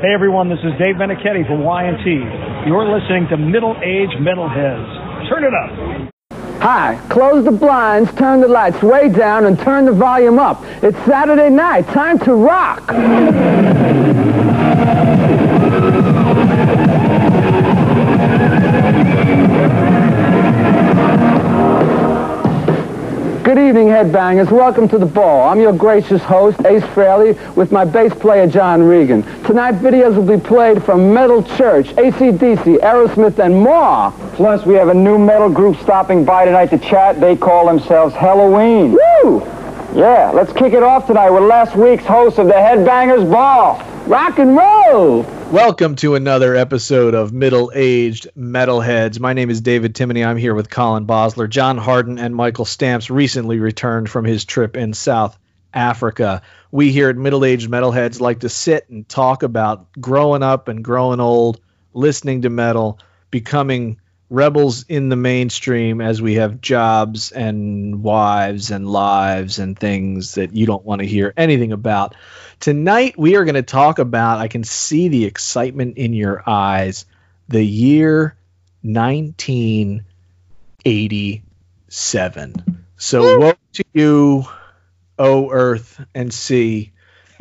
Hey everyone, this is Dave Meniketti from Y&T. You're listening to Middle Age Metalheads. Turn it up. Hi, close the blinds, turn the lights way down, and turn the volume up. It's Saturday night, time to rock! Good evening, headbangers. Welcome to the ball. I'm your gracious host, Ace Frehley, with my bass player, John Regan. Tonight, videos will be played from Metal Church, ACDC, Aerosmith, and more. Plus, we have a new metal group stopping by tonight to chat. They call themselves Helloween. Woo! Yeah, let's kick it off tonight with last week's host of the Headbangers Ball. Rock and roll! Welcome to another episode of Middle Aged Metalheads. My name is David Timoney. I'm here with Colin Bosler. John Harden and Michael Stamps recently returned from his trip in South Africa. We here at Middle Aged Metalheads like to sit and talk about growing up and growing old, listening to metal, becoming rebels in the mainstream as we have jobs and wives and lives and things that you don't want to hear anything about. Tonight, we are going to talk about, I can see the excitement in your eyes, the year 1987. So, woe to you, O Earth and Sea.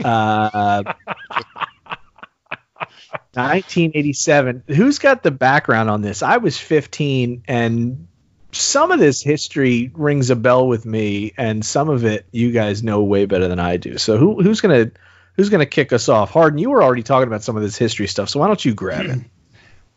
Uh, 1987. Who's got the background on this? I was 15, and some of this history rings a bell with me, and some of it you guys know way better than I do. So, who, who's gonna who's gonna kick us off? Harden, you were already talking about some of this history stuff, so why don't you grab it?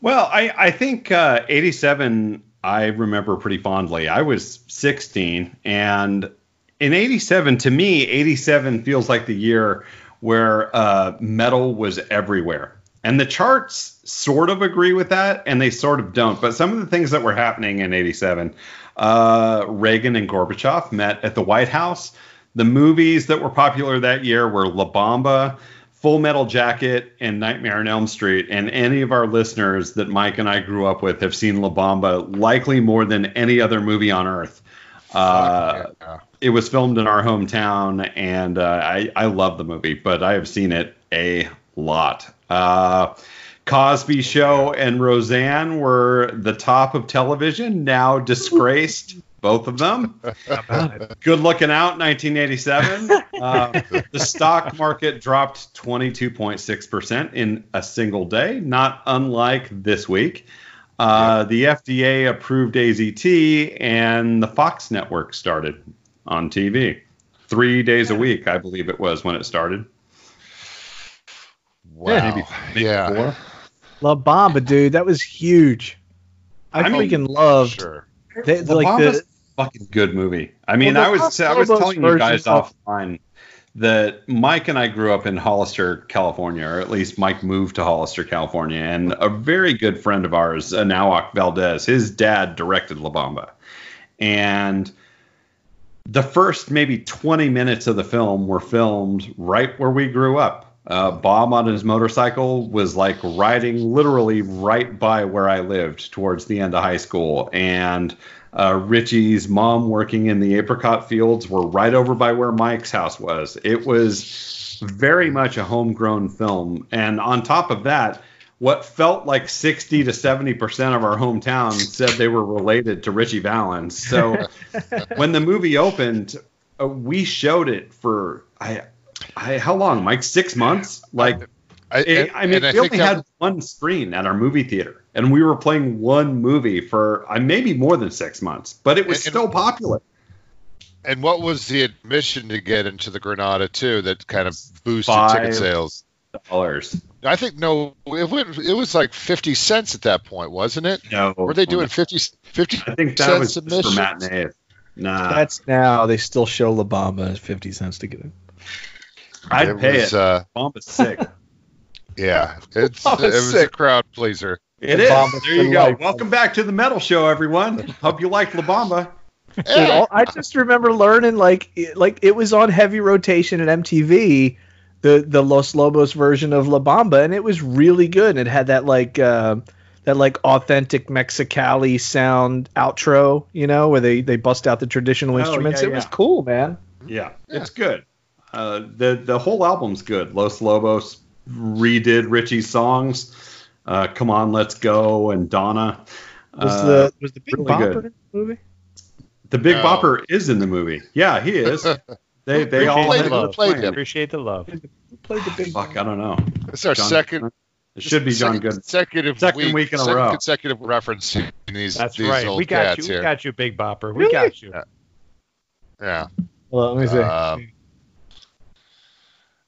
Well, I, I think uh, 87 I remember pretty fondly. I was 16, and in 87, to me, 87 feels like the year where uh, metal was everywhere. And the charts sort of agree with that, and they sort of don't. But some of the things that were happening in 87, uh, Reagan and Gorbachev met at the White House. The movies that were popular that year were La Bamba, Full Metal Jacket, and Nightmare on Elm Street. And any of our listeners that Mike and I grew up with have seen La Bamba likely more than any other movie on earth. Uh, it was filmed in our hometown, and uh, I, I love the movie, but I have seen it a lot. Uh, Cosby Show and Roseanne were the top of television, now disgraced, both of them. Good looking out, 1987. Uh, the stock market dropped 22.6% in a single day, not unlike this week. Uh, the FDA approved AZT, and the Fox network started on TV. Three days a week, I believe it was when it started. Wow. Yeah, maybe- maybe yeah. four. La Bamba, dude, that was huge. I, I mean, freaking loved Sure. they, La like Bamba's the fucking good movie. I mean, Well, I was I was telling you guys of- offline that Mike and I grew up in Hollister, California, or at least Mike moved to Hollister, California, and a very good friend of ours, Anahuac Valdez, his dad directed La Bamba, and the first maybe 20 minutes of the film were filmed right where we grew up. Uh, Bob on his motorcycle was like riding literally right by where I lived towards the end of high school. And uh, Ritchie's mom working in the apricot fields were right over by where Mike's house was. It was very much a homegrown film. And on top of that, what felt like 60 to 70% of our hometown said they were related to Ritchie Valens. So when the movie opened, uh, we showed it for I, I how long, Mike? Six months? Like, I, it, I mean, and I we think only that- had one screen at our movie theater, and we were playing one movie for uh, maybe more than six months, but it was And- and- still popular. And what was the admission to get into the Granada too that kind of boosted Five. ticket sales? Dollars. I think no, it, went, it was like fifty cents at that point, wasn't it? No, Were they doing 50, 50 I think that cents was just for admissions? matinees. Nah, that's now they still show La Bamba at 50 cents to get in. I'd pay was, it. Uh, Bomb is sick. yeah, it's, it was a crowd pleaser. It The is. Bomba's There you go. life. Welcome back to the metal show, everyone. Hope you like La Bamba. Dude, all, I just remember learning like it- like it was on heavy rotation at MTV, the the Los Lobos version of La Bamba, and it was really good. And it had that like uh, that like authentic Mexicali sound outro, you know, where they they bust out the traditional Oh, instruments. yeah, it was cool, man. Yeah, it's good. Uh, the the whole album's good. Los Lobos, redid Ritchie's songs. Uh, Come on, let's go, and Donna. Was Uh, the was the Big really Bopper good. in the movie? the Big No. Bopper is in the movie. Yeah, he is. They they all played had him? a Who played him? Appreciate the love. Who played the Big Fuck, I don't know. It's our John- second. It should be John second Good. Consecutive Second week, week in a second row. Consecutive reference in these, That's these right. old We got cats you. We here. got you, Big Bopper. We Really? got you. Yeah. Well, let me see. Um,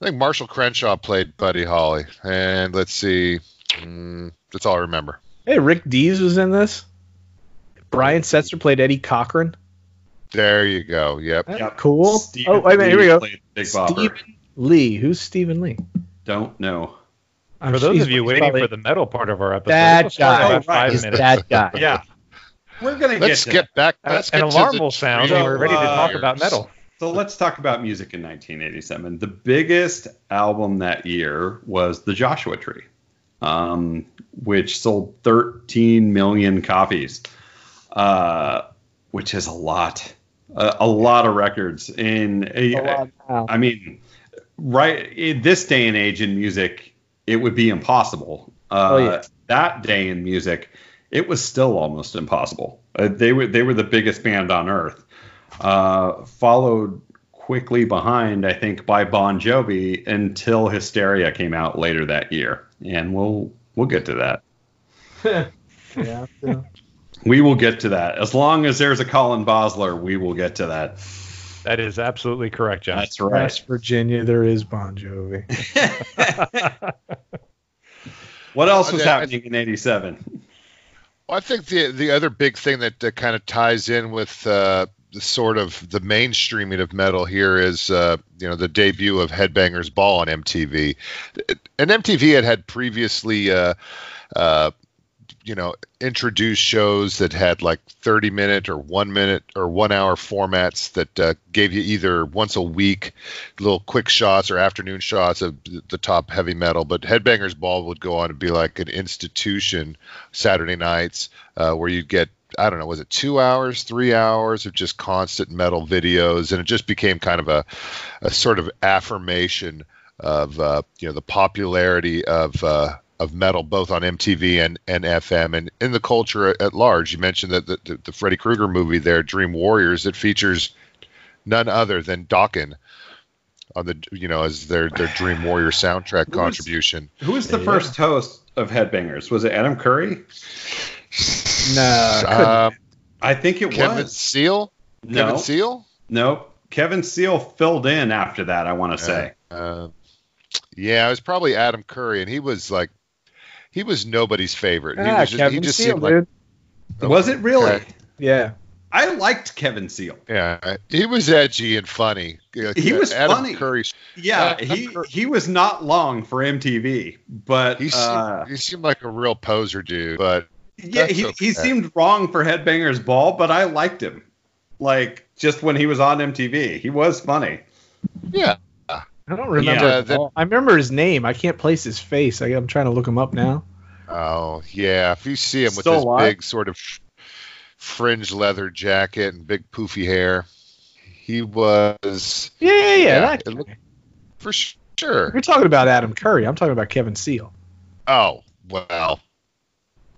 I think Marshall Crenshaw played Buddy Holly, and let's see. Mm, that's all I remember. hey, Rick Dees was in this. Brian Setzer played Eddie Cochran. There you go. Yep. Yep. cool. Stephen oh, wait a minute. Here we go. played Big Stephen Lee. Who's Stephen Lee? Don't know. I'm For those he's- of you waiting probably for the metal part of our episode, that it'll start guy. about five He's minutes. that guy. Yeah, we're gonna Let's get, get, back. Let's An get to alarm the will sound, and we're ready to talk about metal. So let's talk about music in 1987. The biggest album that year was The Joshua Tree, um, which sold 13 million copies, uh, which is a lot, a, a lot of records. In A now. I mean, right in this day and age in music, it would be impossible. Uh, Oh, yeah. That day in music, it was still almost impossible. Uh, they were they were the biggest band on earth, uh, followed quickly behind, I think, by Bon Jovi until Hysteria came out later that year, and we'll we'll get to that. Yeah. yeah. We will get to that. As long as there's a Colin Bosler, we will get to that. That is absolutely correct, John. That's right. West Virginia, there is Bon Jovi. What else was Okay, I- happening in '87? Well, I think the the other big thing that uh, kind of ties in with uh, the sort of the mainstreaming of metal here is uh, you know the debut of Headbangers Ball on MTV. And MTV had had previously uh, uh, you know introduced shows that had like 30 minute or one minute or one hour formats that uh, gave you either once a week little quick shots or afternoon shots of the top heavy metal but headbangers ball would go on to be like an institution saturday nights uh, where you get i don't know was it two hours three hours of just constant metal videos and it just became kind of a, a sort of affirmation of uh, you know the popularity of uh, of metal both on MTV and, and FM and in the culture at large. You mentioned that the, the, the Freddy Krueger movie there, Dream Warriors, that features none other than Dokken on the you know as their their Dream Warrior soundtrack was- contribution. Who was the first host of Headbangers? Was it Adam Curry? No, couldn't. Uh, I think it was Kevin was. Seal. No, Kevin Seal. no. Kevin Seal filled in after that. I want to say. Uh, yeah, it was probably Adam Curry, and he was like, he was nobody's favorite. he ah, was just, Kevin he just Seal, seemed like, dude. was it really? Okay. Yeah. I liked Kevin Seal. yeah, he was edgy and funny. He was Adam funny. Curry. Yeah, Uh, he Cur- he was not long for MTV, but He, uh, seemed, he seemed like a real poser dude, but yeah, that's he, okay. he seemed wrong for Headbangers Ball, but I liked him. Like just when he was on MTV, he was funny. yeah, I don't remember. Yeah, it that- I remember his name. I can't place his face. I, I'm trying to look him up now. Oh yeah, if you see him with Still his alive? big sort of fringe leather jacket and big poofy hair, he was Yeah, yeah, yeah. Yeah, that looked- for sure. You're talking about Adam Curry. I'm talking about Kevin Seal. Oh well,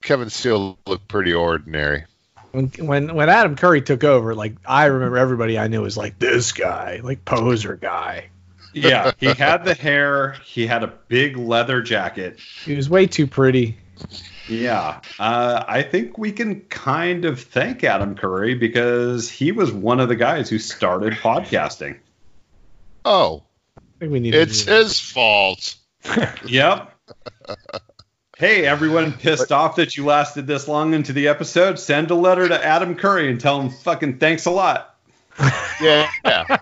Kevin Seal looked pretty ordinary. When when when Adam Curry took over, like I remember everybody I knew was like this guy, like poser guy. Yeah, he had the hair. He had a big leather jacket. He was way too pretty. Yeah, uh, I think we can kind of thank Adam Curry because he was one of the guys who started podcasting. Oh, I think we need. it's do his fault. Yep. Hey, everyone pissed off that you lasted this long into the episode? Send a letter to Adam Curry and tell him fucking thanks a lot. Yeah, yeah.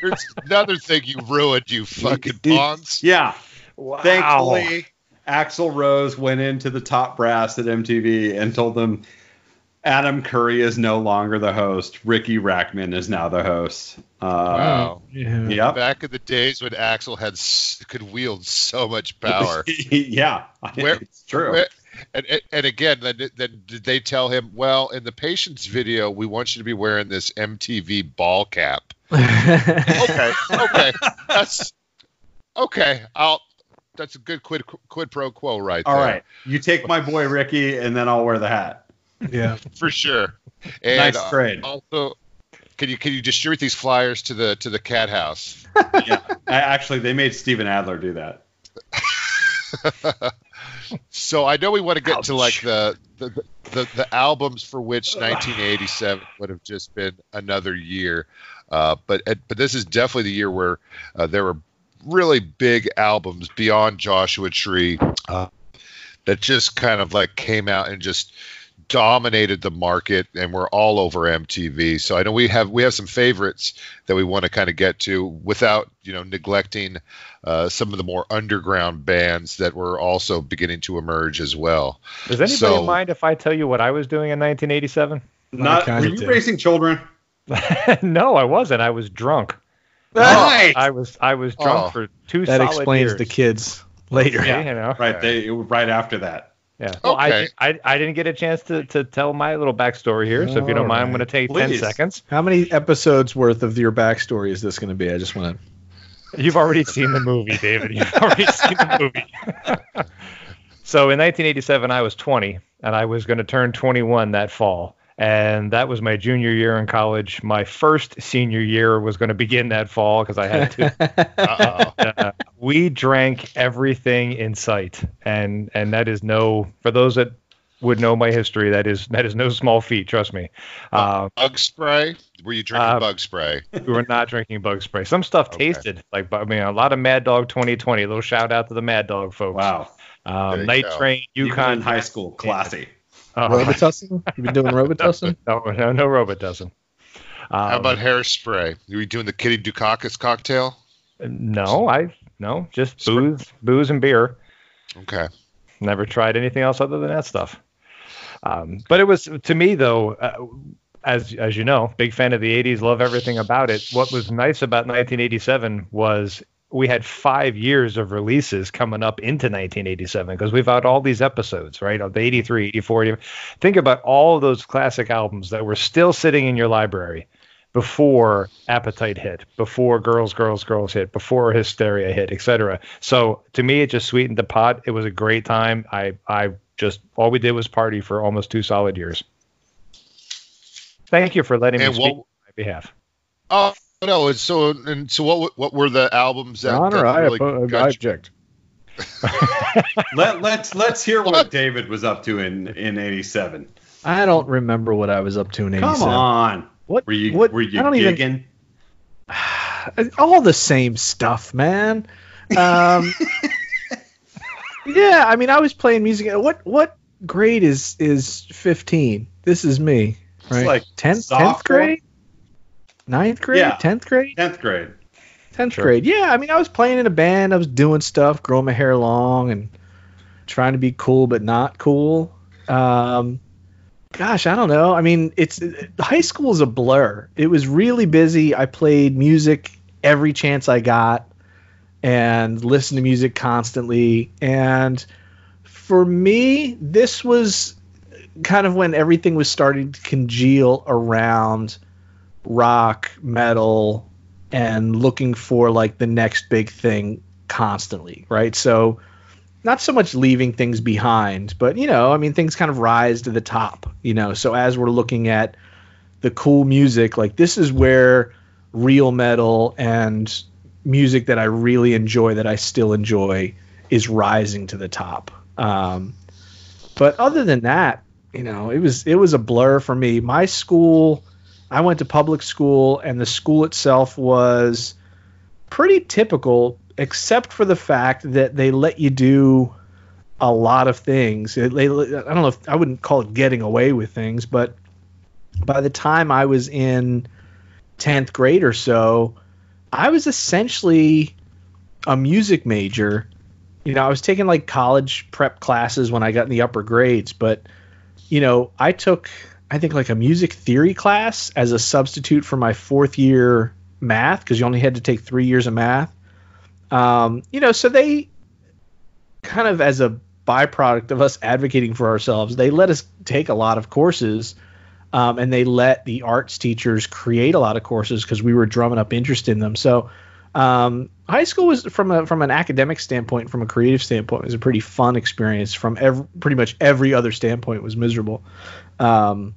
Here's another thing you ruined, you fucking bonds. Yeah. Wow. Thankfully, Axl Rose went into the top brass at MTV and told them Adam Curry is no longer the host. Riki Rachtman is now the host. Uh, Wow. Yeah. Yep. Back in the days when Axl had could wield so much power. yeah, Where- it's true. Where- And, and, and again, then, then did they tell him, well, in the Patience video, we want you to be wearing this MTV ball cap. Okay, okay, that's okay. I'll that's a good quid quid pro quo right All there. right, you take my boy Ricky, and then I'll wear the hat. Yeah. for sure. And Nice uh, trade. also, can you can you distribute these flyers to the to the Cathouse? yeah, I, actually, they made Steven Adler do that. so I know we want to get to like the the, the the albums for which 1987 would have just been another year, uh, but but this is definitely the year where uh, there were really big albums beyond Joshua Tree uh, that just kind of like came out and just dominated the market and we're all over MTV. So I know we have we have some favorites that we want to kind of get to without you know neglecting uh, some of the more underground bands that were also beginning to emerge as well. Does anybody So- mind if I tell you what I was doing in 1987? Not were you did. raising children? no, I wasn't. I was drunk. Nice. I was I was drunk Oh. for two That solid explains years. the kids later. Yeah, you know. Right, they right after that. Yeah. Well, Okay. I, I I didn't get a chance to, to tell my little backstory here, so if you don't mind, I'm going to take ten seconds. How many episodes worth of your backstory is this going to be? I just want to. You've already seen the movie, David. You've already seen the movie. so in 1987, I was 20, and I was going to turn 21 that fall. And that was my junior year in college. My first senior year was going to begin that fall because I had to. Uh, we drank everything in sight, and and that is no for those that would know my history. That is that is no small feat. Trust me. Uh, bug spray? Were you drinking Uh, bug spray? we were not drinking bug spray. Some stuff Okay. tasted like, I mean, a lot of Mad Dog 2020. A little shout out to the Mad Dog folks. Wow, Um, Night go. Train, Yukon in high school, classy. Oh, Robitussin? You've been doing Robitussin? no, no, no robot doesn't. Um, How about hairspray? Are you doing the Kitty Dukakis cocktail? no? I no, just booze, booze and beer. Okay. Never tried anything else other than that stuff. Um, but it was to me though, uh, as as you know, big fan of the '80s, love everything about it. What was nice about 1987 was we had five years of releases coming up into 1987 because we've had all these episodes, right? Of the 83, 84. 80 Think about all of those classic albums that were still sitting in your library before Appetite hit, before Girls, Girls, Girls hit, before Hysteria hit, etc. So to me, it just sweetened the pot. It was a great time. I, I just all we did was party for almost two solid years. Thank you for letting And me speak on my behalf. Oh no! And so and so, what what were the albums that, Honor, that I, really oppo- I got you? object. Let let's let's hear what What? David was up to in in '87. I don't remember what I was up to in 87. Come on, What, were you what, were you I don't gigging? even, all the same stuff, man. Um, yeah, I mean, I was playing music. What what grade is is 15? This is me, right? like 10th, 10th grade? Ninth grade? Yeah. 10th grade? Tenth grade. 10th Sure. grade. Yeah, I mean, I was playing in a band. I was doing stuff, growing my hair long and trying to be cool but not cool. Um, gosh, I don't know. I mean, it's high school is a blur. It was really busy. I played music every chance I got and listened to music constantly. And for me, this was kind of when everything was starting to congeal around rock, metal, and looking for like the next big thing constantly, right? So not so much leaving things behind, but you know, I mean things kind of rise to the top, you know. So as we're looking at the cool music, like this is where real metal and music that I really enjoy that I still enjoy is rising to the top. Um, but other than that, you know, it was it was a blur for me. My school, I went to public school, and the school itself was pretty typical, except for the fact that they let you do a lot of things. It- They, I don't know if I wouldn't call it getting away with things, but by the time I was in 10th grade or so, I was essentially a music major. You know, I was taking like college prep classes when I got in the upper grades, but you know, I took I think like a music theory class as a substitute for my fourth year math because you only had to take three years of math. Um, you know, so they kind of as a byproduct of us advocating for ourselves, they let us take a lot of courses. Um, and they let the arts teachers create a lot of courses because we were drumming up interest in them. So Um, high school was from a from an academic standpoint, from a creative standpoint, was a pretty fun experience. From every, pretty much every other standpoint, was miserable. Um,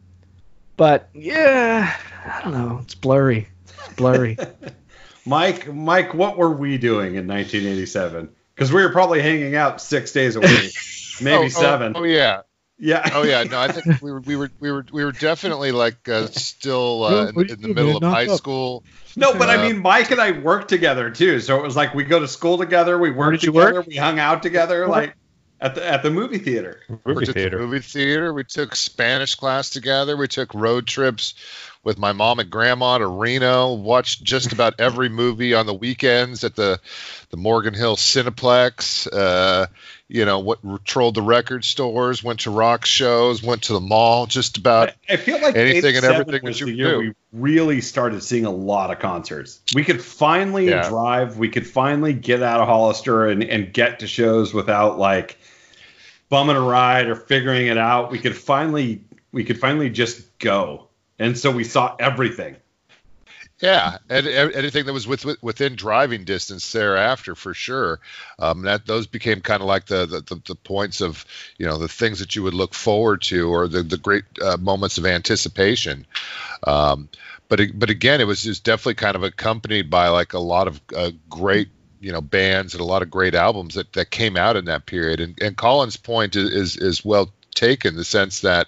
but yeah, I don't know. It's blurry. It's blurry. Mike, Mike, what were we doing in 1987? Because we were probably hanging out six days a week, maybe Oh, oh, seven. Oh, yeah. Yeah. Oh yeah. No, I think we were we were we were we were definitely like uh, still uh, in, in the middle of high school. No, but I Uh, mean, Mike and I worked together too. So it was like we go to school together, we work did you together, work? we hung out together, like at the at the movie theater. Movie took theater. the movie theater. We took Spanish class together. We took road trips with my mom and grandma to Reno. Watched just about every movie on the weekends at the the Morgan Hill Cineplex. Uh, you know, what trolled the record stores, went to rock shows, went to the mall. Just about. I, I feel like anything and everything was that you the year do. we really started seeing a lot of concerts. We could finally Yeah. drive. We could finally get out of Hollister and, and get to shows without like bumming a ride or figuring it out. We could finally we could finally just go, and so we saw everything. Yeah, and, and anything that was with, with, within driving distance thereafter, for sure. Um, that those became kind of like the, the, the the points of you know the things that you would look forward to, or the the great uh, moments of anticipation. Um, but but again, it was just definitely kind of accompanied by like a lot of uh, great you know bands and a lot of great albums that, that came out in that period. And and Colin's point is is, is well taken, the sense that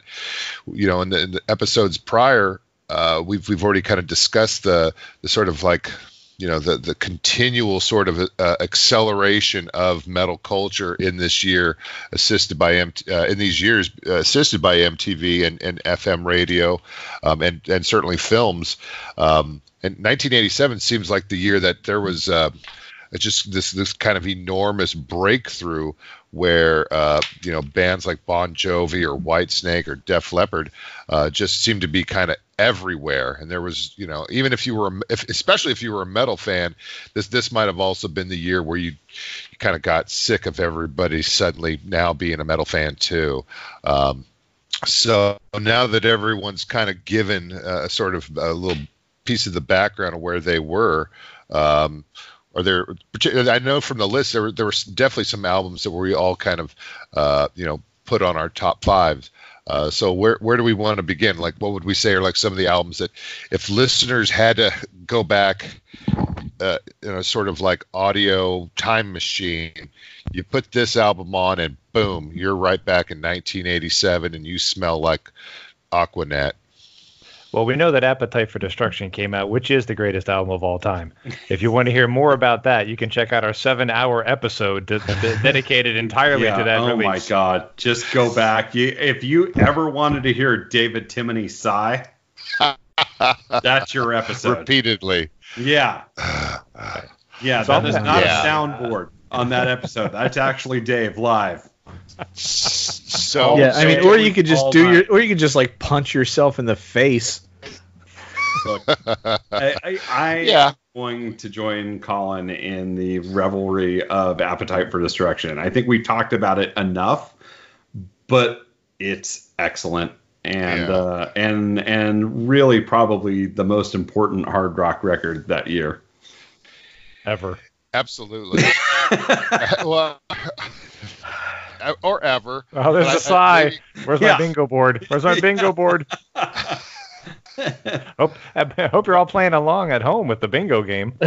you know in the, in the episodes prior uh, we've we've already kind of discussed the the sort of like you know the the continual sort of uh, acceleration of metal culture in this year, assisted by M- uh, in these years uh, assisted by MTV and, and FM radio, um, and and certainly films. Um, and 1987 seems like the year that there was. Uh, just this this kind of enormous breakthrough where uh, you know bands like Bon Jovi or Whitesnake or Def Leppard uh, just seemed to be kind of everywhere. And there was you know even if you were if, especially if you were a metal fan, this this might have also been the year where you, you kind of got sick of everybody suddenly now being a metal fan too. Um, so now that everyone's kind of given a sort of a little piece of the background of where they were. Um, or there, I know from the list there were there were definitely some albums that we all kind of, uh, you know, put on our top fives. Uh, so where where do we want to begin? Like, what would we say are like some of the albums that, if listeners had to go back, uh, in a sort of like audio time machine, you put this album on and boom, you're right back in 1987 and you smell like Aquanet. Well, we know that Appetite for Destruction came out, which is the greatest album of all time. If you want to hear more about that, you can check out our seven-hour episode de- de- dedicated entirely to that oh release. my God! Just go back. You, if you ever wanted to hear David Timoney sigh, that's your episode. Repeatedly. Yeah. Yeah, So that is not Yeah. a soundboard on that episode. That's actually Dave live. So yeah, I mean, or you could just all do your, or you could just like punch yourself in the face. Look, I, I, I Yeah. am going to join Colin in the revelry of Appetite for Destruction. I think we talked about it enough, but it's excellent and Yeah. uh, and and really probably the most important hard rock record that year. Ever. Absolutely. well, or ever. Oh, there's But I- a I- sigh. maybe- Where's Yeah. my bingo board? Where's my bingo board? hope, I hope you're all playing along at home with the bingo game.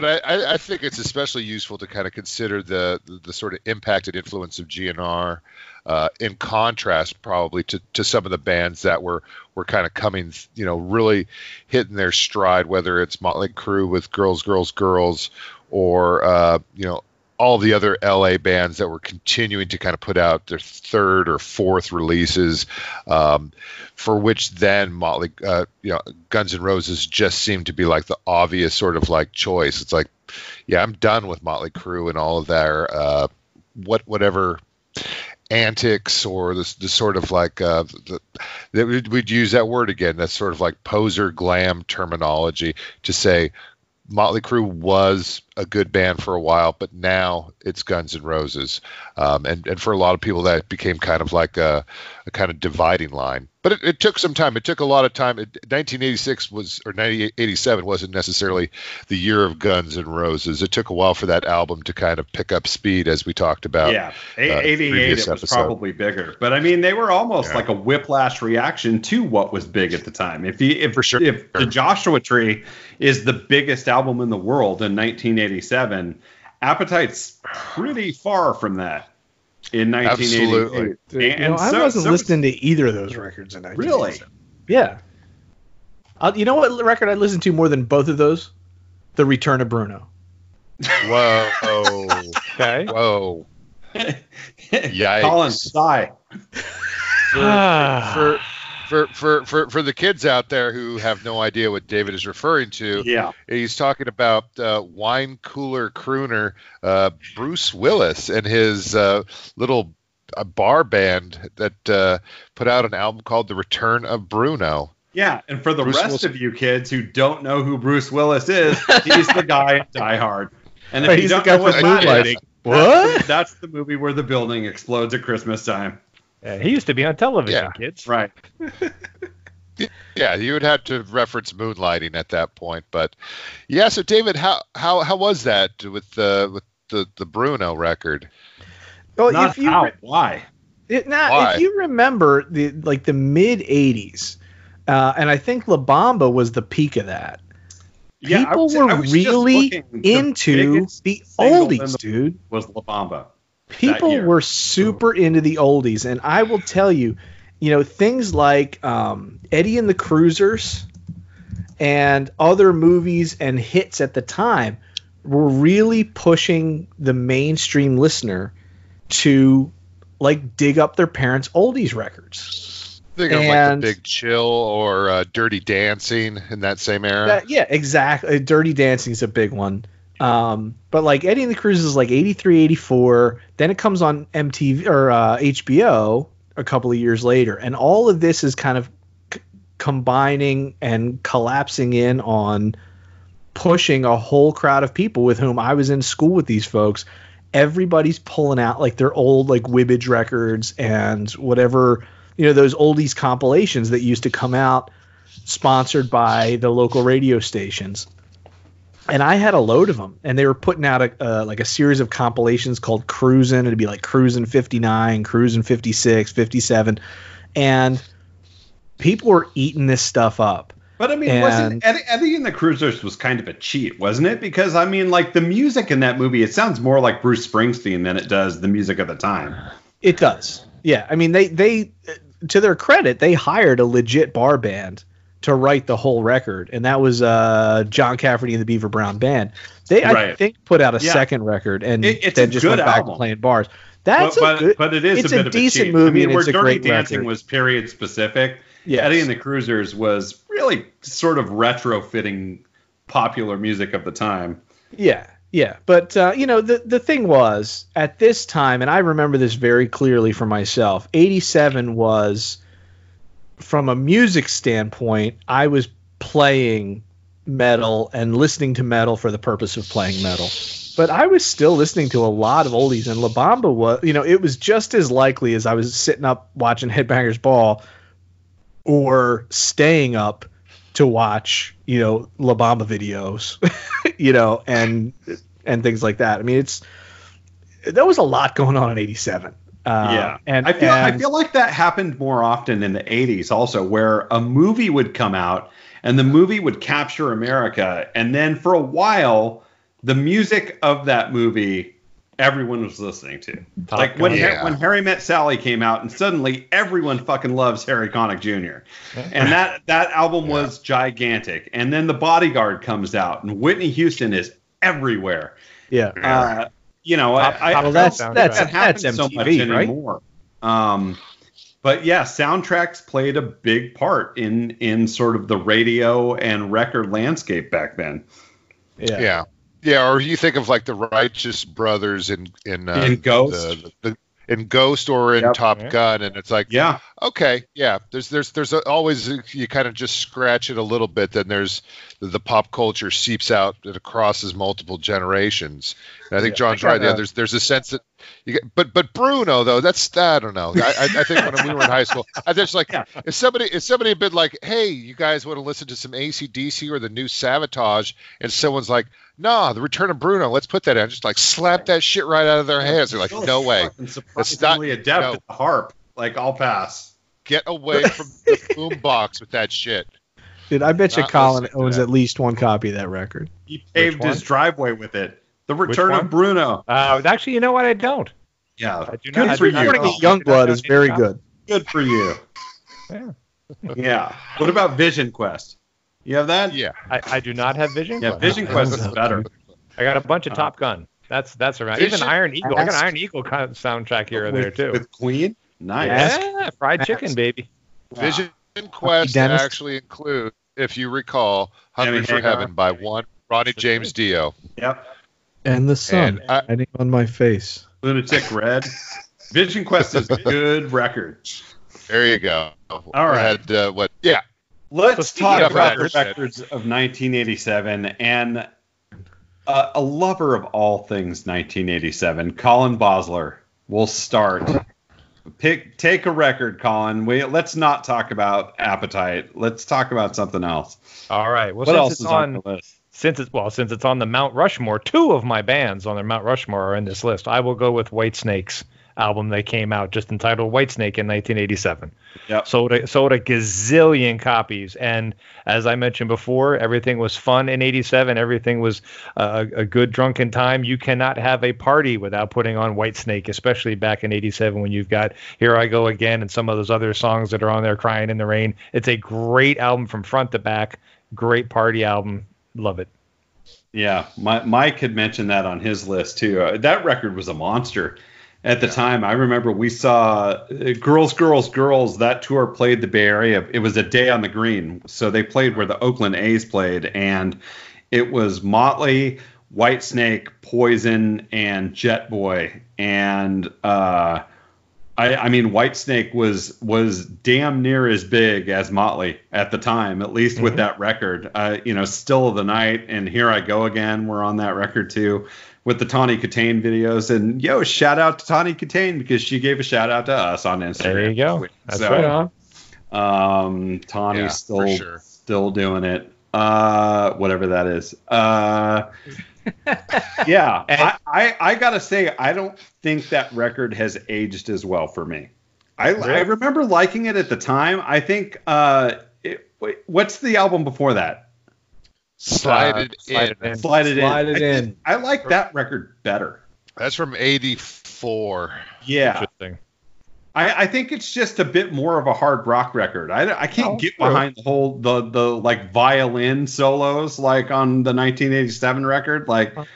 But I, I, I think it's especially useful to kind of consider the, the, the sort of impact and influence of GNR uh, in contrast probably to, to some of the bands that were, were kind of coming, you know, really hitting their stride, whether it's Motley Crue with Girls, Girls, Girls, or, uh, you know, all the other LA bands that were continuing to kind of put out their third or fourth releases, um, for which then Motley, uh, you know, Guns N' Roses just seemed to be like the obvious sort of like choice. It's like, yeah, I'm done with Motley Crue and all of their uh, what whatever antics or the sort of like uh, that we'd, we'd use that word again. That's sort of like poser glam terminology to say Motley Crue was a good band for a while, but now it's Guns N' Roses, um, and and for a lot of people that became kind of like a, a kind of dividing line. But it, it, took some time. It took a lot of time. It, 1986 was or 1987 wasn't necessarily the year of Guns N' Roses. It took a while for that album to kind of pick up speed, as we talked about. Yeah, uh, 88 it was episode. probably bigger, but I mean they were almost yeah. like a whiplash reaction to what was big at the time. If you if for sure. if the Joshua Tree is the biggest album in the world in 1987, Appetite's pretty far from that in 1988. Absolutely. And, you know, I wasn't so listening to either of those records in 1987. Really? Yeah. Uh, you know what record I listened to more than both of those? The Return of Bruno. Whoa. okay. Whoa. Yikes. Colin, sigh. For, for, for, for, for, for the kids out there who have no idea what David is referring to, yeah, he's talking about uh, wine cooler crooner uh, Bruce Willis and his uh, little uh, bar band that uh, put out an album called The Return of Bruno. Yeah, and for the Bruce rest Willis- of you kids who don't know who Bruce Willis is, he's the guy in Die Hard. And if you don't know what Moonlighting, what? That's, that's the movie where the building explodes at Christmas time. Yeah, he used to be on television, yeah. kids. Right. yeah, you would have to reference moonlighting at that point, but yeah. So, David, how how how was that with the with the the Bruno record? Well, Not if you how, re- why? It, now, why? if you remember the like the mid '80s, uh, and I think La Bamba was the peak of that. Yeah, People was, were really into the oldies, the dude. Was La Bamba? People were super into the oldies, and I will tell you, you know, things like um, Eddie and the Cruisers and other movies and hits at the time were really pushing the mainstream listener to like dig up their parents' oldies records. Think of like the Big Chill or uh, Dirty Dancing in that same era. That, yeah, exactly. Dirty Dancing is a big one. Um, but like Eddie and the Cruisers is like 83, 84. Then it comes on MTV or uh, HBO a couple of years later, and all of this is kind of c- combining and collapsing in on pushing a whole crowd of people with whom I was in school with these folks. Everybody's pulling out like their old like Wibbage records and whatever you know those oldies compilations that used to come out sponsored by the local radio stations and I had a load of them, and they were putting out a uh, like a series of compilations called Cruising. It'd be like Cruising 59, Cruising 56, 57, and people were eating this stuff up. But I mean, and, wasn't Eddie, Eddie and the Cruisers was kind of a cheat, wasn't it? Because I mean, like the music in that movie, it sounds more like Bruce Springsteen than it does the music of the time. It does, yeah. I mean, they they to their credit, they hired a legit bar band to write the whole record, and that was uh, John Cafferty and the Beaver Brown Band. They, right. I think, put out a yeah. second record and it, then just went back album. to playing bars. That's but, a good, but it is it's a, bit a decent a movie. I mean, where Dirty Dancing record. was period specific. Yes. Eddie and the Cruisers was really sort of retrofitting popular music of the time. Yeah, yeah, but uh, you know the the thing was at this time, and I remember this very clearly for myself. '87 was from a music standpoint, I was playing metal and listening to metal for the purpose of playing metal. But I was still listening to a lot of oldies, and La Bamba was, you know, it was just as likely as I was sitting up watching Headbangers Ball or staying up to watch, you know, La Bamba videos, you know, and and things like that. I mean, it's there was a lot going on in '87. Uh, yeah, and I feel and, I feel like that happened more often in the '80s, also, where a movie would come out and the movie would capture America, and then for a while, the music of that movie everyone was listening to. Top like when yeah. when Harry Met Sally came out, and suddenly everyone fucking loves Harry Connick Jr. and that that album yeah. was gigantic. And then The Bodyguard comes out, and Whitney Houston is everywhere. Yeah. Uh, you know, I, I, well, that's that's that that's MTV, so much anymore. Right? Um, but yeah, soundtracks played a big part in in sort of the radio and record landscape back then. Yeah. Yeah. Yeah, or you think of like the Righteous Brothers in in, uh, in Ghost. The, the, in Ghost or in Yep. Top Yeah. Gun, and it's like, Yeah. okay, yeah. There's there's there's a, always you kind of just scratch it a little bit, then there's the, the pop culture seeps out and it crosses multiple generations. And I think John's I right. Yeah, there's there's a sense that you get, but but Bruno though, that's I don't know. I, I, I think when we were in high school, I just like Yeah. if somebody if somebody had been like, hey, you guys want to listen to some ACDC or the new Savatage, and someone's like, nah, the Return of Bruno, let's put that in. Just like slap that shit right out of their hands. They're like, no way. fucking It's Surprisingly not- adept no. at the harp. Like I'll pass. Get away from the boombox with that shit. Dude, I bet you Colin owns at least one copy of that record. He paved his driveway with it. The Return of Bruno. Uh, actually, you know what? I don't. Yeah. I do Good not. I for do you. know. Recording at Youngblood is very good. Good for you. Yeah. Yeah. What about Vision Quest? You have that? Yeah. I, I do not have Vision. Yeah, Quest. Vision Quest is better. I got a bunch of Top Gun. That's that's around. Vision- Even Iron Eagle. I got an Iron Eagle soundtrack here or there too. With Queen? Nice. Yeah, fried chicken, baby. Vision Quest actually include, if you recall, Jimmy Hungry for Hagar. Heaven by one Ronnie James Dio. Yep. And the sun And I- shining on my face. Lunatic Red. Vision Quest is good records. There you go. All right. Had, uh, what? Yeah. Let's speaking talk about the records- records of 1987 and uh, a lover of all things 1987, Colin Bosler will start. Pick, take a record, Colin. We let's not talk about Appetite. Let's talk about something else. All right. Well, what else is on, on the list? Since it's well, since it's on the Mount Rushmore, two of my bands on their Mount Rushmore are in this list. I will go with White Snake's album they came out just entitled White Snake in 1987. Yep. Sold a, sold a gazillion copies, and as I mentioned before, everything was fun in '87. Everything was a, a good drunken time. You cannot have a party without putting on White Snake, especially back in '87 when you've got Here I Go Again and some of those other songs that are on there, Crying in the Rain. It's a great album from front to back. Great party album. Love it. Yeah, my, Mike had mentioned that on his list too. Uh, that record was a monster at the time. I remember we saw uh, Girls, Girls, Girls. That tour played the Bay Area. It was a day on the green, so they played where the Oakland A's played, and it was Motley, White Snake, Poison, and Jet Boy, and uh, I, I mean, Whitesnake was was damn near as big as Motley at the time, at least with that record. Uh, you know, Still of the Night and Here I Go Again were on that record too, with the Tawny Kitaen videos. And yo, shout out to Tawny Kitaen because she gave a shout out to us on Instagram. There you go. this. That's So, right. Um, Tawny's Yeah, still sure. still doing it. Uh, whatever that is. Uh, yeah, I, I I gotta say I don't think that record has aged as well for me. I I remember liking it at the time. I think uh, it, wait, what's the album before that? Slide Uh, it Slide in. It In. Slide it in. I, I like that record better. That's from 84. Yeah, Interesting. I, I think it's just a bit more of a hard rock record. I, I can't Oh, get true. behind the whole the the like violin solos like on the 1987 record. Like Dun,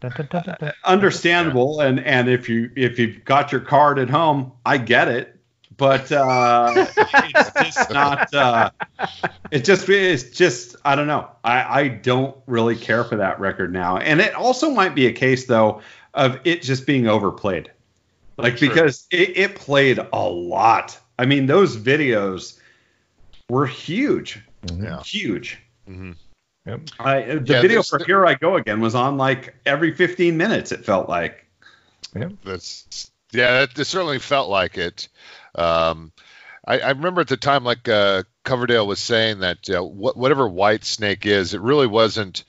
dun, dun, dun, dun. understandable, and and if you if you've got your card at home, I get it. But uh, it's just not. Uh, it just it's just I don't know. I I don't really care for that record now, and it also might be a case though of it just being overplayed. Like Sure. because it, it played a lot. I mean, those videos were huge, Yeah. huge. Mhm. Yep. I, the Yeah, video for the- Here I Go Again was on like every 15 minutes. It felt like. Yeah, that's yeah, that, it certainly felt like it. Um, I, I remember at the time, like uh, Coverdale was saying that uh, wh- whatever White Snake is, it really wasn't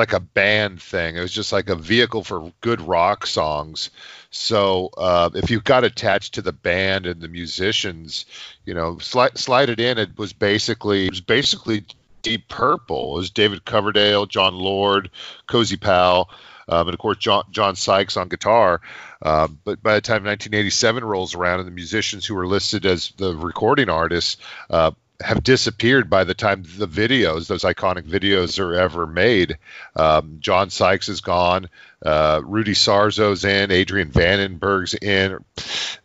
like a band thing. It was just like a vehicle for good rock songs. So uh, if you got attached to the band and the musicians, you know, slide, slide it in. It was basically it was basically Deep Purple. It was David Coverdale, Jon Lord, Cozy Powell, um, and of course John John Sykes on guitar. Uh, but by the time 1987 rolls around, and the musicians who were listed as the recording artists uh, have disappeared by the time the videos, those iconic videos, are ever made. Um, John Sykes is gone. Uh, Rudy Sarzo's in. Adrian Vandenberg's in.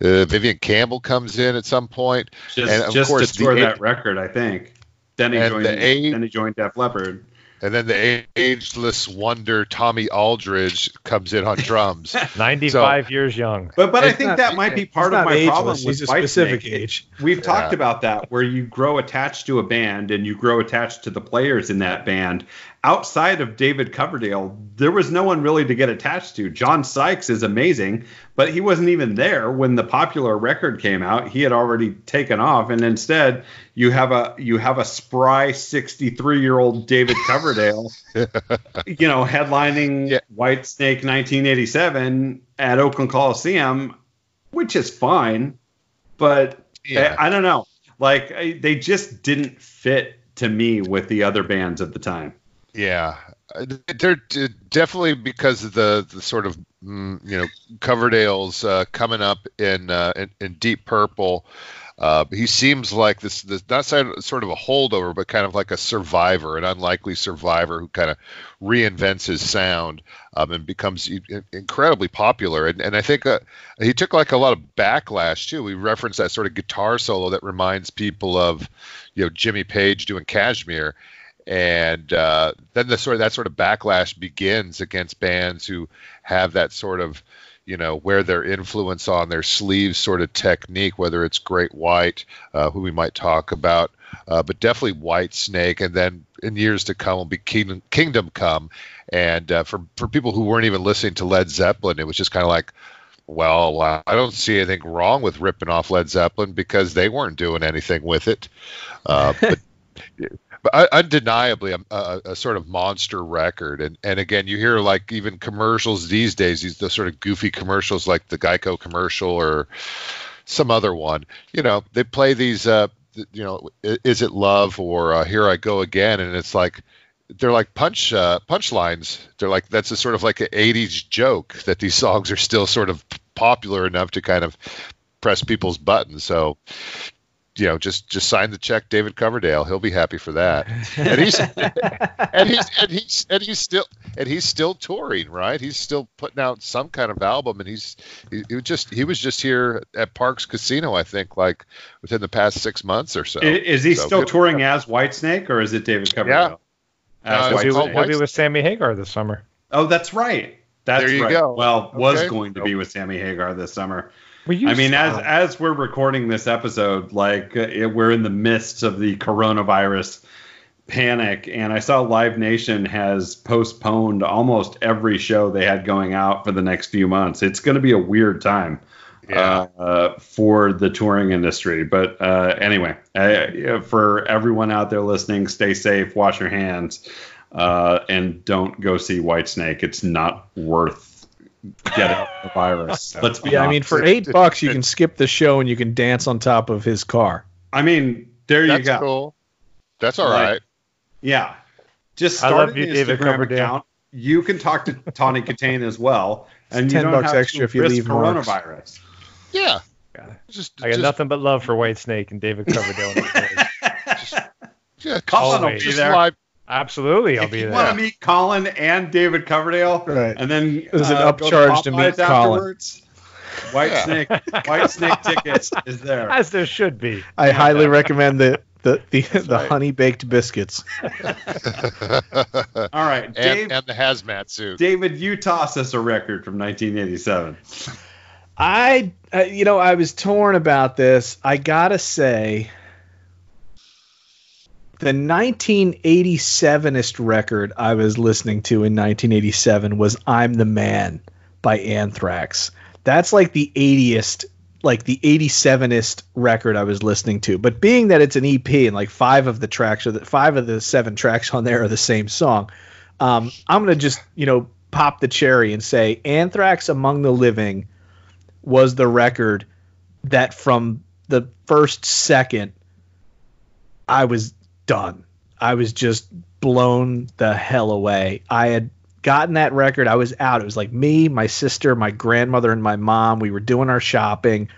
Uh, Vivian Campbell comes in at some point. Just, And, of just course, to the tour A- that record, I think. Then he joined. the then he joined Def Leppard. And then the ageless wonder Tommy Aldridge comes in on drums. 95 so, years young. But but I think not, that might be part of my ageless. problem He's with a specific Whitesnake. age. We've Yeah. talked about that where you grow attached to a band and you grow attached to the players in that band. Outside of David Coverdale, there was no one really to get attached to. John Sykes is amazing, but he wasn't even there when the popular record came out. He had already taken off, and instead you have a you have a spry 63 year old David Coverdale, you know, headlining Yeah. White Snake 1987 at Oakland Coliseum, which is fine, but Yeah. I, I don't know. Like I, they just didn't fit to me with the other bands at the time. Yeah, Uh, they're definitely because of the, the sort of mm, you know Coverdale's uh, coming up in, uh, in in Deep Purple. Uh, he seems like this, this not sort of a holdover, but kind of like a survivor, an unlikely survivor who kind of reinvents his sound um, and becomes incredibly popular. And, and I think uh, he took like a lot of backlash too. We referenced that sort of guitar solo that reminds people of you know Jimmy Page doing Kashmir and uh, then the sort of that sort of backlash begins against bands who have that sort of you know wear their influence on their sleeves sort of technique whether it's great white uh, who we might talk about uh, but definitely white snake and then in years to come will be kingdom, kingdom come and uh, for for people who weren't even listening to led zeppelin it was just kind of like well, uh, I don't see anything wrong with ripping off Led Zeppelin because they weren't doing anything with it. Uh, but but undeniably a, a, a sort of monster record. And and again you hear like even commercials these days these the sort of goofy commercials like the geico commercial or some other one you know they play these uh you know is it love or uh, here i go again? And it's like they're like punch uh, punchlines. They're like that's a sort of like an 80s joke that these songs are still sort of popular enough to kind of press people's buttons. So you know, just just sign the check, David Coverdale. He'll be happy for that. And he's and he's and he's and he's still and he's still touring, right? He's still putting out some kind of album, and he's he, he was just he was just here at Parks Casino, I think, like within the past six months or so. I- Is he So still good- touring as Whitesnake or is it David Coverdale? Yeah. Uh, He'll be, Whitesnake. Whitesnake. with, be with Sammy Hagar this summer. Oh, that's right. That's There you right. go. Well, was going to be with Sammy Hagar this summer. Will you I mean, as stop? as we're recording this episode, like uh, it, we're in the midst of the coronavirus panic, and I saw Live Nation has postponed almost every show they had going out for the next few months. It's going to be a weird time Yeah. uh, uh, for the touring industry. But uh, anyway, uh, for everyone out there listening, stay safe, wash your hands, uh, and don't go see Whitesnake. It's not worth getting the virus. Let's be Yeah, I mean, for eight bucks, you can skip the show and you can dance on top of his car. I mean, there you That's go. cool. That's all right. Right. Yeah. Just I start love an you, David Instagram Coverdale. account. You can talk to Tawny Kitaen as well. And 10 bucks extra if you risk leave marks. coronavirus. Yeah. Yeah. Just, I got just, nothing but love for White Snake and David Coverdale. in this place. Yeah, Colin will Always. be just there. live. Absolutely, I'll if be you there. want to meet Colin and David Coverdale, Right. and then There's an uh, go upcharge to Popeyes meet Colin. White Yeah. Snake, White Snake tickets is there. As there should be. I highly recommend the the the, the right. honey baked biscuits. All right, Dave. and, and the hazmat suit. David, you toss us a record from 1987. I, uh, you know, I was torn about this. I gotta say, the 1987ist record I was listening to in 1987 was "I'm the Man" by Anthrax. That's like the 80th, like the 87ist record I was listening to. But being that it's an EP and like five of the tracks or the five of the seven tracks on there are the same song, um, I'm gonna just you know pop the cherry and say Anthrax Among the Living was the record that from the first second I was done. I was just blown the hell away. I had gotten that record. I was out. It was like me, my sister, my grandmother, and my mom. We were doing our shopping.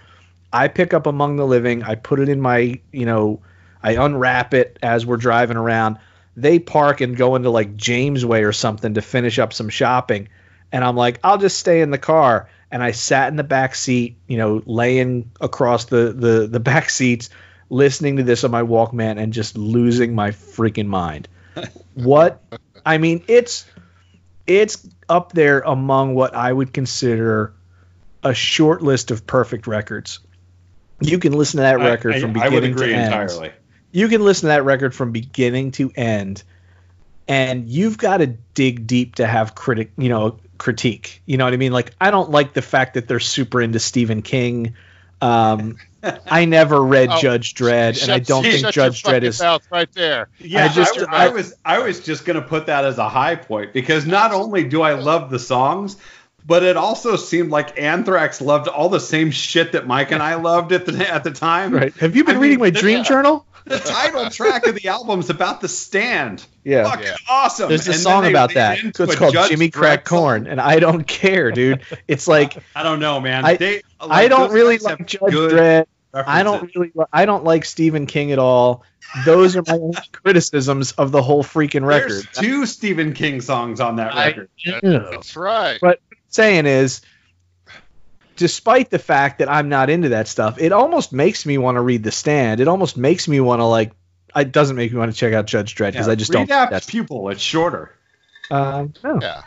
I pick up Among the Living. I put it in my, you know, I unwrap it as we're driving around. They park and go into like Jamesway or something to finish up some shopping. And I'm like, I'll just stay in the car. And I sat in the back seat, you know, laying across the the the back seats, listening to this on my Walkman and just losing my freaking mind. What I mean, it's it's up there among what I would consider a short list of perfect records. You can listen to that record I, from I, would beginning to end. entirely. You can listen to that record from beginning to end, and you've got to dig deep to have critic, you know, critique. You know what I mean? Like, I don't like the fact that they're super into Stephen King. Um, I never read Oh, Judge Dredd, and I don't think Judge your Dredd is. mouth right there. Yeah, I just- I, I I- was I was just gonna put that as a high point because not only do I love the songs, but it also seemed like Anthrax loved all the same shit that Mike and I loved at the at the time. Right? Have you been I reading mean, my dream yeah. journal? The title track of the album's about the stand. Yeah. Fucking Yeah. awesome. There's a And song about that. into It's called Judge Jimmy Crack. Corn, and I don't care, dude. It's like I don't know, man. I- They, I don't really like Judge good Dredd. I don't really. I don't like Stephen King at all. Those are my only criticisms of the whole freaking record. There's two Stephen King songs on that I- record. That's right. But saying is, despite the fact that I'm not into that stuff, it almost makes me want to read The Stand. It almost makes me want to like. It doesn't make me want to check out Judge Dredd because Yeah, I just read don't. Apt That's, Pupil. It's shorter. um, no. Yeah.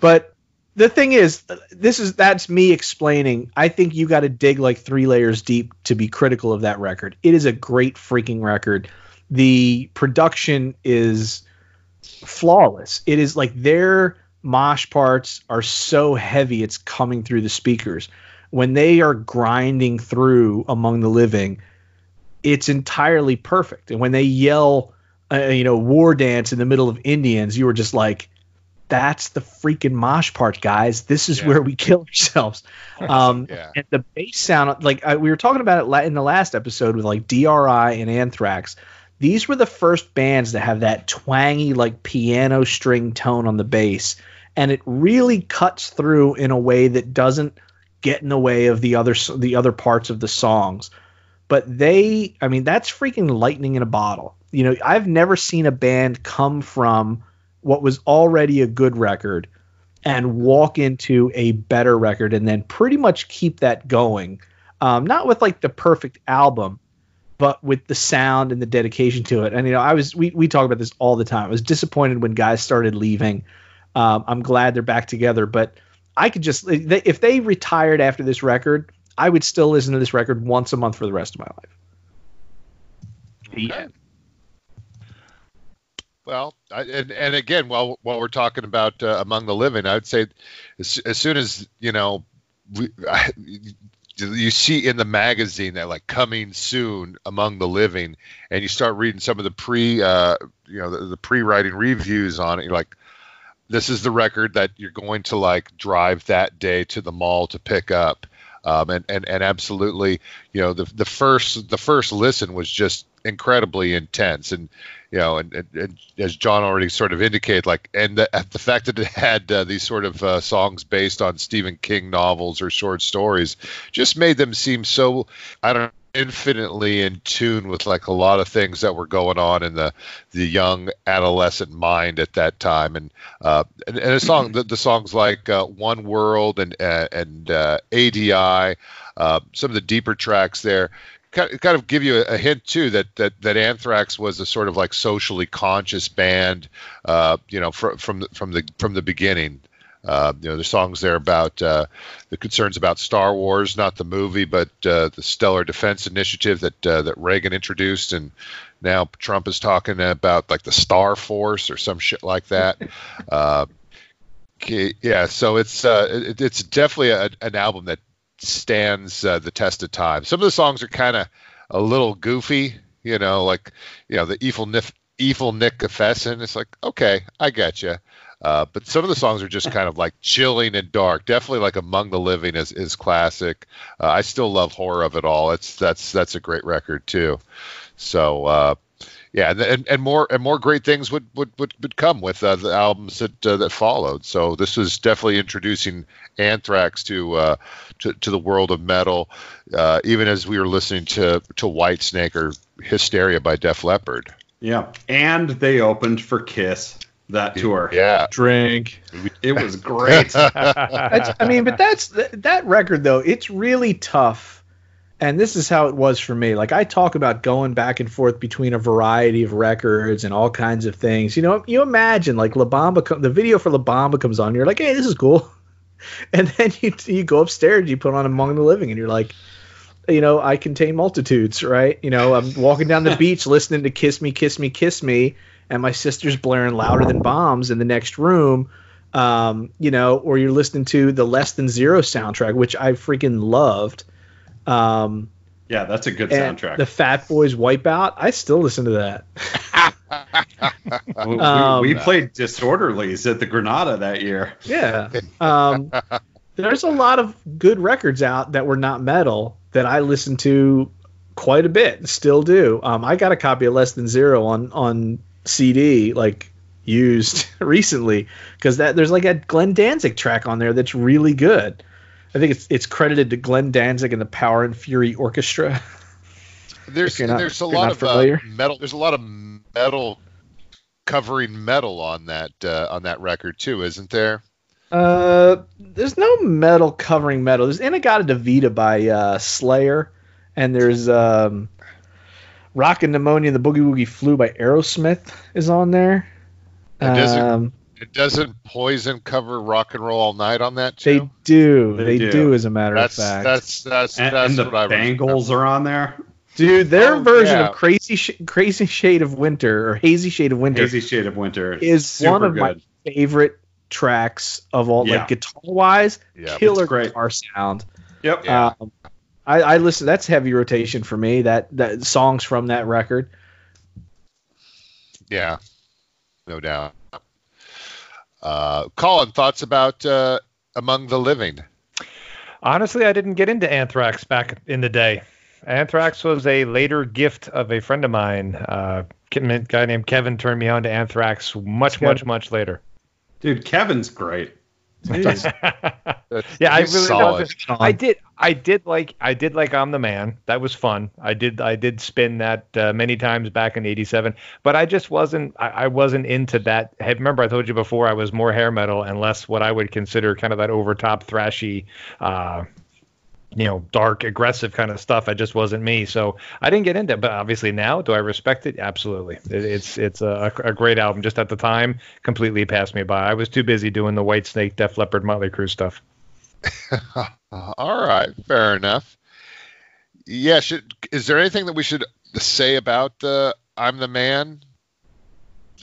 But the thing is, this is that's me explaining. I think you got to dig like three layers deep to be critical of that record. It is a great freaking record. The production is flawless. It is like their mosh parts are so heavy it's coming through the speakers. When they are grinding through among the living, it's entirely perfect. And when they yell, uh, you know, war dance in the middle of Indians, you were just like, that's the freaking mosh part, guys. This is Yeah. where we kill ourselves. Um, Yeah. And the bass sound, like I, we were talking about it in the last episode with like DRI and Anthrax. These were the first bands that have that twangy, like piano string tone on the bass, and it really cuts through in a way that doesn't get in the way of the other the other parts of the songs. But they, I mean, that's freaking lightning in a bottle. You know, I've never seen a band come from what was already a good record and walk into a better record and then pretty much keep that going. Um, not with like the perfect album, but with the sound and the dedication to it. And you know, I was we we talk about this all the time. I was disappointed when guys started leaving. Um, I'm glad they're back together, but I could just if they retired after this record, I would still listen to this record once a month for the rest of my life. The Okay. end. Well, I, and and again, while while we're talking about uh, among the living, I would say as, as soon as you know we, I, you see in the magazine that like coming soon among the living, and you start reading some of the pre uh, you know the, the pre-writing reviews on it, you're like, this is the record that you're going to like drive that day to the mall to pick up. Um, and, and, and absolutely, you know, the, the first the first listen was just incredibly intense, and you know, and, and, and as John already sort of indicated, like, and the, the fact that it had uh, these sort of uh, songs based on Stephen King novels or short stories just made them seem so, I don't know, infinitely in tune with like a lot of things that were going on in the the young adolescent mind at that time and uh and, and a song the, the songs like uh, one world and uh, and uh, adi uh some of the deeper tracks there kind of give you a, hint too that that that Anthrax was a sort of like socially conscious band, uh, you know, from from the from the beginning. Uh, you know, the songs there about uh, the concerns about Star Wars, not the movie, but uh, the Stellar Defense Initiative that uh, that Reagan introduced, and now Trump is talking about like the Star Force or some shit like that. Uh, yeah, so it's uh, it, it's definitely a, an album that stands uh, the test of time. Some of the songs are kind of a little goofy, you know, like you know the evil Nif, Efilnikufesin. It's like okay, I get you. Uh, but some of the songs are just kind of like chilling and dark. Definitely like Among the Living is, is classic. Uh, I still love Horror of It All. It's that's that's a great record too. So uh, yeah, and, and more and more great things would would would, would come with uh, the albums that uh, that followed. So this was definitely introducing Anthrax to to, to the world of metal, even as we were listening to to Whitesnake or Hysteria by Def Leppard. Yeah, and they opened for Kiss that tour. Yeah, Drink. It was great. I mean, but that's that record though. It's really tough And this is how it was for me. Like I talk about going back and forth between a variety of records and all kinds of things. You know, you imagine like La Bamba, co- the video for La Bamba comes on. You're like, hey, this is cool. And then you you go upstairs, you put on Among the Living, and you're like, you know, I contain multitudes, right? You know, I'm walking down the beach listening to Kiss Me, Kiss Me, Kiss Me, and my sister's blaring louder than bombs in the next room. Um, you know, or you're listening to the Less Than Zero soundtrack, which I freaking loved. Um, Yeah, that's a good soundtrack. the Fat Boys Wipeout, I still listen to that. we, we- um, we played Disorderlies at the Granada that year. Yeah. Um, there's a lot of good records out that were not metal that I listened to quite a bit, still do. Um, I got a copy of Less Than Zero on on CD, like used recently, because that there's like a Glenn Danzig track on there that's really good. I think it's it's credited to Glenn Danzig and the Power and Fury Orchestra. There's not- there's a lot of uh, metal. There's a lot of metal covering metal on that uh, on that record too, isn't there? Uh, there's no metal covering metal. There's In-A-Gadda-Da-Vida by uh, Slayer, and there's um, Rockin' Pneumonia and the Boogie Woogie Flu by Aerosmith is on there. And does it- Um, It doesn't Poison cover Rock and Roll All Night on that they do, they, They do. do. as a matter that's, of fact. that's that's And, that's and the what I Bangles are on there. Dude, their Oh, version yeah. of Crazy Sh- Crazy Shade of Winter or Hazy Shade of Winter Hazy Shade of Winter is one of my favorite tracks of all, Yeah. like guitar wise, Yeah, killer great. guitar sound. Yep. Yeah. Um, I, I listen. That's heavy rotation for me. That that songs from that record. Yeah, no doubt. Uh, Colin, thoughts about uh, Among the Living? Honestly, I didn't get into Anthrax back in the day. Anthrax was a later gift of a friend of mine. Uh, a guy named Kevin turned me on to Anthrax much, Kevin. much, much later. Dude, Kevin's great. That's- yeah, I really solid. wasn't- I did. I did like. I did like. I'm the man. That was fun. I did. I did spin that uh, many times back in '87. But I just wasn't. I, I wasn't into that. Hey, remember, I told you before. I was more hair metal and less what I would consider kind of that over top thrashy. Uh, you know, dark, aggressive kind of stuff. I just wasn't me, so I didn't get into it. But obviously now, do I respect it? Absolutely. It, it's it's a, a great album. Just at the time, completely passed me by. I was too busy doing the White Snake, Def Leppard, Motley Crue stuff. All right, fair enough. Yeah, should is there anything that we should say about the I'm the Man?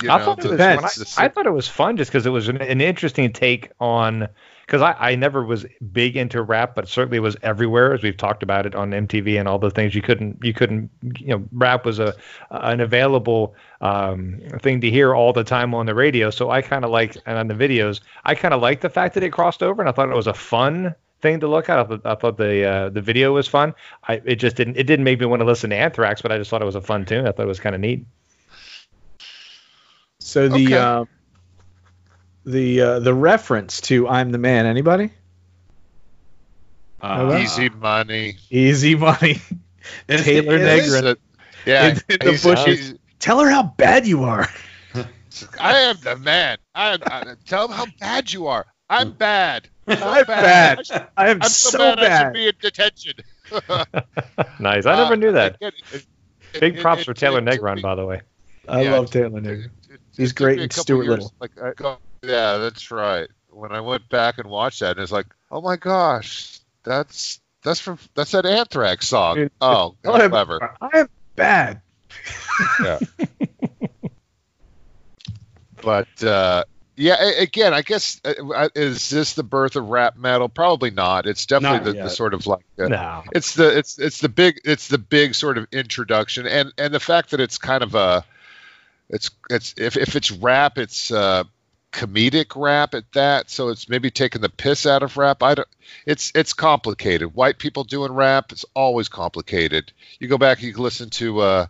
You I know, thought it was. I, I thought it was fun just because it was an, an interesting take on. Because I, I never was big into rap, but certainly was everywhere, as we've talked about it on MTV and all the things you couldn't you couldn't you know rap was a an available um, thing to hear all the time on the radio. So I kind of liked and on the videos I kind of liked the fact that it crossed over, and I thought it was a fun thing to look at. I thought, I thought the uh, the video was fun. I it just didn't it didn't make me want to listen to Anthrax, but I just thought it was a fun tune. I thought it was kind of neat. So the Okay. uh, the uh, the reference to "I'm the Man." Anybody? Uh, Easy money. Easy money. Taylor it Is Negron. Yeah, In the bushes. he's- Tell her how bad you are. I am the man. I, I tell him how bad you are. I'm bad. So I'm bad. I, I am I'm so, so bad, I should be in detention. Nice. I never Uh, knew that. again, it- Big it- props it- for Taylor it took Negron, me- by the way. I Yeah, love Taylor Negron. He's great me a in Stuart years, Little. Like, I go, yeah, that's right. When I went back and watched that, and it's like, oh my gosh, that's that's from that's that Anthrax song. Oh, her- clever. I am bad. Yeah. but uh, yeah, again, I guess uh, uh, is this the birth of rap metal? Probably not. It's Not definitely the, the sort of like the, No. it's the it's it's the big it's the big sort of introduction and and the fact that it's kind of a it's it's if if it's rap it's uh comedic rap at that so it's maybe taking the piss out of rap. I don't it's it's complicated. White people doing rap it's always complicated. You go back you can listen to uh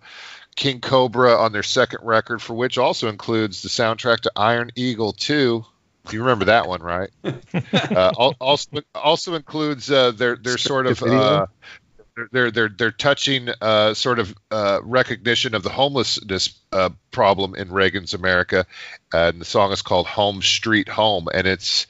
king cobra on their second record for which also includes the soundtrack to iron eagle 2 you remember that one right? Uh, also also includes uh, their their sort of Their their, their touching uh, sort of uh, recognition of the homelessness uh, problem in Reagan's America, and the song is called "Home Street Home," and it's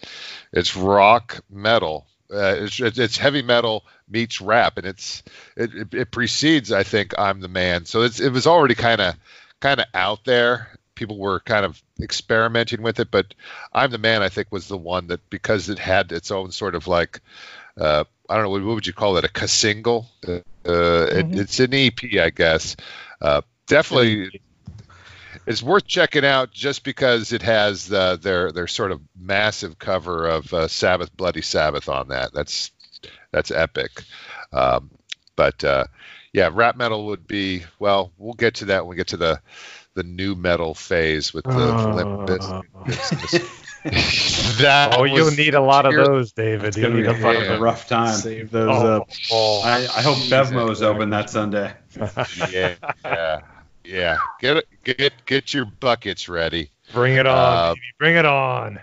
it's rock metal. Uh, it's, it's heavy metal meets rap, and it's it, it, it precedes, I think, I'm the Man. So it's, it was already kind of kind of out there. People were kind of experimenting with it, but I'm the Man, I think, was the one that because it had its own sort of like uh, I don't know what, what would you call it a single. Uh, mm-hmm. it, it's an EP, I guess. Uh, definitely it's worth checking out just because it has the, their their sort of massive cover of uh, Sabbath Bloody Sabbath on that. That's that's epic. Um, but uh, yeah, rap metal would be well. We'll get to that when we get to the the new metal phase with the oh. that oh, you'll need a lot of those, David. You'll need a, lot of a rough time. Save those oh, up. Oh, I, I hope is open that Sunday. yeah, yeah. Yeah, get get get your buckets ready. Bring it on, uh, bring it on.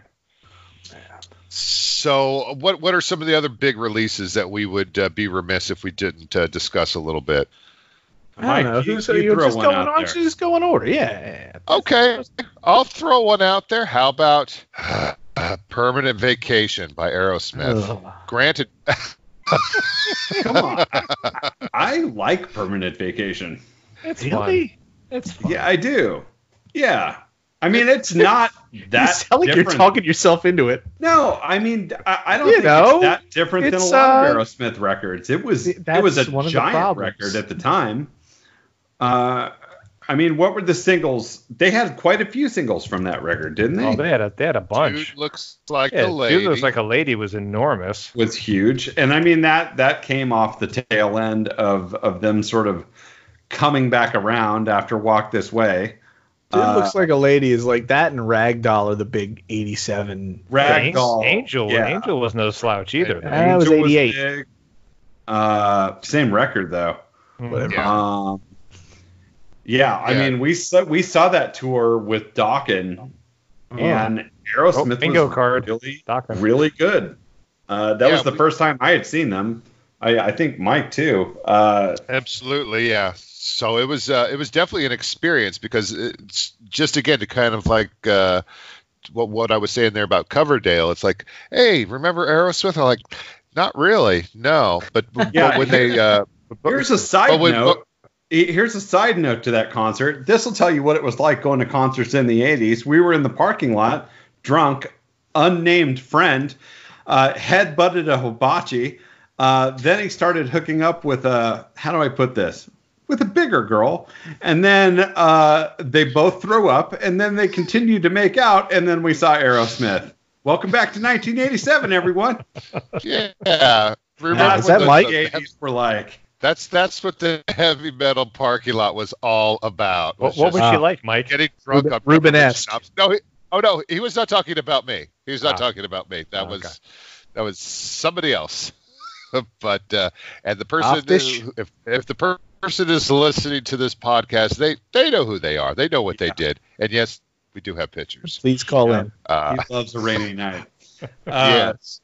So, what what are some of the other big releases that we would uh, be remiss if we didn't uh, discuss a little bit? I don't know. You, Who's you, you just going on? Just go in order. Yeah. Okay, I'll throw one out there. How about uh, "Permanent Vacation" by Aerosmith? Ugh. Granted. Come on. I, I, like "Permanent Vacation." It's really. Fun. It's fine. Yeah, I do. Yeah. I mean, it's not that. you sound like different. you're talking yourself into it. No, I mean, I, I don't you think know, it's that different it's, than a lot uh, of Aerosmith records. It was it was a giant record at the time. Uh, I mean, what were the singles? They had quite a few singles from that record, didn't they? Oh, they had a they had a bunch. Dude looks like yeah, a lady. Dude looks like a lady was enormous. Was huge, and I mean that that came off the tail end of of them sort of coming back around after Walk This Way. Dude uh, looks like a lady is like that and Ragdoll are the big 87. Ragdoll. Angel. Yeah. Angel was no slouch either. That was 88. Uh, same record though. Whatever. Yeah. Um, yeah, I yeah. mean we saw we saw that tour with Dokken oh. and Aerosmith oh, bingo was card. really Dokken. really good. Uh, that yeah, was the we, first time I had seen them. I, I think Mike too. Uh, absolutely, yeah so it was uh, it was definitely an experience because it's just again to kind of like uh, what what I was saying there about Coverdale. It's like, hey, remember Aerosmith? I'm like, not really, no. But, yeah, but when they uh, here's a side when, note. Here's a side note to that concert. This will tell you what it was like going to concerts in the 80s. We were in the parking lot, drunk, unnamed friend, uh, head butted a hibachi. Uh, then he started hooking up with a, how do I put this? with a bigger girl, and then uh, they both throw up, and then they continue to make out, and then we saw Aerosmith. Welcome back to 1987, everyone. Yeah, remember is that Mike? The 80s were like. That's that's what the heavy metal parking lot was all about. Was what, what was uh, she like, Mike? Getting drunk Ruben, Ruben S. No, he, oh no, he was not talking about me. He was not oh. talking about me. That oh, was okay. that was somebody else. but uh, and the person who, if if the per- person is listening to this podcast, they they know who they are. They know what yeah. they did. And yes, we do have pictures. Please call yeah. in. Uh, he loves a rainy night. Uh, yes.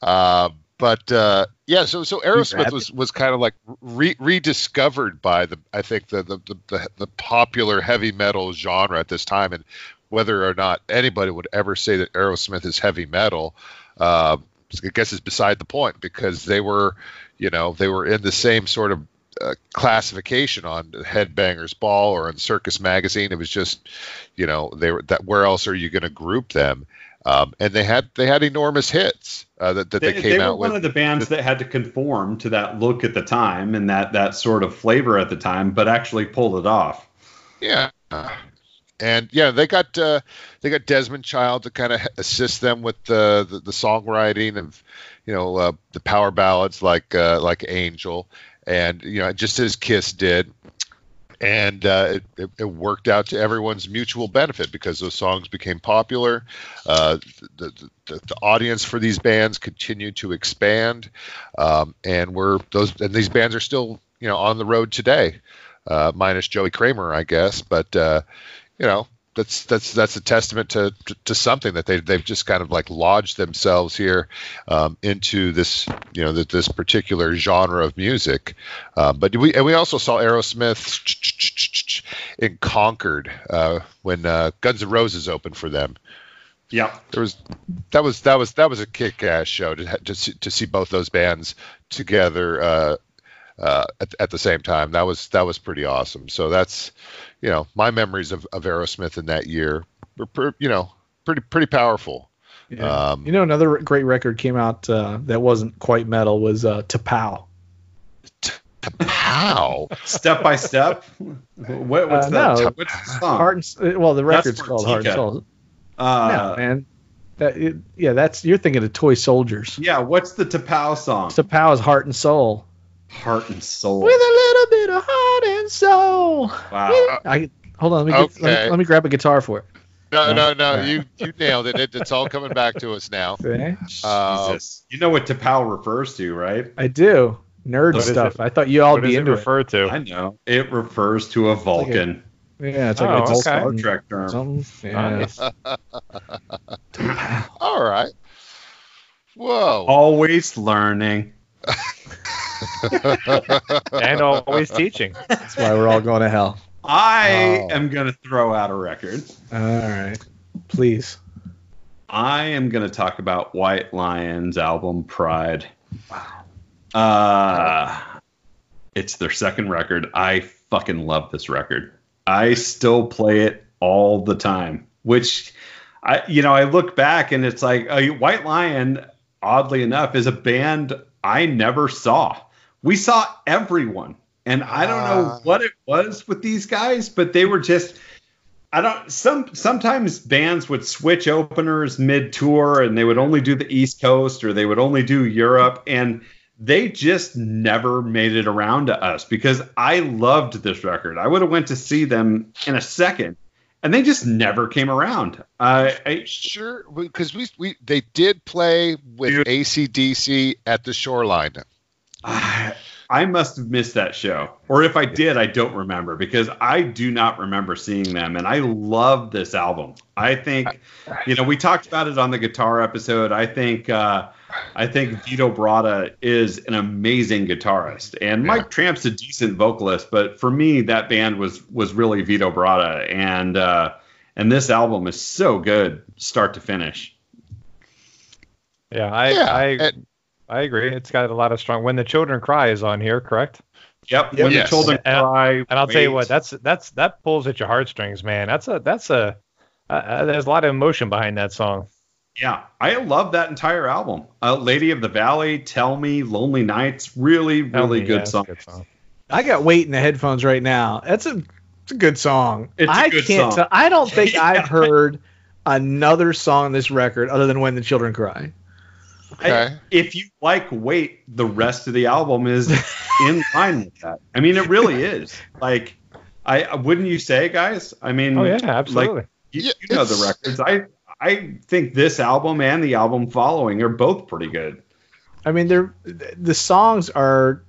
Uh, but uh, yeah, so so Aerosmith was, was kind of like re- rediscovered by the I think the the, the the popular heavy metal genre at this time, and whether or not anybody would ever say that Aerosmith is heavy metal, uh, I guess is beside the point because they were, you know, they were in the same sort of uh, classification on Headbangers Ball or in Circus Magazine. It was just, you know, they were that. Where else are you going to group them? Um, and they had they had enormous hits uh, that, that they, they, came they out with. One of the bands that had to conform to that look at the time and that that sort of flavor at the time, but actually pulled it off. Yeah, and yeah, they got uh, they got Desmond Child to kind of assist them with the, the, the songwriting of you know uh, the power ballads like uh, like Angel, and you know just as Kiss did, and uh, it, it, worked out to everyone's mutual benefit because those songs became popular. Uh, the, the, the, audience for these bands continued to expand, um, and we're those and these bands are still you know on the road today, uh, minus Joey Kramer, I guess, but uh, you know that's that's that's a testament to, to, to something that they they've just kind of like lodged themselves here um, into this you know this particular genre of music. Uh, but we and we also saw Aerosmith in Concord uh, when uh, Guns N' Roses opened for them. Yeah, There was that was that was that was a kick-ass show to to see, to see both those bands together uh, uh, at, at the same time. That was that was pretty awesome. So that's you know my memories of, of Aerosmith in that year were per, you know pretty pretty powerful. Yeah. Um, you know, another great record came out uh, that wasn't quite metal was uh, T'Pau. How? Step by step. What, what's Uh, that? no. What's the song? Heart and, uh, well, the record's for called Heart and Soul. uh, no, man. That, it, yeah, that's you're thinking of Toy Soldiers. Yeah, what's the T'Pau song? T'Pau's Heart and Soul. Heart and Soul. With a little bit of heart and soul. Wow. I hold on. Let me, get, let, me, let me grab a guitar for it. No, no, no. You you nailed it. it. It's all coming back to us now. Okay. Uh, Jesus. You know what T'Pau refers to, right? I do. Nerd What is stuff. I thought you all what be does it into it. refer to? I know. It refers to a Vulcan. Yeah, it's like Oh, a okay. Star Trek term. Something. Yeah. All right. Whoa. Always learning. and always teaching. That's why we're all going to hell. I Oh. am going to throw out a record. All right. Please. I am going to talk about White Lion's album Pride. Wow. Uh, it's their second record. I fucking love this record. I still play it all the time, which I you know, I look back and it's like uh, White Lion oddly enough is a band I never saw. We saw everyone. And I don't know what it was with these guys, but they were just I don't some sometimes bands would switch openers mid tour and they would only do the East Coast or they would only do Europe and they just never made it around to us because I loved this record. I would have went to see them in a second and they just never came around. Uh, I, Sure, because we we they did play with Dude. ACDC at the Shoreline. I I must have missed that show. Or if I did, I don't remember because I do not remember seeing them. And I love this album. I think, you know, we talked about it on the guitar episode. I think, uh, I think Vito Bratta is an amazing guitarist, and Mike Tramp's a decent vocalist. But for me, that band was was really Vito Bratta, and uh, and this album is so good, start to finish. Yeah, I Yeah, I and- I agree. It's got a lot of strong. When the children cry is on here, correct? Yep. When Yes. the children And- cry, And I'll tell you what, that's that's that pulls at your heartstrings, man. That's a that's a uh, uh, there's a lot of emotion behind that song. Yeah, I love that entire album. Uh, Lady of the Valley, Tell Me, Lonely Nights, really, really me, good yeah, song. good song. I got weight in the headphones right now. That's a it's a good song. It's a I good can't song. tell- I don't think Yeah. I've heard another song on this record other than When the Children Cry. Okay. I- if you like Wait, the rest of the album is in line with that. I mean, it really is. Like, I wouldn't you say, guys? I mean, Oh yeah, absolutely. Like, you, Yeah, you know the records. I I think this album and the album following are both pretty good. I mean, they're the songs are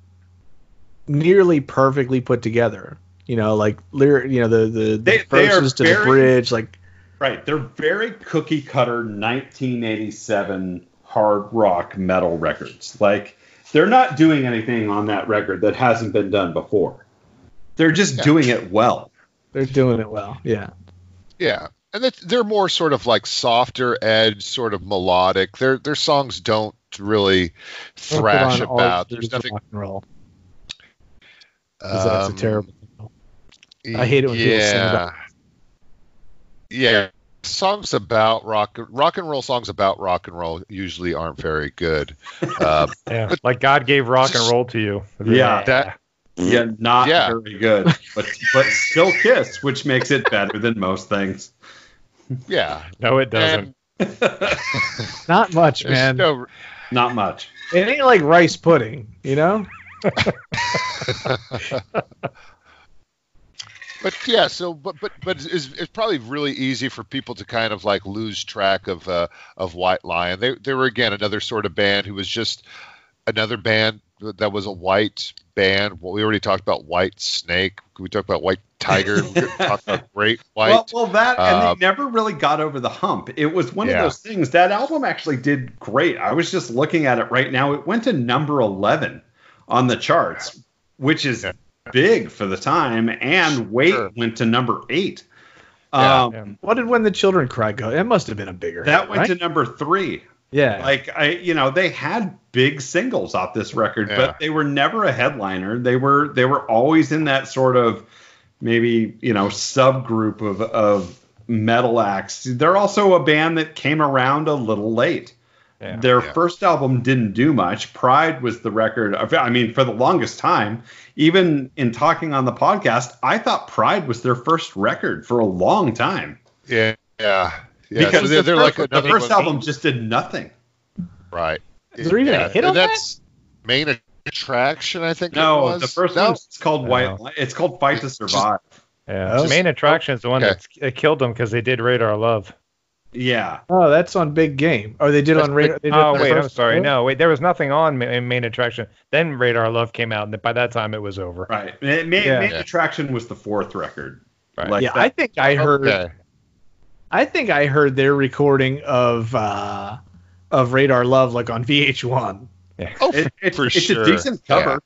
nearly perfectly put together. You know, like lyric, you know, the the, the They- they are verses to the bridge, like Right. They're very cookie cutter 1987 hard rock metal records. Like they're not doing anything on that record that hasn't been done before. They're just Yeah. doing it well. they're doing it well. Yeah. Yeah, and they're more sort of like softer edge, sort of melodic. Their their songs don't really thrash about. There's nothing. rock and roll. 'cause that's a um, terrible. I hate it when people sing yeah. about Yeah, songs about rock rock and roll songs about rock and roll usually aren't very good. Um, Yeah, like God gave rock and roll to you. Yeah. that Yeah, not Yeah. very good, but but still Kiss, which makes it better than most things. Yeah, No, it doesn't. and Not much, man. no- Not much. It ain't like rice pudding, you know. but yeah, so but but but it's, it's probably really easy for people to kind of like lose track of uh, of White Lion. They they were again another sort of band who was just another band that was a white band. Well, we already talked about White Snake. We talked about White Tiger. We talked about Great White. Well, well, that and Uh, they never really got over the hump. It was one Yeah. of those things. That album actually did great. I was just looking at it right now. It went to number eleven on the charts, which is Yeah. big for the time. And Wait Sure. went to number eight. Yeah. Um, What did When the Children Cry go? It must have been a bigger. That hit, went right? to number three. Yeah. Like I, you know, they had big singles off this record, Yeah. but they were never a headliner. They were they were always in that sort of maybe you know subgroup of of metal acts. They're also a band that came around a little late. Yeah. Their Yeah. first album didn't do much. Pride was the record. of- I mean, for the longest time, even in talking on the podcast, I thought Pride was their first record for a long time. Yeah, yeah, yeah. because so they're, the they're first, like the first album just did nothing. right? Is there even a Yeah, hit and on that? that's main attraction, I think. it No, was. the first No? one's called White. Li- It's called Fight to Survive. Yeah. Oh. Main attraction is the one Okay. that that killed them because they did Radar Love. Yeah. Oh, that's on Big Game. Oh, they did That's on radar. They Oh wait, I'm sorry. what? No, wait. There was nothing on ma- in main attraction. Then Radar Love came out, and by that time it was over. Right. Main, Yeah. Main Yeah. Attraction was the fourth record. Right. Like yeah, that- I think I heard. Okay. I think I heard their recording of uh, of Radar Love like on VH1. Oh, it- it's, for it's sure. a decent cover.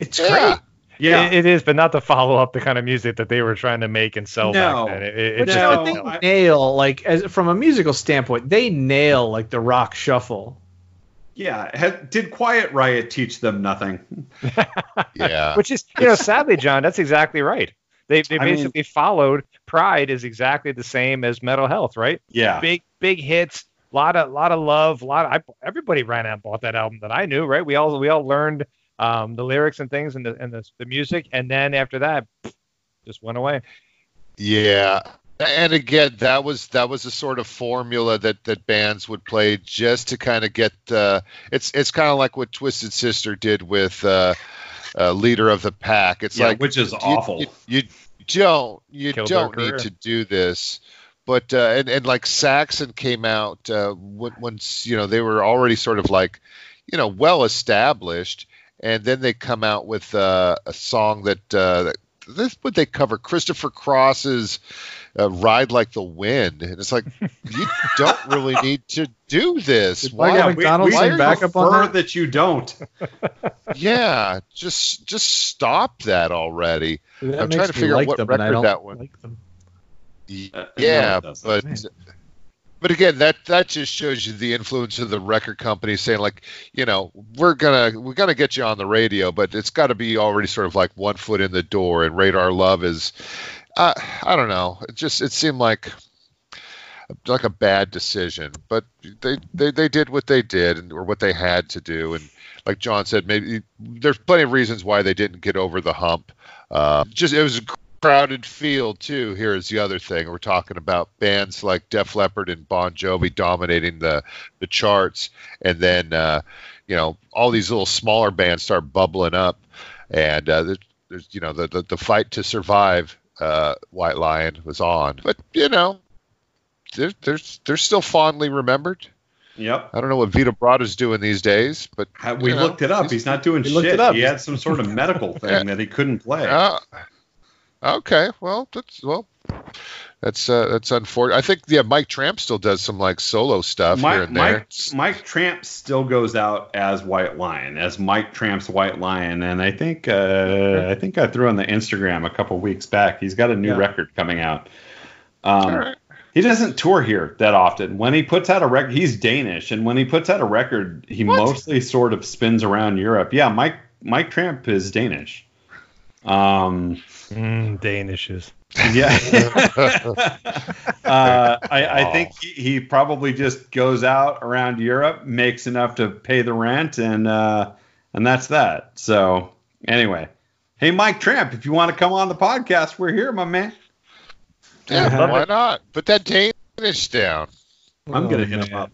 It's Yeah. great. Yeah. It, it is, but not to follow up the kind of music that they were trying to make and sell No. back then. It, it, But it you just know, No, they didn't help. Nail like as from a musical standpoint, they nail like the rock shuffle. yeah. Had, did Quiet Riot teach them nothing? Yeah. Which is, you know, sadly, John, that's exactly right. They they I mean- basically followed Pride is exactly the same as Mental Health, right? Yeah. Big big hits, lot of lot of love, lot. Of, I, everybody ran out and bought that album that I knew, right? We all we all learned um, the lyrics and things and the and the, the music, and then after that, just went away. Yeah. And again, that was that was a sort of formula that that bands would play just to kind of get. Uh, it's it's kind of like what Twisted Sister did with uh, uh, Leader of the Pack. It's Yeah, like which is you- awful. You, you don't you Killed don't need to do this. But uh, and and like Saxon came out uh, when- once you know they were already sort of like you know well established, and then they come out with uh, a song that uh, that- this would they cover Christopher Cross's uh, "Ride Like the Wind," and it's like you don't really need to do this. Did Why? Michael we, McDonald we sing backup on prefer that? that you don't. Yeah, just just stop that already. That I'm trying to me figure out what them, and I record that one- Like them. Uh, yeah, no, but Man. but again, that that just shows you the influence of the record company saying like, you know, we're gonna we're gonna get you on the radio, but it's got to be already sort of like one foot in the door. And Radar Love is, uh, I don't know, it just it seemed like like a bad decision, but they they they did what they did and or what they had to do, and like John said, maybe there's plenty of reasons why they didn't get over the hump. Uh, just it was a crowded field too. Here is the other thing: we're talking about bands like Def Leppard and Bon Jovi dominating the the charts, and then uh, you know all these little smaller bands start bubbling up, and uh, there's, there's you know the, the the fight to survive. Uh, White Lion was on, but you know they're they're they're still fondly remembered. Yep. I don't know what Vito Bratta's doing these days, but We know, looked it up. He's not doing We looked shit. up. He had some sort of medical thing that he couldn't play. Uh, okay, well, that's well, that's uh, that's unfortunate. I think yeah, Mike Tramp still does some like solo stuff here Mike, and there. Mike, Mike Tramp still goes out as White Lion, as Mike Tramp's White Lion, and I think uh, I think I threw on the Instagram a couple weeks back. He's got a new Yeah. record coming out. Um, right. He doesn't tour here that often. When he puts out a record, he's Danish, and when he puts out a record, he mostly sort of spins around Europe. Yeah, Mike Mike Tramp is Danish. Um, Mm, Danishes. yeah. uh, I, I think he, he probably just goes out around Europe, makes enough to pay the rent, and uh, and that's that. So anyway, hey Mike Tramp, if you want to come on the podcast, we're here, my man. Yeah, why it. not? Put that Danish down. I'm Oh, gonna hit him up.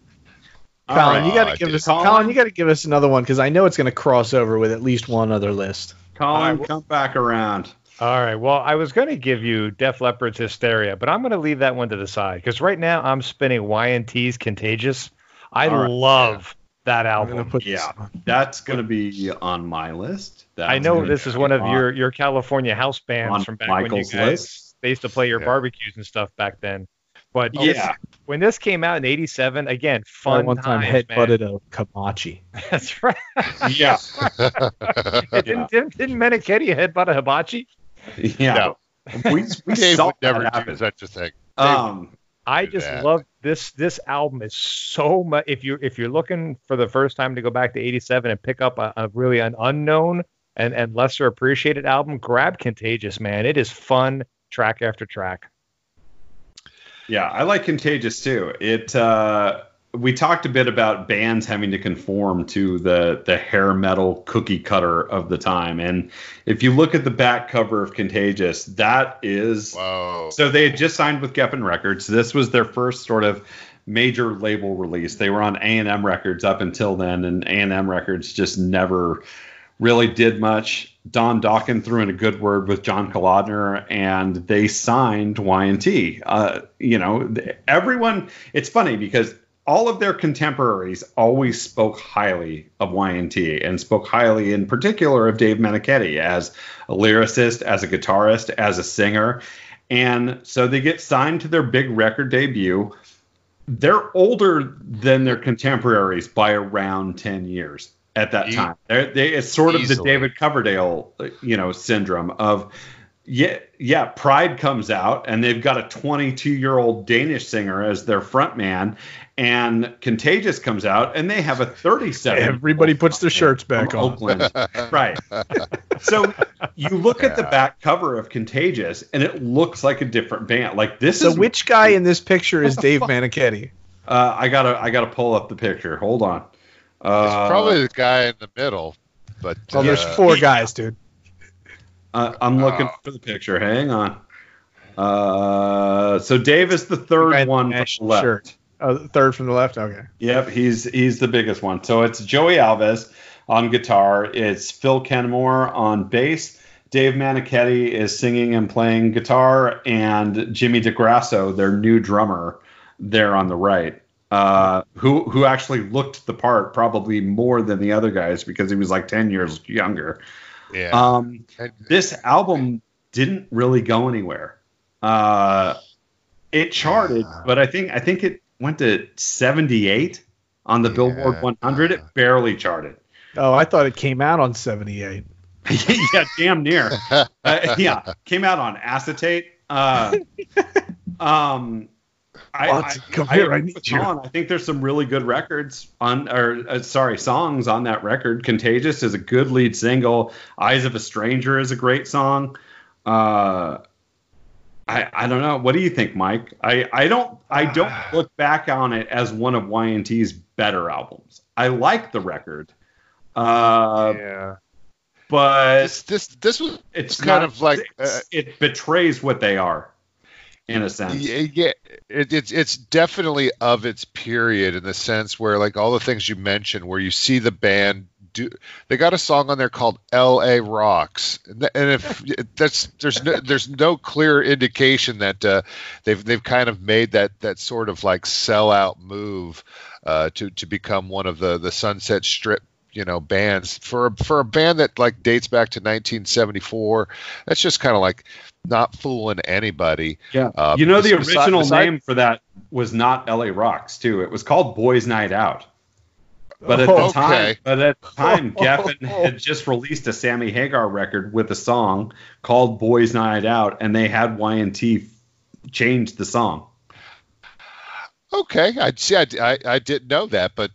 Colin, All you got to give dude. us Colin? Colin, you got to give us another one because I know it's going to cross over with at least one other list. Colin, well- come back around. All right. Well, I was going to give you Def Leppard's Hysteria, but I'm going to leave that one to the side because right now I'm spinning Y&T's Contagious. I All right. love that I'm going album. to put Yeah, that's gonna be on my list. I know this is be one of on- your, your California house bands from back when you guys list. they used to play your Yeah. barbecues and stuff back then. But Yeah. this- when this came out in '87, again, I fun one time times, man. a Kamachi. That's right. Yeah, didn't, didn't, didn't Meniketti headbutt a hibachi? yeah. No. We, we Dave saw would never that do such a thing. Um, I just that. love this. This album is so much. If you if you're looking for the first time to go back to '87 and pick up a, a really an unknown and and lesser appreciated album, grab Contagious, man. It is fun track after track. Yeah, I like Contagious too. It uh, we talked a bit about bands having to conform to the the hair metal cookie cutter of the time, and if you look at the back cover of Contagious, that is Whoa. so they had just signed with Geffen Records. This was their first sort of major label release. They were on A&M Records up until then, and A&M Records just never really did much. Don Dokken threw in a good word with John Kalodner, and they signed Y&T. Uh, you know, everyone. It's funny because all of their contemporaries always spoke highly of Y&T and spoke highly, in particular, of Dave Meniketti as a lyricist, as a guitarist, as a singer. And so they get signed to their big record debut. They're older than their contemporaries by around 10 years at that E- time. They're, they, it's sort of the. David Coverdale, you know, syndrome of yeah, yeah, Pride comes out and they've got a 22 year old Danish singer as their front man, and Contagious comes out and they have a 37. Everybody puts their shirts back on. Oakland. right. So you look at the back cover of Contagious and it looks like a different band. Like this So is which guy in this picture is Dave Meniketti? uh, I gotta I gotta pull up the picture. Hold on. Uh, It's probably the guy in the middle, but Well, there's uh, four guys, dude. Uh, I'm looking Oh. for the picture. Hang on. Uh, so Dave is the third Guy in the one from the left. shirt. Oh, third from the left. Okay. Yep, he's he's the biggest one. So it's Joey Alves on guitar. It's Phil Kennemore on bass. Dave Meniketti is singing and playing guitar, and Jimmy DeGrasso, their new drummer, there on the right, uh, who who actually looked the part probably more than the other guys because he was like ten years younger. Yeah. Um, this album didn't really go anywhere. Uh, it charted, but I think I think it went to 78 on the Yeah. Billboard 100. It barely charted. Oh, I thought it came out on 78. yeah, damn near. Uh, yeah, came out on acetate. Uh, um, I, I, come I here, I agree need you. Colin. I think there's some really good records on, or uh, sorry, songs on that record. "Contagious" is a good lead single. "Eyes of a Stranger" is a great song. Uh, I, I don't know. What do you think, Mike? I, I don't I don't look back on it as one of Y&T's better albums. I like the record, uh, yeah. but this this this was it's kind not- of like, uh, it betrays what they are in a sense. Yeah, it, it's it's definitely of its period in the sense where like all the things you mentioned, where you see the band do. They got a song on there called "L.A. Rocks," and and if that's there's no, there's no clear indication that uh, they've they've kind of made that that sort of like sellout move uh, to to become one of the the Sunset Strip you know bands for a- for a band that like dates back to 1974 that's just kind of like not fooling anybody Yeah. Uh, you know the original name for that was not LA Rocks too. It was called Boys Night Out. But at the Oh, time, okay. but at the time, Geffen had just released a Sammy Hagar record with a song called "Boys Night Out," and they had Y&T change the song. Okay, I see. I, I, I didn't know that, but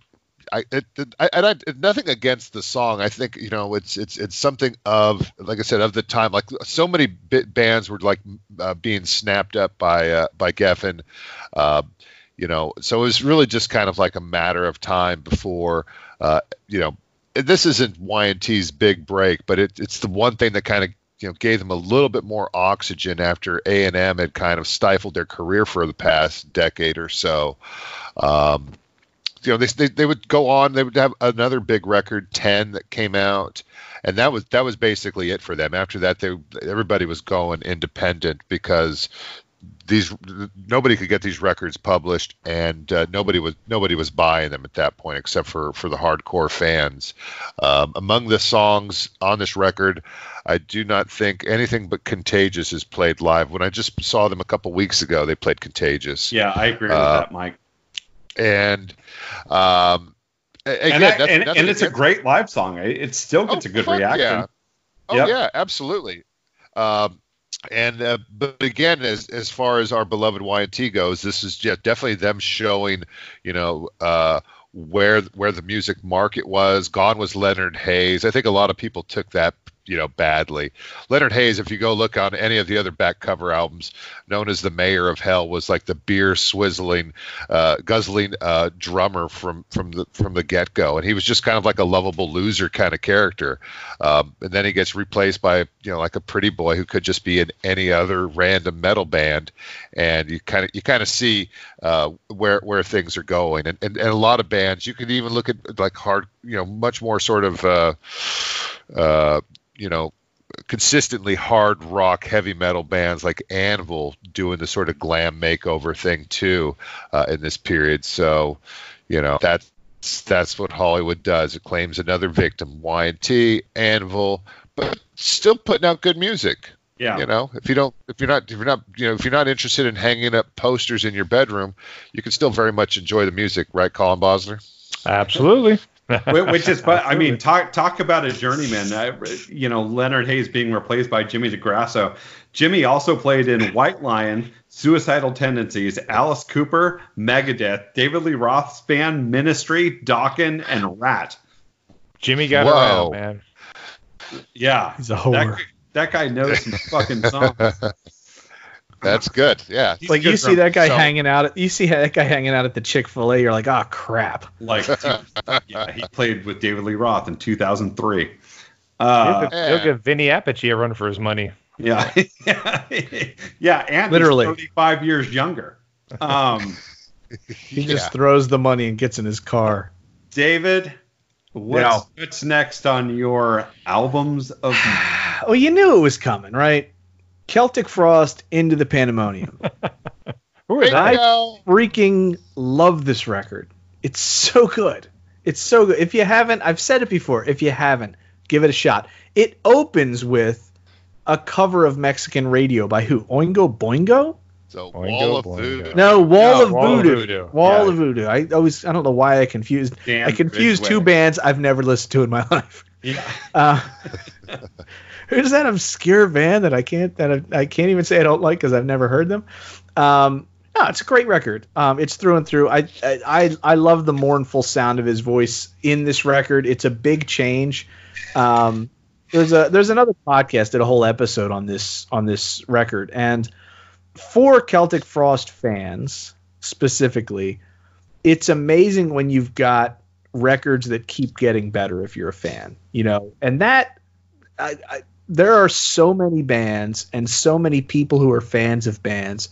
I, it, I and I nothing against the song. I think you know it's it's it's something of like I said of the time. Like so many bands were like uh, being snapped up by uh, by Geffen. Uh, you know, so it was really just kind of like a matter of time before uh, you know. This isn't Y&T's big break, but it, it's the one thing that kind of you know gave them a little bit more oxygen after A and M had kind of stifled their career for the past decade or so. Um, you know, they, they they would go on. They would have another big record, ten, that came out, and that was that was basically it for them. After that, they everybody was going independent because these nobody could get these records published, and uh, nobody was nobody was buying them at that point except for for the hardcore fans. Um, among the songs on this record, I do not think anything but "Contagious" is played live. When I just saw them a couple weeks ago, they played "Contagious." Yeah, I agree with Uh, that, Mike. And um, again, And, that- nothing- and, nothing and it's a great live song. It, still gets Oh, a good reaction. Yeah. Oh Yep. yeah, absolutely. Um, And uh, but again, as as far as our beloved Y&T goes, this is yeah, definitely them showing, you know, uh, where where the music market was. Gone was Leonard Hayes. I think a lot of people took that you know badly. Leonard Hayes, if you go look on any of the other back cover albums, known as the Mayor of Hell, was like the beer swizzling, uh, guzzling uh, drummer from from the from the get go, and he was just kind of like a lovable loser kind of character. Um, and then he gets replaced by you know like a pretty boy who could just be in any other random metal band, and you kind of you kind of see uh, where where things are going, and, and and a lot of bands you can even look at like hard you know much more sort of uh, uh, you know consistently hard rock heavy metal bands like Anvil doing the sort of glam makeover thing too uh, in this period. So, you know, that's that's what Hollywood does. It claims another victim, Y&T, Anvil, but still putting out good music. Yeah. You know, if you don't, if you're not, if you're not, you know, if you're not interested in hanging up posters in your bedroom, you can still very much enjoy the music, right, Colin Bosler? Absolutely. Which is, but I mean, talk talk about a journeyman. Uh, you know, Leonard Hayes being replaced by Jimmy DeGrasso. Jimmy also played in White Lion, Suicidal Tendencies, Alice Cooper, Megadeth, David Lee Roth's band Ministry, Dokken, and Ratt. Jimmy got Whoa. around, man. Yeah, He's a whore. that, that guy knows some fucking songs. That's good. Yeah. He's like you see from- that guy so- hanging out. At, you see that guy hanging out at the Chick Fil A. You're like, oh crap. Like, yeah, he played with David Lee Roth in 2003. He'll, Uh, give, he'll give Vinny Appice a run for his money. yeah, yeah, and Literally. he's 35 years younger. Um, He Yeah. just throws the money and gets in his car. David, what's, Yeah. what's next on your albums of? Oh, you knew it was coming, right? Celtic Frost into the Pandemonium. Who is that? Bingo. freaking love this record. It's so good. It's so good. If you haven't, I've said it before. If you haven't, give it a shot. It opens with a cover of Mexican radio by who? Oingo Boingo? So Boingo, Wall of boingo. Voodoo. No, Wall No, of Wall of Voodoo. Voodoo. Wall Yeah. of Voodoo. I always I don't know why I confused Dan I confused two bands I've never listened to in my life. Yeah. Uh, who's that obscure band that I can't that I, I can't even say I don't like because I've never heard them. Um, no, it's a great record. Um, it's through and through. I, I I love the mournful sound of his voice in this record. It's a big change. Um, there's a there's another podcast did a whole episode on this on this record and for Celtic Frost fans specifically, it's amazing when you've got records that keep getting better if you're a fan, you know, and that I, I, there are so many bands and so many people who are fans of bands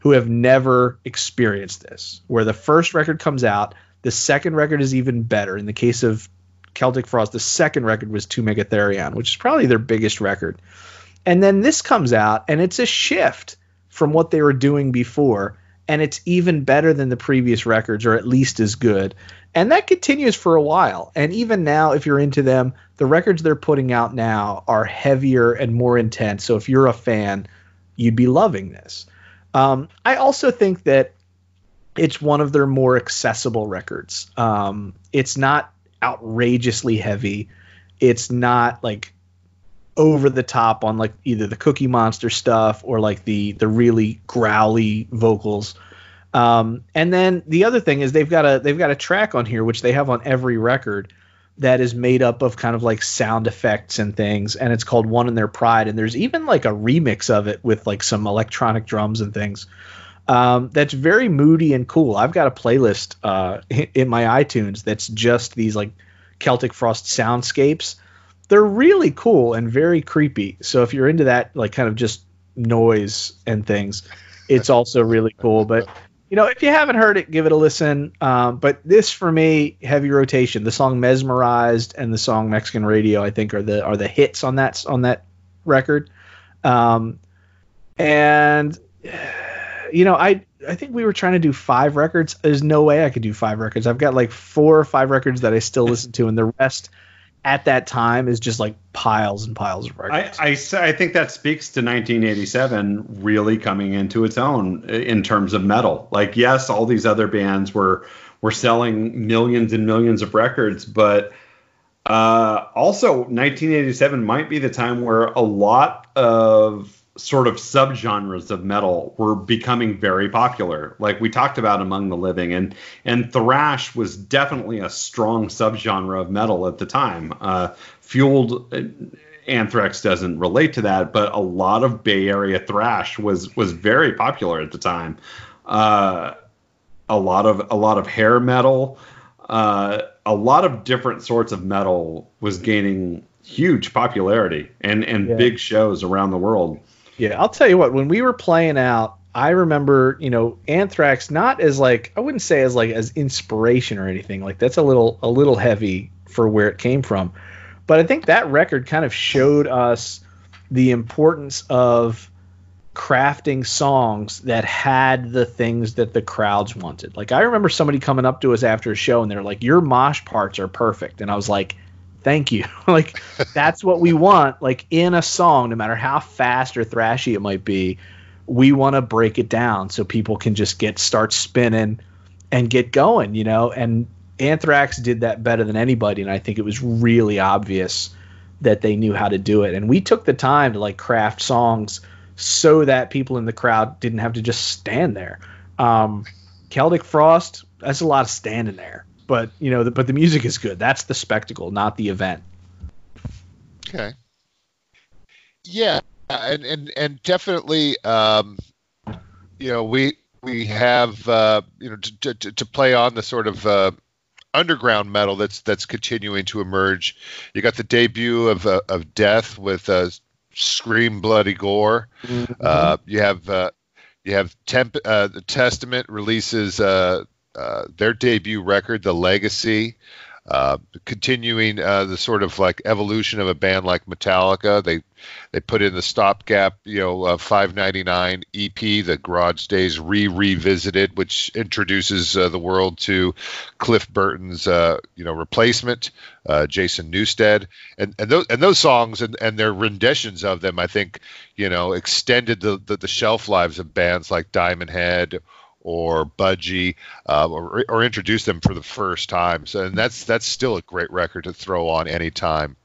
who have never experienced this, where the first record comes out, the second record is even better. In the case of Celtic Frost, the second record was To Megatherion, which is probably their biggest record. And then this comes out, and it's a shift from what they were doing before, and it's even better than the previous records, or at least as good. And that continues for a while. And even now, if you're into them, the records they're putting out now are heavier and more intense. So if you're a fan, you'd be loving this. Um, I also think that it's one of their more accessible records. Um, it's not outrageously heavy. It's not like over the top on like either the Cookie Monster stuff or like the the really growly vocals. Um, and then the other thing is they've got a they've got a track on here which they have on every record that is made up of kind of like sound effects and things, and it's called One in Their Pride. And there's even like a remix of it with like some electronic drums and things. Um, that's very moody and cool. I've got a playlist uh, in my iTunes that's just these like Celtic Frost soundscapes. They're really cool and very creepy. So if you're into that, like kind of just noise and things, it's also really cool. But you know, if you haven't heard it, give it a listen. Um, but this for me, heavy rotation. The song "Mesmerized" and the song "Mexican Radio" I think are the are the hits on that on that record. Um, and you know, I I think we were trying to do five records. There's no way I could do five records. I've got like four or five records that I still listen to, and the rest at that time is just like piles and piles of records. I. I, I think that speaks to 1987 really coming into its own in terms of metal. Like, yes, all these other bands were were selling millions and millions of records, but uh, also 1987 might be the time where a lot of sort of subgenres of metal were becoming very popular like we talked about among the living and and thrash was definitely a strong subgenre of metal at the time. Uh, fueled uh, anthrax doesn't relate to that but a lot of bay area thrash was was very popular at the time. Uh, a lot of a lot of hair metal uh, a lot of different sorts of metal was gaining huge popularity and and Yeah. big shows around the world Yeah, I'll tell you what. When we were playing out, I remember, you know, Anthrax not as like I wouldn't say as like as inspiration or anything. Like that's a little a little heavy for where it came from. But I think that record kind of showed us the importance of crafting songs that had the things that the crowds wanted. Like I remember somebody coming up to us after a show and they're like, "Your mosh parts are perfect," and I was like, "Thank you." like that's what we want. Like in a song, no matter how fast or thrashy it might be, we want to break it down so people can just get start spinning and get going. You know, and Anthrax did that better than anybody, and I think it was really obvious that they knew how to do it. And we took the time to like craft songs so that people in the crowd didn't have to just stand there. Um, Celtic Frost, that's a lot of standing there, but you know, the, but the music is good. That's the spectacle, not the event. Okay. Yeah, and and and definitely, um, you know, we we have uh, you know to, to to play on the sort of uh, underground metal that's that's continuing to emerge. You got the debut of uh, of Death with uh, Scream Bloody Gore. Uh, you have uh, you have Temp- uh, the Testament releases uh, their debut record, The Legacy, uh, continuing uh, the sort of like evolution of a band like Metallica. They they put in the stopgap, you know, uh, 5.99 EP, the Garage Days re revisited, which introduces uh, the world to Cliff Burton's uh, you know replacement, uh, Jason Newsted, and and those and those songs and, and their renditions of them, I think, you know, extended the, the the shelf lives of bands like Diamond Head or Budgie, uh, or, or introduced them for the first time. So, and that's that's still a great record to throw on anytime.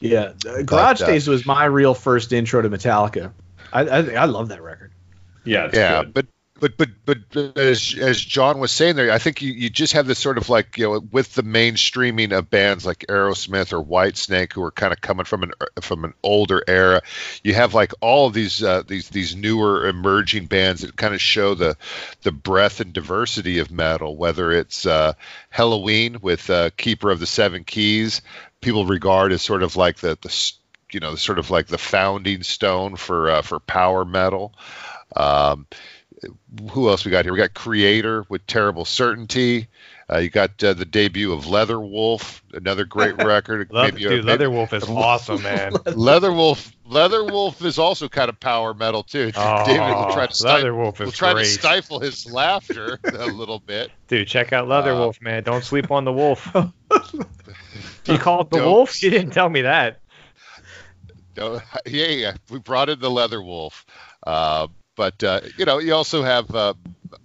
Yeah, uh, Garage uh, Days was my real first intro to Metallica. I I, I love that record. yeah it's yeah, good. but but but but as as John was saying there, I think you, you just have this sort of like you know with the mainstreaming of bands like Aerosmith or Whitesnake who are kind of coming from an from an older era. You have like all of these uh, these these newer emerging bands that kind of show the the breadth and diversity of metal. Whether it's uh, Helloween with uh, Keeper of the Seven Keys, people regard as sort of like the the you know sort of like the founding stone for uh, for power metal. Um, who else we got here? We got Kreator with Terrible Certainty. Uh, you got uh, the debut of Leatherwolf, another great record. Love, Maybe dude, maybe- Leatherwolf is awesome, man. Leatherwolf. Leatherwolf is also kind of power metal too. Oh, David will try to stifle, Leatherwolf is will try great. to stifle his laughter a little bit. Dude, check out Leatherwolf, man. Don't sleep on the wolf. you called the wolf? You didn't tell me that. No, yeah, yeah, we brought in the Leatherwolf. But uh, you know, you also have uh,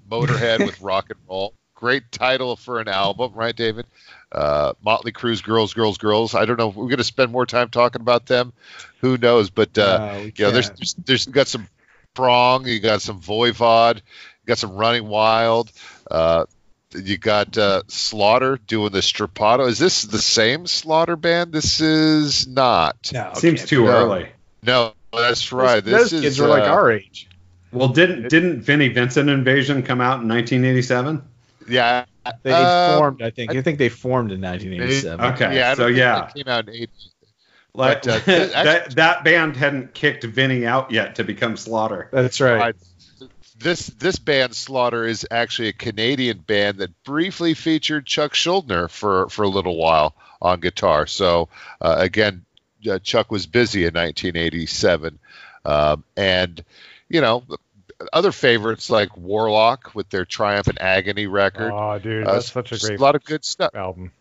Motorhead with Rock and Roll. Great title for an album, right, David? Uh, Motley Crue's Girls, Girls, Girls. I don't know. if We're going to spend more time talking about them. Who knows? But uh, No, you know, there's, there's there's got some Prong. You got some Voivod. You got some Running Wild. Uh, you got uh, Slaughter doing the Strappado. Is this the same Slaughter band? This is not. No, seems can't too no. early No, that's right. Those, this those is, kids were like uh, our age. Well didn't didn't vinnie vincent invasion come out in 1987 Yeah. They uh, formed, I think. I think they formed in 1987. Okay, Yeah, so yeah. that came out in 80. like But, uh, th- that that band hadn't kicked vinnie out yet to become slaughter That's right. Right. This this band Slaughter is actually a Canadian band that briefly featured Chuck Schuldiner for for a little while on guitar. So uh, again, uh, Chuck was busy in 1987, um, and you know other favorites like Warlock with their Triumph and Agony record. Oh, dude, Uh, that's such a just great a lot of good stuff. album.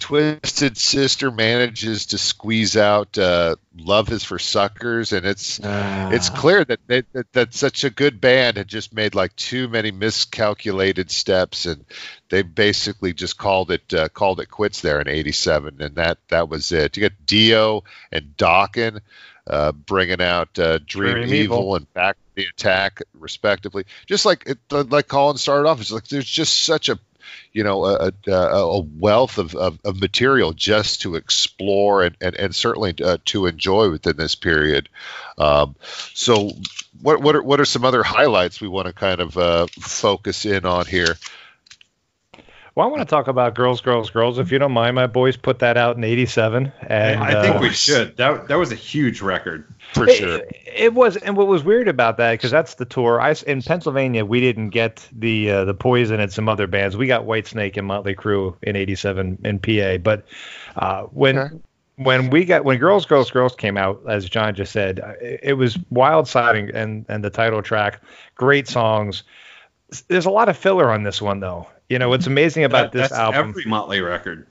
Twisted Sister manages to squeeze out uh, "Love Is for Suckers," and it's it's Ah. clear that, they, that that such a good band had just made like too many miscalculated steps, and they basically just called it uh, called it quits there in '87, and that that was it. You got Dio and Dokken uh, bringing out uh, Dream, Dream Evil, Evil. and Back the Attack, respectively. Just like it, like Colin started off, it's like there's just such a you know a, a, a wealth of, of, of material just to explore and, and, and certainly uh, to enjoy within this period. Um, so, what what are what are some other highlights we want to kind of uh, focus in on here? Well, I want to talk about Girls, Girls, Girls. If you don't mind, my boys put that out in '87, and I think uh, we should. That that was a huge record. For It- sure. It, was, and what was weird about that because that's the tour. I s- in Pennsylvania we didn't get the uh, the Poison and some other bands. We got Whitesnake and Motley Crue in '87 in PA, but uh, when Okay. when we got when Girls, Girls, Girls came out, as John just said, uh, it, it was Wild Side and, and and the title track, great songs. There's a lot of filler on this one though. You know what's amazing about That- this album? every Motley record.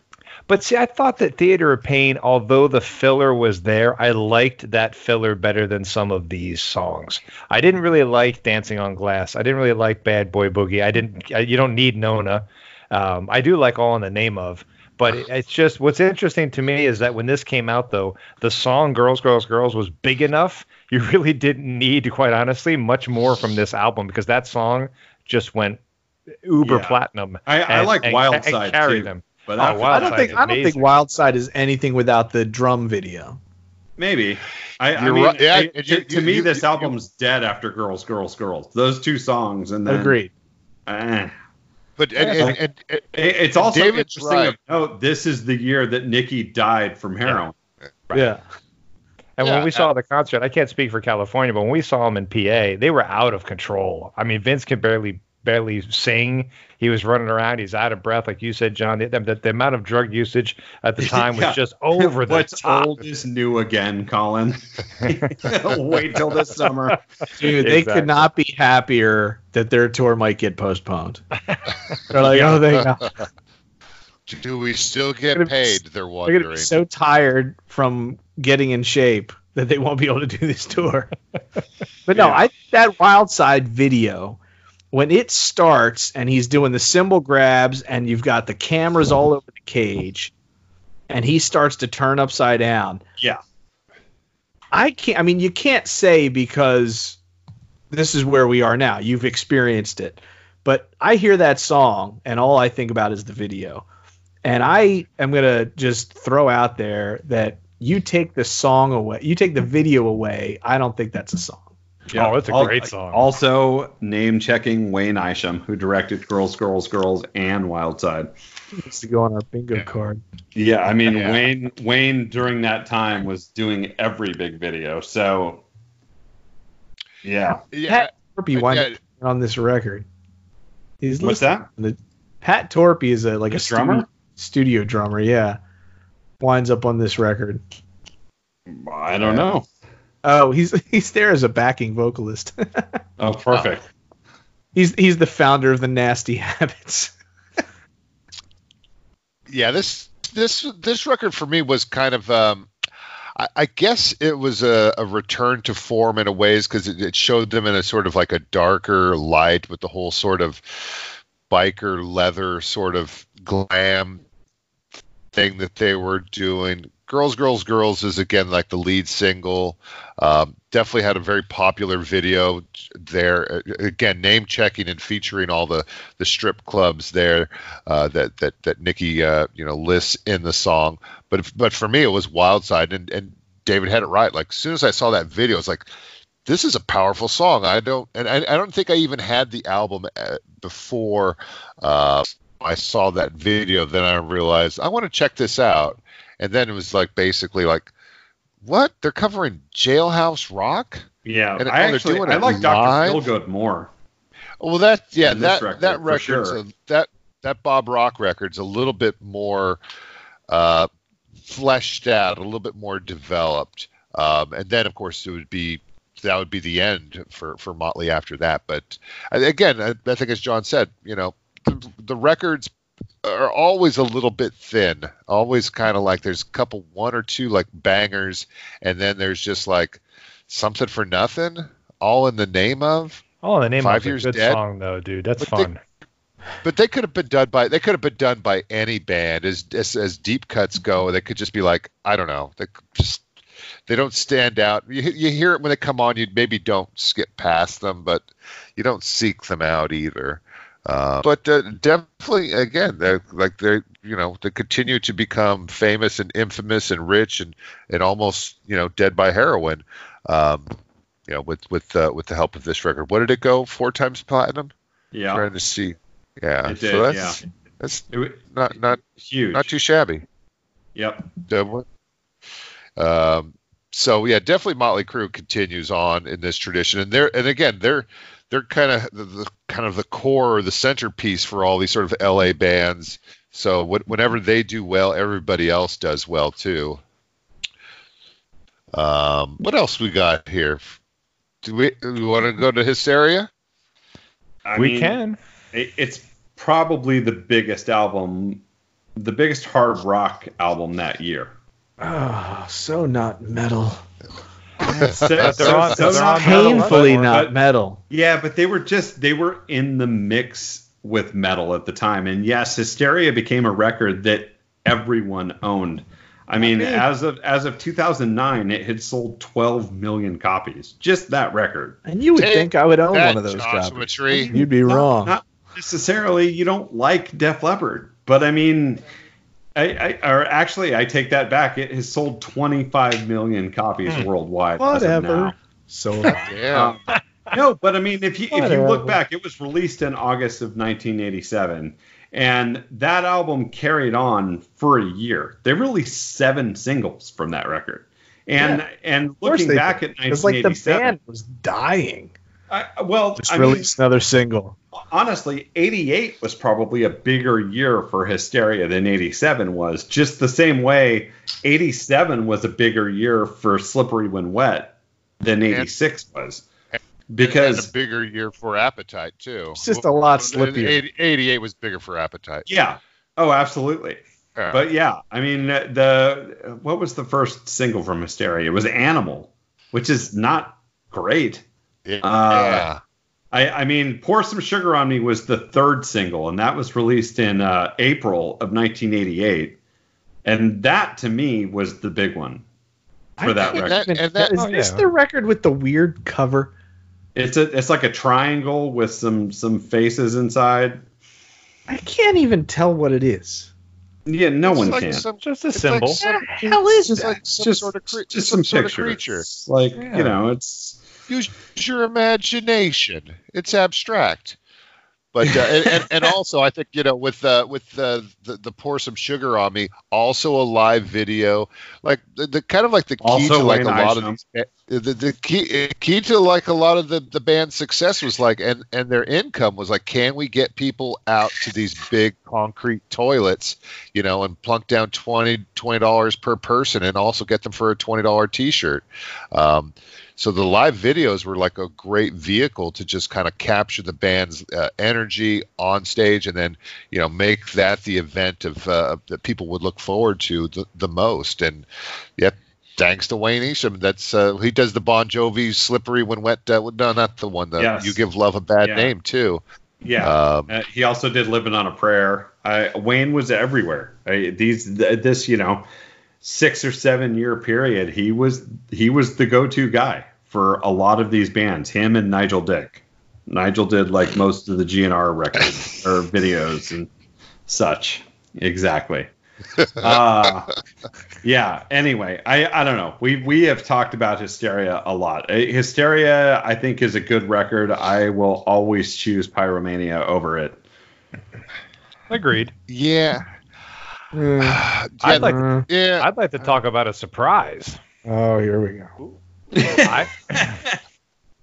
But see, I thought that Theater of Pain, although the filler was there, I liked that filler better than some of these songs. I didn't really like Dancing on Glass. I didn't really like Bad Boy Boogie. I didn't. I, you don't need Nona. Um, I do like All in the Name of. But it- it's just what's interesting to me is that when this came out, though, the song "Girls, Girls, Girls" was big enough. You really didn't need, quite honestly, much more from this album because that song just went uber Yeah. platinum. I, I and- like and- Wild and Side too. them. But Oh, after- Wild I don't Side think I don't think amazing. Wild Side is anything without the drum video. maybe. I, I mean, right. Yeah, I- and to, you- to you- me, you- this you- album's dead after "Girls, Girls, Girls." Those two songs, and then Agreed. eh. But and, and, and, and- It's also David's interesting right. of note. This is the year that Nikki died from heroin. Yeah. And Yeah, when we saw the concert, I can't speak for California, but when we saw them in PA, they were out of control. I mean, Vince could barely barely sing. He was running around. He's out of breath, like you said, John. The, the, the amount of drug usage at the time was Yeah. just over the What's top. old is new again, Colin. Wait till this summer. Dude, they could not be happier that their tour might get postponed. They're like, oh, they, they're do we still get Gonna be- paid? They're gonna wondering. be so tired from getting in shape that they won't be able to do this tour. but no, Yeah. I that Wild Side video when it starts and he's doing the cymbal grabs and you've got the cameras all over the cage and he starts to turn upside down. Yeah. I can't. I mean, you can't say because this is where we are now. You've experienced it, but I hear that song and all I think about is the video. And I am gonna just throw out there that you take the song away, you take the video away. I don't think that's a song. Oh, it's a Al- great song. Also, name checking Wayne Isham, who directed Girls, Girls, Girls and Wild Side. It needs to go on our bingo card. Yeah, I mean Yeah. Wayne Wayne during that time was doing every big video. So yeah. yeah, Pat Torpey wound yeah. up on this record. He's What's that? the- Pat Torpey is a like The a drummer? Studio, studio drummer. Yeah, winds up on this record. I don't know. Oh, he's he's there as a backing vocalist. Oh, perfect. he's he's the founder of the Nasty Habits. yeah this this this record for me was kind of um I, I guess it was a, a return to form in a ways because it, it showed them in a sort of like a darker light with the whole sort of biker leather sort of glam thing that they were doing. Girls, Girls, Girls is again like the lead single. Um, definitely had a very popular video there. Again, name checking and featuring all the, the strip clubs there uh, that that that Nikki uh, you know lists in the song. But but for me, it was Wild Side, and and David had it right. Like as soon as I saw that video, it's like this is a powerful song. I don't and I, I don't think I even had the album uh, before uh, I saw that video. Then I realized I want to check this out, and then it was like basically like. What they're covering Jailhouse Rock? Yeah, And- I oh, actually I like live? Dr. Feelgood more. Well, that yeah, that record, that record's sure. a, that that Bob Rock record's a little bit more uh, fleshed out, a little bit more developed, um, and then of course it would be that would be the end for for Motley after that. But uh, again, I, I think as John said, you know, the, the records are always a little bit thin. Always kind of like there's a couple, one or two like bangers, and then there's just like something for nothing, all in the name of. Oh, the name Five of a Years good Dead? song though, dude. That's But they- fun. But they could have been done by they could have been done by any band as as, as deep cuts go. They could just be like I don't know. They just they don't stand out. You, you hear it when they come on. You maybe don't skip past them, but you don't seek them out either. Uh, but uh, definitely, again, they're like they you know they continue to become famous and infamous and rich and and almost you know dead by heroin. Um, you know, with with uh, with the help of this record, what did it go? Four times platinum. Yeah, Trying to see. Yeah, did, so that's yeah. that's it, not not huge. not too shabby. Yep. Definitely. Um, so yeah, definitely Motley Crue continues on in this tradition, and they're and again they're they're kind of the, the kind of the core or the centerpiece for all these sort of LA bands. So wh- whenever they do well, everybody else does well too. Um, what else we got here? Do we, do we want to go to Hysteria? I we mean, can. it- it's probably the biggest album, the biggest hard rock album that year. Oh, so not metal. So, they're so- on- so they're not on metal, Painfully but- not but- metal. Yeah, but they were just they were in the mix with metal at the time, and yes, Hysteria became a record that everyone owned. I mean, mean- as of as of 2009, it had sold 12 million copies. Just that record. And you would Take think I would own one of those Joshua copies. Tree. You'd be Not- wrong. Not necessarily. You don't like Def Leppard, but I mean, I, I or actually, I take that back. It has sold 25 million copies worldwide. Whatever. So Yeah. Um, no, but I mean, if you if you look back, it was released in August of 1987, and that album carried on for a year. They released seven singles from that record, and Yeah. and of looking back did. at It's like the 1987, band was dying. I, well, Just I mean, released another single. Honestly, 88 was probably a bigger year for Hysteria than 87 was. Just the same way 87 was a bigger year for Slippery When Wet than 86 was. and Because, a bigger year for Appetite too. It's just a lot slippier. 80 88 was bigger for Appetite. yeah. Oh, absolutely. But yeah, I mean, the what was the first single from Hysteria? It was Animal, which is not great. yeah. uh, I, I mean, Pour Some Sugar on Me was the third single, and that was released in uh, April of 1988. And that, to me, was the big one for I that record. that- and that- tell- is oh, this yeah. the record with the weird cover? It's a it's like a triangle with some some faces inside. I can't even tell what it is. Yeah, no It's one like can. some- Just a it's like symbol. some- What the hell is it's that? like some just sort of cre- just it's some, sort of creature. Like Yeah. you know, it's Use your imagination. It's abstract. But uh, and, and, and also, I think you know, with uh, with the, the the pour some sugar on me, also a live video, like the, the kind of like the key Also to like a lot of these, uh, the, the key key to like a lot of the the band's success was like, and and their income was like, can we get people out to these big concrete toilets, you know, and plunk down 20 dollars per person, and also get them for a twenty dollar T-shirt. Um, so the live videos were like a great vehicle to just kind of capture the band's uh, energy on stage, and then you know make that the event of uh, that people would look forward to the, the most. And yep, thanks to Wayne Isham, that's uh, he does the Bon Jovi "Slippery When Wet." Uh, no, not the one. that Yes. "You Give Love a Bad Yeah. Name" too. yeah. Um, Uh, he also did "Living on a Prayer." I, Wayne was everywhere. I, these th- this you know six or seven year period, he was he was the go to guy for a lot of these bands. Him and Nigel Dick. Nigel did like most of the GNR records or videos and such. Exactly. Uh, yeah. Anyway, I I don't know. We we have talked about Hysteria a lot. Uh, Hysteria, I think, is a good record. I will always choose Pyromania over it. Agreed. yeah. yeah, I'd like yeah. I'd like to talk about a surprise. oh, here we go. I,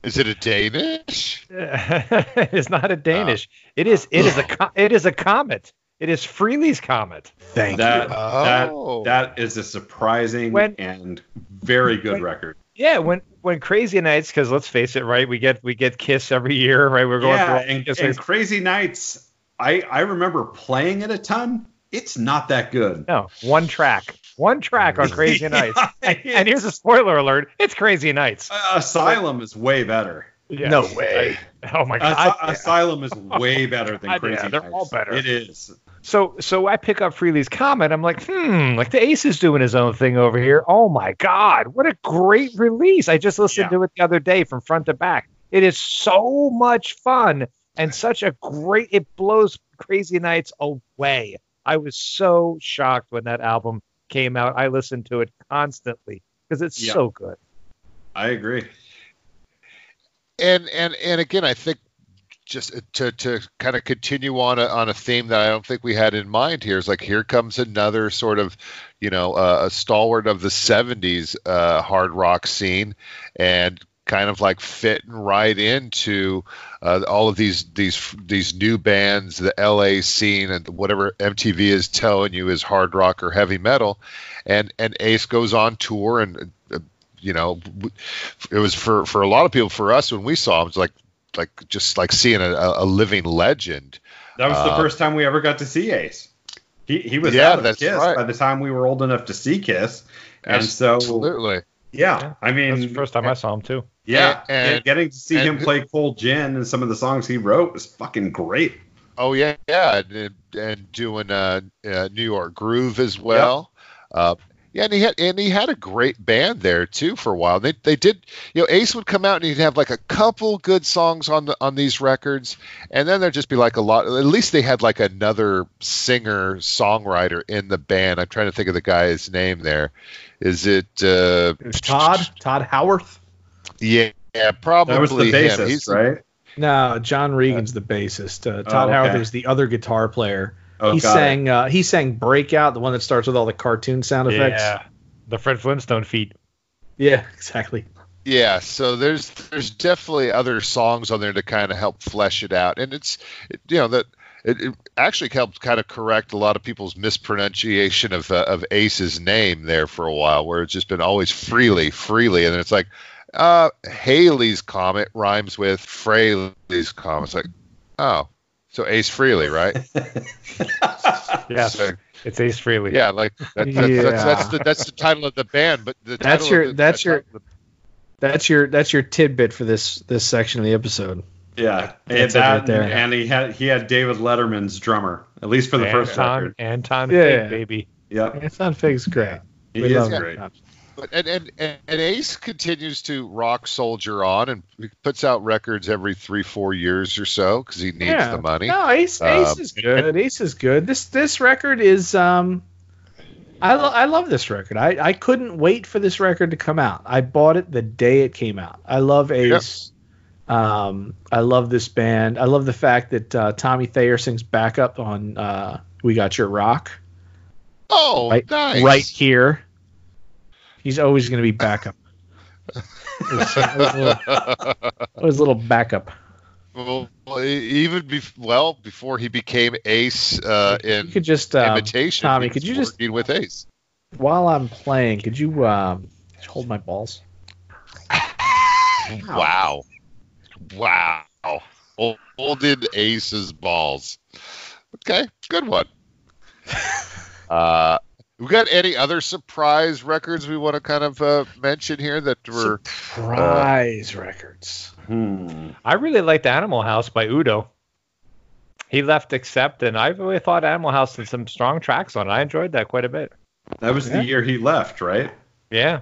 Is it a Danish? it's not a Danish. Oh. it is. It is a. Oh. It is a comet. It is Frehley's comet. Thank That you. Oh. that that is a surprising When- and very good when- record. Yeah, when when Crazy Nights, because let's face it, right? We get we get Kiss every year, right? We're going Yeah, through and, and. Crazy Nights I I remember playing it a ton. It's not that good. No, one track, one track on Crazy Nights. And, and here's a spoiler alert: it's Crazy Nights. Uh, Asylum is way better. Yeah. No way. Oh my As- god. Asylum is way better than God, Crazy yeah, they're Nights. all better. It is. So so I pick up Frehley's Comet. I'm like, hmm, like the Ace is doing his own thing over here. Oh my God, what a great release. I just listened Yeah. to it the other day from front to back. It is so much fun and such a great it blows Crazy Nights away. I was so shocked when that album came out. I listened to it constantly because it's Yeah. so good. I agree. and and and again, I think just to to kind of continue on a on a theme that I don't think we had in mind here is like here comes another sort of you know uh, a stalwart of the '70s uh, hard rock scene, and kind of like fitting right into uh, all of these these these new bands, the LA scene, and whatever MTV is telling you is hard rock or heavy metal, and and Ace goes on tour and. Uh, you know, it was for for a lot of people. For us, when we saw him, it's like like just like seeing a, a living legend. That was the Uh, first time we ever got to see Ace. He he was Yeah, out of that's Kiss right. by the time we were old enough to see Kiss. And Abs- so Absolutely. yeah, I mean That's the first time I saw him too. Yeah, And- and getting to see and- him play Cold Gin and some of the songs he wrote was fucking great. Oh yeah, yeah, and, and doing uh, uh, New York Groove as well. Uh, yeah, and he had and he had a great band there too for a while. They they did, you know, Ace would come out and he'd have like a couple good songs on the on these records, and then there'd just be like a lot. At least they had like another singer songwriter in the band. I'm trying to think of the guy's name there. Is it? Uh, It Todd, Todd Howarth. Yeah, yeah, probably That was the bassist, He's right? No, John Regan's the bassist. Uh, Todd Oh, Howarth okay. is the other guitar player. Oh, he sang. Uh, he sang "Breakout," the one that starts with all the cartoon sound effects. Yeah. The Fred Flintstone feat. Yeah, exactly. Yeah, so there's there's definitely other songs on there to kind of help flesh it out, and it's it, you know that it, it actually helped kind of correct a lot of people's mispronunciation of uh, of Ace's name there for a while, where it's just been always freely, freely, and it's like uh, Haley's comet rhymes with Fraley's comet. It's like, oh, so Ace Freely, right? Yes. So, It's Ace Freely. yeah, like that, that's, that's, Yeah. that's the that's the title of the band, but the That's title your- the, that's your- the- That's your that's your tidbit for this this section of the episode. Yeah, and That's that, right there. and he had he had David Letterman's drummer, at least for the first Anton, record. Anton Yeah. Fig, baby. Yep, Anton Fig's great. he We is great. Anton. But and, and and and Ace continues to rock soldier on and puts out records every three four years or so because he needs Yeah. the money. No, Ace, Ace Um, is good. Ace is good. This this record is um, I lo- I love this record. I I couldn't wait for this record to come out. I bought it the day it came out. I love Ace. Um, I love this band. I love the fact that uh, Tommy Thayer sings backup on uh, "We Got Your Rock" Oh, right, nice. right here. He's always going to be backup. it, was, a little, it little backup. Well, even bef- well before he became Ace uh, in you could just um, imitation. Tommy, could you just working with Ace? while I'm playing, could you um, could hold my balls? Wow, wow, holding Ace's balls. Okay, good one. Uh, we got any other surprise records we want to kind of uh, mention here that were Surprise records. Hmm. I really liked Animal House by Udo. He left Accept, and I really thought Animal House had some strong tracks on it. I enjoyed that quite a bit. That was Yeah. the year he left, right? Yeah.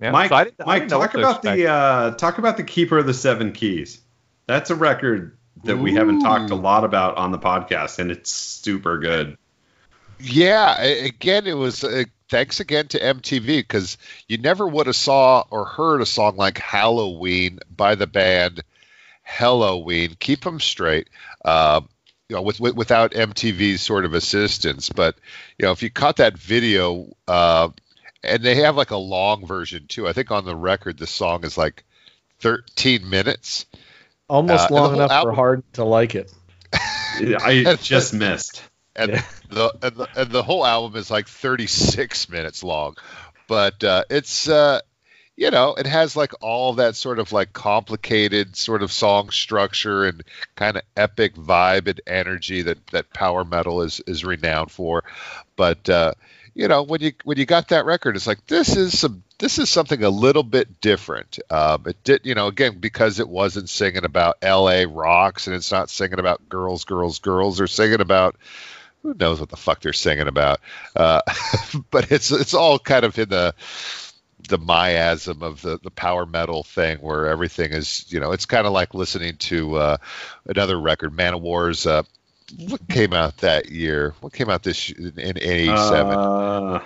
Yeah. Mike, So I didn't- I Mike, didn't talk about expect. the uh, talk about the Keeper of the Seven Keys. That's a record that we haven't talked a lot about on the podcast, and it's super good. Yeah, again, it was uh, thanks again to MTV because you never would have saw or heard a song like Halloween by the band Helloween. Keep them straight. Um, you know, with, with without MTV's sort of assistance, but you know, if you caught that video, uh, and they have like a long version too. I think on the record the song is like 13 minutes. Almost Uh, long whole enough for Hard to like it. I just missed. And Yeah. the, and the and the whole album is like 36 minutes long but uh, it's uh, you know, it has like all that sort of like complicated sort of song structure and kind of epic vibe and energy that that power metal is is renowned for. But uh, you know, when you when you got that record, it's like this is some this is something a little bit different. Um, it did, you know, again because it wasn't singing about L.A. rocks and it's not singing about girls, girls, girls. They're singing about who knows what the fuck they're singing about. Uh, but it's it's all kind of in the the miasm of the, the power metal thing where everything is you know it's kind of like listening to uh, another record Manowar's uh, what came out that year what came out this in, in 87 Uh,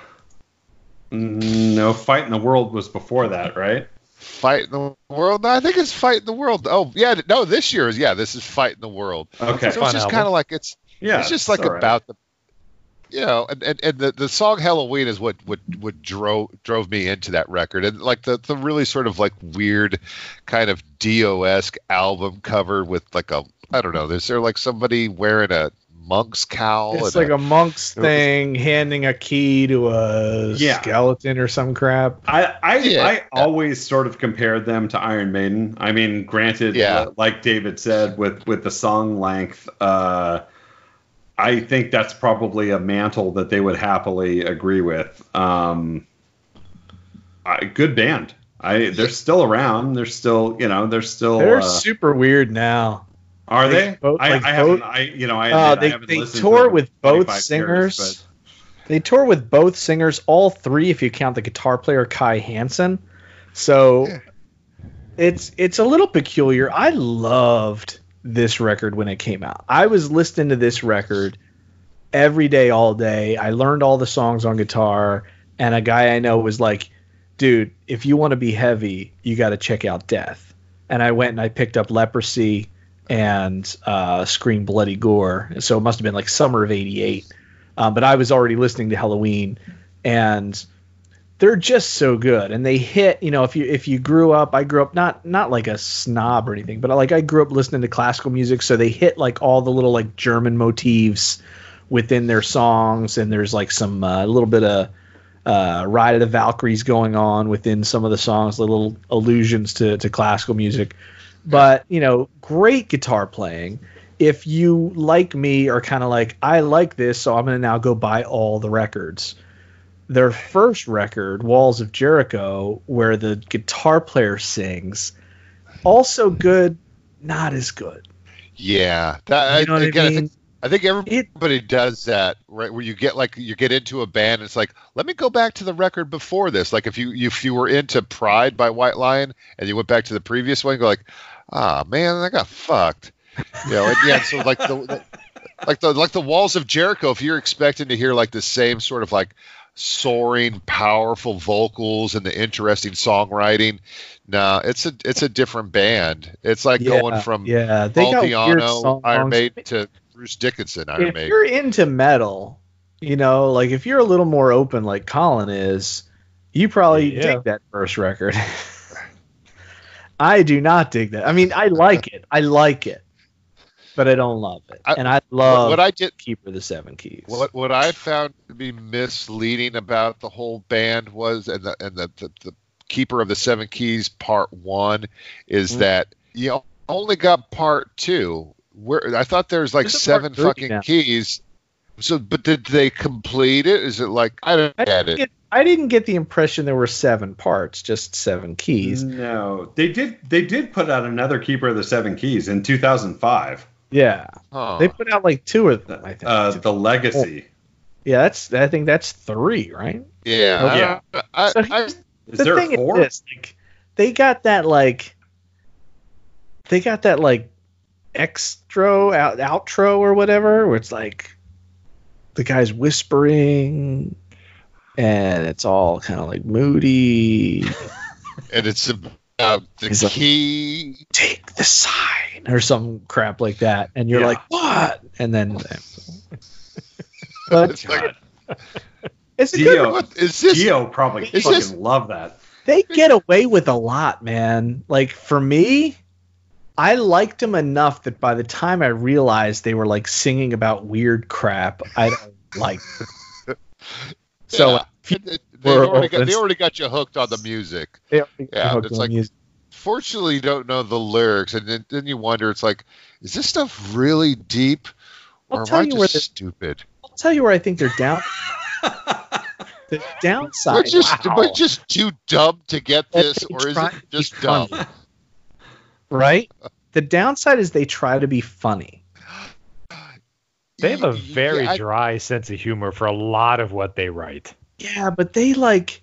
no, Fighting the World was before that, right? fighting the world no, i think it's fighting the world oh yeah no this year is yeah this is fighting the world Okay. so it's just kind of like it's Yeah. it's just like all right. about the you know and, and, and the, the song halloween is what what what drove drove me into that record and like the, the really sort of like weird kind of dio-esque album cover with like a i don't know is there like somebody wearing a monk's cowl It's like a monk's it was- thing handing a key to a Yeah. skeleton or some crap. I I, Yeah. I always sort of compared them to Iron Maiden. I mean, granted, Yeah. uh, like David said, with with the song length, uh, I think that's probably a mantle that they would happily agree with. Um, I, good band. I they're still around. They're still you know they're still They're uh, super weird now. are like they? both- I, like I haven't. I you know I, Uh, I they haven't they listened to tour with both 25 years, singers. They tour with both singers, all three if you count the guitar player Kai Hansen. So Yeah. it's it's a little peculiar. I loved this record when it came out. I was listening to this record every day all day. I learned all the songs on guitar and a guy I know was like, "Dude, if you want to be heavy, you got to check out Death." And I went and I picked up Leprosy and uh, Scream Bloody Gore. So it must have been like summer of '88. Um, but I was already listening to Helloween, and they're just so good. And they hit, you know, if you if you grew up, I grew up not not like a snob or anything, but like I grew up listening to classical music, so they hit like all the little like German motifs within their songs, and there's like some a little bit of uh, Ride of the Valkyries going on within some of the songs, little allusions to to classical music. But you know, great guitar playing if you like me are kind of like I like this, so I'm going to now go buy all the records. Their first record, Walls of Jericho, where the guitar player sings, also good, not as good. yeah that You know what again, I I think I think It- everybody does that, right? Where you get like you get into a band, it's like, let me go back to the record before this. Like if you if you were into Pride by White Lion and you went back to the previous one, go like, ah man, I got fucked. You know, and yeah, so like the, the like the like the walls of Jericho, if you're expecting to hear like the same sort of like soaring, powerful vocals and the interesting songwriting, no, it's a it's a different band. It's like Yeah, going from yeah, they Paul got weird Di'Anno, Iron. Maiden to Bruce Dickinson, Iron if Maiden. you're into metal, you know, like if you're a little more open like Colin is, you probably Yeah. dig that first record. I do not dig that. I mean, I like it. I like it. But I don't love it. I- and I love what I did, Keeper of the Seven Keys. what what I found to be misleading about the whole band was, and the and the the, the Keeper of the Seven Keys Part One is Mhm. that you only got Part Two. Where I thought there's like There's seven fucking now. keys. So, but did they complete it? Is it like I don't I get it? get, I didn't get the impression there were seven parts, just seven keys. No, they did. They did put out another Keeper of the Seven Keys in 2005. Yeah, Huh. they put out like two of them. I think. Uh, the Legacy. yeah, that's. I think that's three, right? yeah, Yeah. I, So I, Is the there thing four? is this, like, they got that like, they got that like, extra out, outro or whatever, where it's like, the guy's whispering, and it's all kind of like moody. and it's about the He's like- key. Take the sign or some crap like that, and you're Yeah. like, what? And then, but It's like, it's Dio, what is this? Geo probably Is fucking this- love that. they get away with a lot, man. Like for me, I liked them enough that by the time I realized they were like singing about weird crap, I don't like. So Yeah. if you- It- it- they already got, they already got you hooked on the music. they yeah, it's like- music. Fortunately, you don't know the lyrics, and then, then you wonder. It's like, is this stuff really deep, I'll or am tell I you where just the- stupid? I'll tell you where I think they're down. the We're downside. just wow. we're just too dumb to get this, or is it just dumb? funny. right? The downside is they try to be funny. They have a very yeah, I- dry sense of humor for a lot of what they write. Yeah, but they like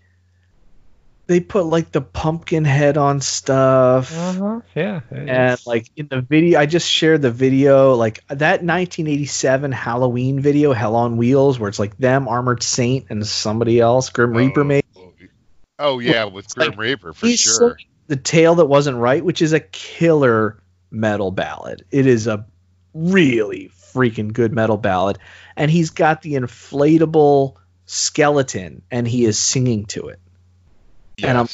they put like the pumpkin head on stuff. Uh-huh. Yeah. And like in the video, I just shared the video, like that 1987 Helloween video, Hell on Wheels, where it's like them, Armored Saint, and somebody else, Grim Reaper made. Oh yeah, with Grim like, Reaper for He's sure. singing the tale that wasn't right, which is a killer metal ballad. It is a really freaking good metal ballad, and he's got the inflatable skeleton, and he is singing to it. And I'm-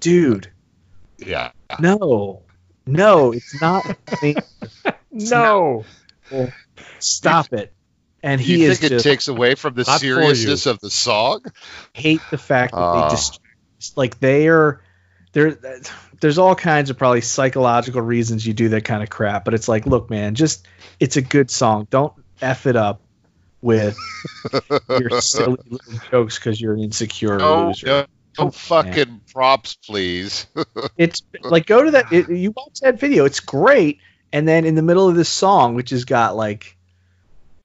Dude, yeah. no, no, it's not. I mean, no. stop it. And he you is think it just takes away from the Not seriousness of the song? hate the fact that Ah. they just like they are there. There's all kinds of probably psychological reasons you do that kind of crap, but it's like, look, man, just it's a good song. Don't f it up with your silly little jokes because you're an insecure No, loser. No, Come no on, fucking props, please. It's like go to that. It, you watch that video. It's great. And then in the middle of this song, which has got like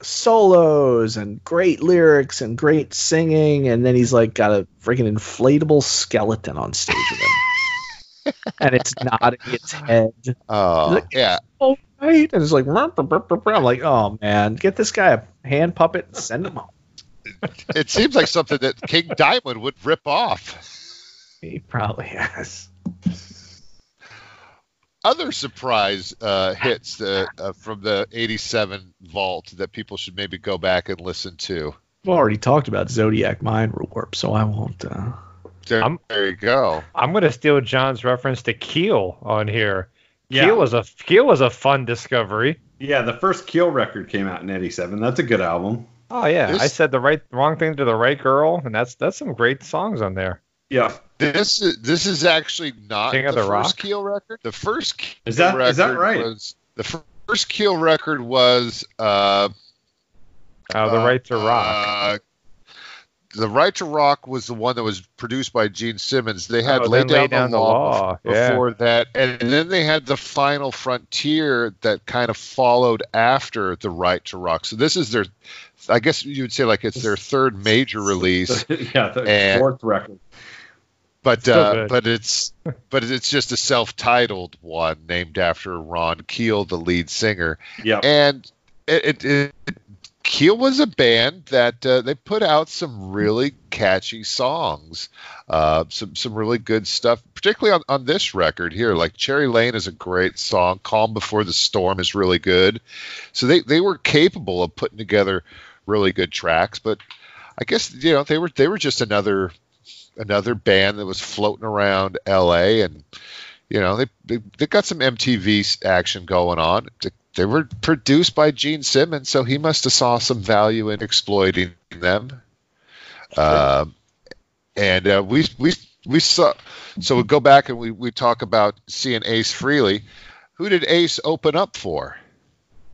solos and great lyrics and great singing, and then he's like got a freaking inflatable skeleton on stage with him, and it's nodding its head. Oh, Look. yeah. Oh right, and it's like. I'm like, oh man, get this guy a hand puppet and send him home. It seems like something that King Diamond would rip off. He probably has. Other surprise uh, hits that, uh, from the 87 vault that people should maybe go back and listen to. We've already talked about Zodiac Mindwarp, so I won't. Uh, There, I'm- there you go. I'm gonna steal John's reference to Keel on here. Yeah. Keel was a Keel was a fun discovery. Yeah, the first Keel record came out in '87. That's a good album. Oh yeah, This- I said the right wrong thing to the right girl, and that's that's some great songs on there. Yeah. This is this is actually not King the of the first Rock? Keel record. The first Keel Is that- record is that right? Was, the first Keel record was uh, Uh, the uh, right to rock. uh, the right to rock was the one that was produced by Gene Simmons. They had Oh, lay down, Lay Down the the law, Law, bef- yeah. before that, and then they had the final frontier that kind of followed after the right to rock. So this is their, I guess you would say like it's their third major release. yeah, the And- fourth record. but uh, but it's but it's just a self-titled one named after Ron Keel, the lead singer, Yeah. and it, it, it Keel was a band that uh, they put out some really catchy songs, uh, some some really good stuff, particularly on, on this record here. Like Cherry Lane is a great song. Calm Before the Storm is really good. So they they were capable of putting together really good tracks, but I guess you know they were they were just another another band that was floating around L.A. and you know they they, they got some MTV action going on. They, they were produced by Gene Simmons, so he must have saw some value in exploiting them. Um, and uh, we we we saw. So we go back and we, we talk about seeing Ace Frehley. Who did Ace open up for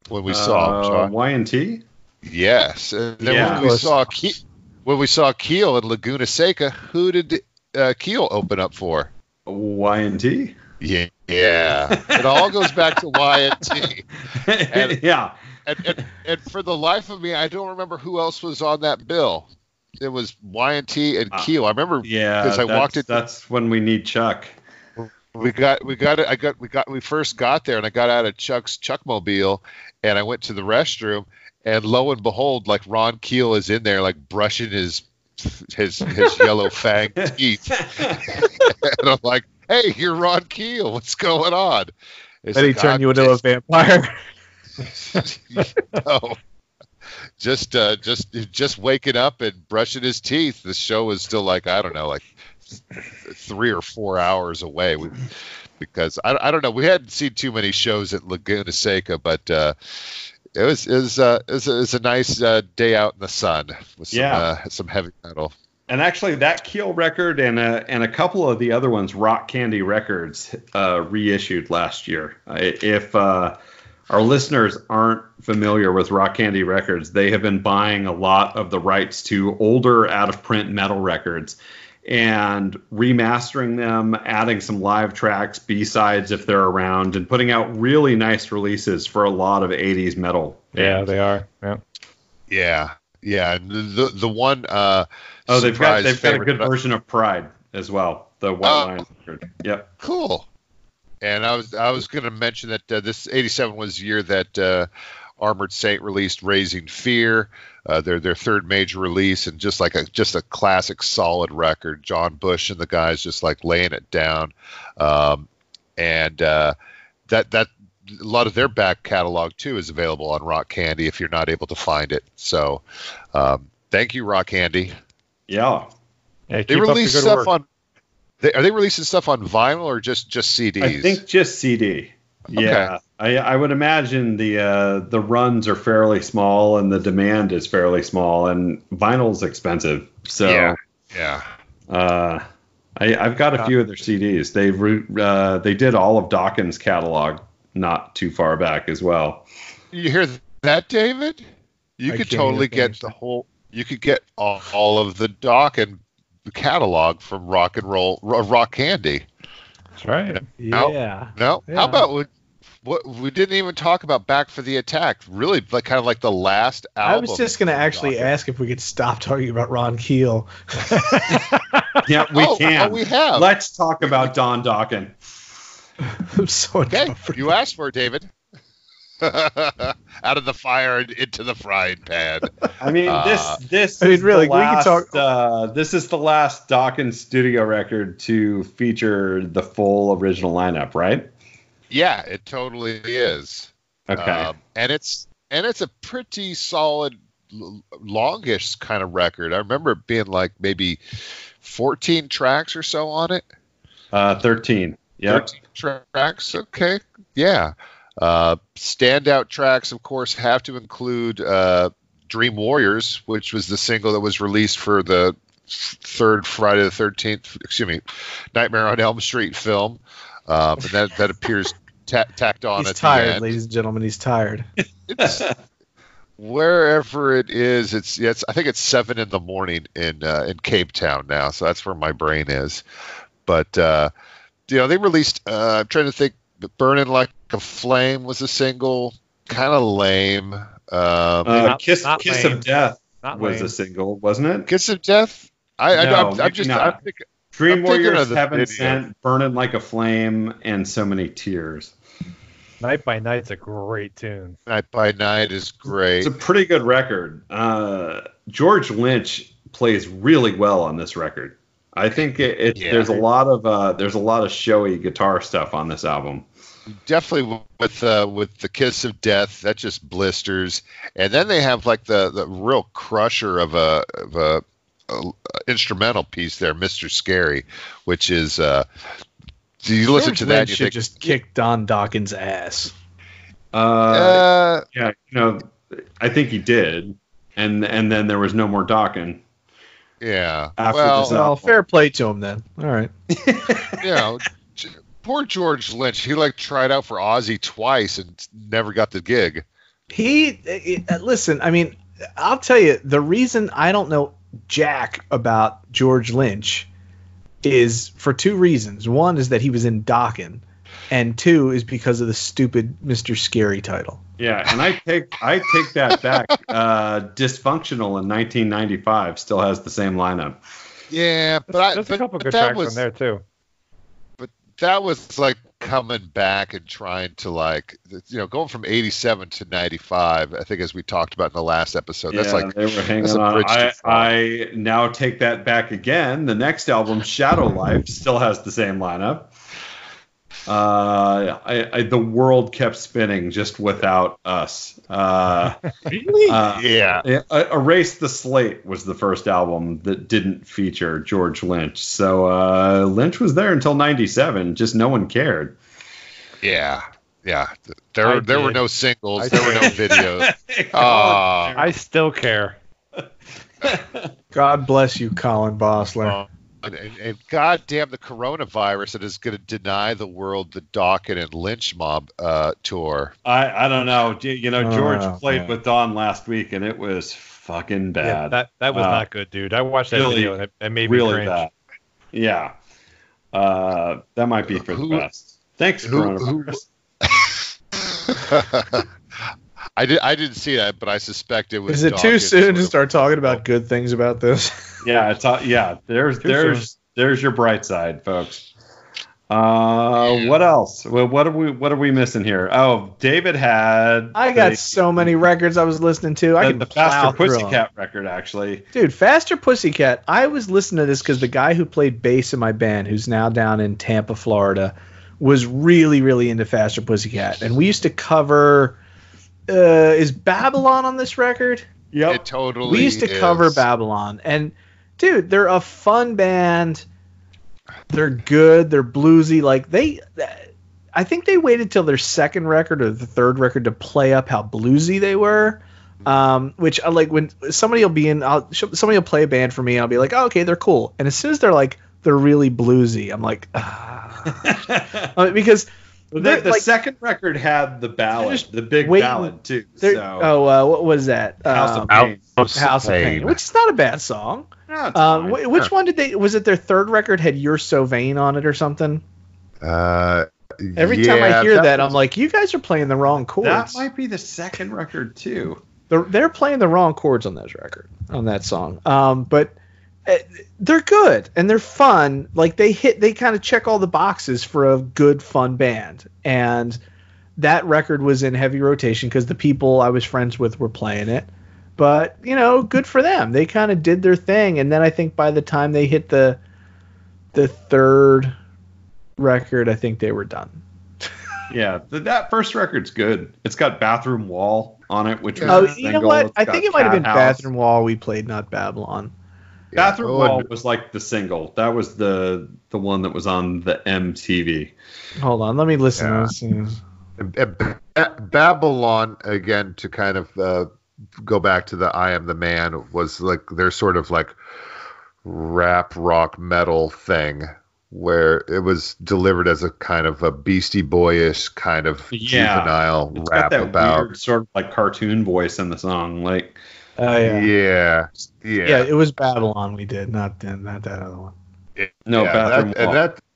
when we saw him? uh, Sean? Y&T. Yes, and then Yeah. when we saw Ke- when we saw Keel in Laguna Seca, who did uh, Keel open up for? Y&T. Yeah, yeah. it all goes back to Y&T. And- yeah. And, and, and for the life of me, I don't remember who else was on that bill. It was Y&T and Uh, Keel. I remember Yeah. because I that's- walked it. That's when we need Chuck. We got we got it. I got we got we first got there, and I got out of Chuck's Chuckmobile, and I went to the restroom, and lo and behold, like Ron Keel is in there, like brushing his his his yellow fang teeth, and I'm like, "Hey, you're Ron Keel. What's going on?" It's Then he like, turned "I'm you into a vampire. no. Just uh just just waking up and brushing his teeth. The show is still like I don't know, like three or four hours away. We, because I, I don't know, we hadn't seen too many shows at Laguna Seca, but uh, it was it was, uh, it was, a, it was a nice uh, day out in the sun with some Yeah. uh, some heavy metal. And actually, that Keel record and a, and a couple of the other ones, Rock Candy Records, uh, reissued last year. Uh, if uh, our listeners aren't familiar with Rock Candy Records, they have been buying a lot of the rights to older out of print metal records and remastering them, adding some live tracks, B sides if they're around, and putting out really nice releases for a lot of 80s metal. Yeah, bands. they are. Yeah. Yeah, yeah. and The the one. Uh, Oh, they've got they've got a good that version of Pride as well. The White Oh. Lion record. Yep. Cool. And I was I was going to mention that uh, this '87 was the year that uh, Armored Saint released Raising Fear, uh, their their third major release, and just like a just a classic solid record. John Bush and the guys just like laying it down, um, and uh, that that a lot of their back catalog too is available on Rock Candy if you're not able to find it. So, um, thank you, Rock Candy. Yeah. Yeah, They keep up the release stuff work. on. They, are they releasing stuff on vinyl or just just CDs? I think just CD. Yeah, I, I would imagine the uh, the runs are fairly small and the demand is fairly small and vinyl's expensive. So Yeah. Yeah. uh, I, I've got a few of their CDs. They re- uh, they did all of Dokken's catalog not too far back as well. You hear that, David? You I could totally get the whole. You could get all, all of the Dokken catalog from Rock and Roll, Ro- Rock Candy. That's right. No. Yeah. No, Yeah. how about we? What we didn't even talk about Back for the Attack. Really, like kind of like the last album. I was just going to actually Doc. ask if we could stop talking about Ron Keel. Yeah, we Oh, can. oh, we have. Let's talk about Don Dokken. I'm so Okay, you asked for it, David. Out of the fire and into the frying pan. I mean, Uh, this this I mean, really, the we can talk- Uh, this is the last Dokken studio record to feature the full original lineup, right? Yeah, it totally is. Okay. Um, and it's and it's a pretty solid, l- longish kind of record. I remember it being like maybe 14 tracks or so on it. uh, Thirteen. Yeah. 13 tracks. Okay. Yeah. Uh, standout tracks, of course, have to include uh, Dream Warriors, which was the single that was released for the third Friday the 13th, excuse me, Nightmare on Elm Street film. Um, and that, that appears ta- tacked on He's at the end. He's tired, ladies and gentlemen. He's tired. It's, wherever it is, it's, yeah, it's I think it's seven in the morning in uh, in Cape Town now, so that's where my brain is. But uh, you know, they released. Uh, I'm trying to think. "Burning Like a Flame" was a single, kind of lame. Um, Uh, Not- Kiss not Kiss lame. of Death Not was lame. a single, wasn't it? Kiss of Death. I, I, No, I'm, I'm just. I'm thinking, Dream I'm Warriors, of Heaven video. Sent, Burning Like a Flame, and So Many Tears. Night by Night's a great tune. Night by Night is great. It's a pretty good record. Uh, George Lynch plays really well on this record. I think it, it Yeah. there's a lot of uh, there's a lot of showy guitar stuff on this album. definitely with uh, with the kiss of death that just blisters and then they have like the the real crusher of a of a, a instrumental piece there mr scary which is uh do you listen George to that Lynch and you should think just kick Don Dokken's ass. Uh, uh, yeah, you know, I think he did, and and then there was no more Dokken. yeah After well Well, fair play to him then. All right. you know poor george lynch he like tried out for ozzy twice and never got the gig He uh, listen. I mean, I'll tell you the reason I don't know jack about George Lynch is for two reasons. One is that he was in Dokken, and two is because of the stupid Mister Scary title. Yeah, and I take I take that back. Uh, Dysfunctional in 1995 still has the same lineup. yeah but I, There's but, a couple but good that tracks was on there too. But that was like coming back and trying to like you know going from 87 to 95 i think as we talked about in the last episode that's Yeah, like they were hanging on. I. I now take that back again. The next album, Shadow Life, still has the same lineup. Uh, I, I, the world kept spinning just without us. Uh, Really? uh, yeah Yeah, uh, Erase the Slate was the first album that didn't feature George Lynch. So uh, Lynch was there until 97, just no one cared. yeah yeah there I there were no singles I there were no videos Ah, I still care. God bless you, Colin Bossler. And, and, and God damn the coronavirus that is going to deny the world the Dokken and Lynch Mob uh, tour. I, I don't know. You- You know, George Oh, played man. with Don last week, and it was fucking bad. Yeah, that that was Uh, not good, dude. I watched that really- video and it, it made me really cringe. bad. Yeah. Uh, that might be for the best. Thanks, who- who- coronavirus. I did. I didn't see that, but I suspect it was. Is it too soon to start talking about good things about this? Yeah, it's all, yeah. There's Too there's there's your bright side, folks. Uh, what else? Well, what are we what are we missing here? Oh, David had I got the, so many records I was listening to. I the, could the Faster through 'em. Pussycat record actually. Dude, Faster Pussycat. I was listening to this because the guy who played bass in my band, who's now down in Tampa, Florida, was really, really into Faster Pussycat. And we used to cover. Uh, is Babylon on this record? It totally. we used to is. cover Babylon. And, dude, they're a fun band. They're good. They're bluesy. Like, they. I think they waited till their second record or the third record to play up how bluesy they were. Um, which I like when somebody will be in, I'll, somebody will play a band for me, and I'll be like, oh, okay, they're cool. And as soon as they're like, they're really bluesy, I'm like, ah. I mean, because the, the like, second record had the ballad, the big waiting- ballad too. So oh, uh, what was that? House Um, of Pain. House of Pain, which is not a bad song. No, Um, wh- which one did they? Was it their third record had "You're So Vain" on it or something? Uh, Every time I hear that, was- I'm like, you guys are playing the wrong chords. that might be the second record too. they're, they're playing the wrong chords on this record on that song um, but uh, they're good and they're fun like they hit they kind of check all the boxes for a good fun band and that record was in heavy rotation because the people i was friends with were playing it but you know good for them they kind of did their thing and then i think by the time they hit the the third record i think they were done Yeah, th- that first record's good. It's got Bathroom Wall on it, which was oh a you know what It's i think it might have been House. bathroom wall we played not babylon yeah, Bathroom oh, Wall was like the single. That was the the one that was on the MTV. hold on let me listen Yeah. to this. And Babylon again to kind of uh, go back to the I am the man was like their sort of like rap rock metal thing where it was delivered as a kind of a beastie boyish kind of Yeah. juvenile It's rap got that about weird sort of like cartoon voice in the song. Like Oh yeah. yeah. yeah yeah. it was Babylon we did, not not that other one. no Yeah, Bathroom that, Wall. and that Not Babylon.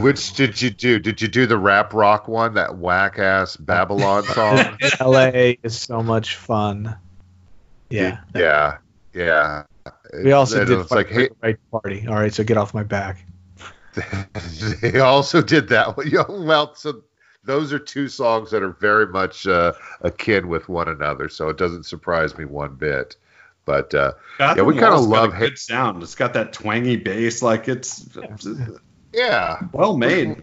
Which did you do did you do the rap rock one that whack ass Babylon song L.A. is so much fun. Yeah, yeah yeah we also It- did it's like hey right party. All right, so get off my back. they also did that one. Well, so those are two songs that are very much uh, akin with one another, so it doesn't surprise me one bit. But uh, Bathroom we kinda Wall's got love a hit- good sound. It's got that twangy bass. Like it's yeah, well made.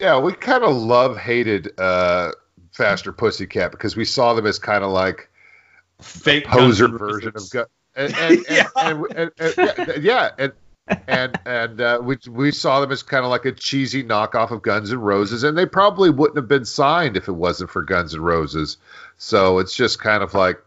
yeah, we kind of love hated uh, Faster Pussycat because we saw them as kind of like Fake poser Guns N' version of Roses. Gu- and, and, Yeah. and, and, yeah, yeah, and and and uh, we we saw them as kind of like a cheesy knockoff of Guns N' Roses, and they probably wouldn't have been signed if it wasn't for Guns N' Roses. So it's just kind of like,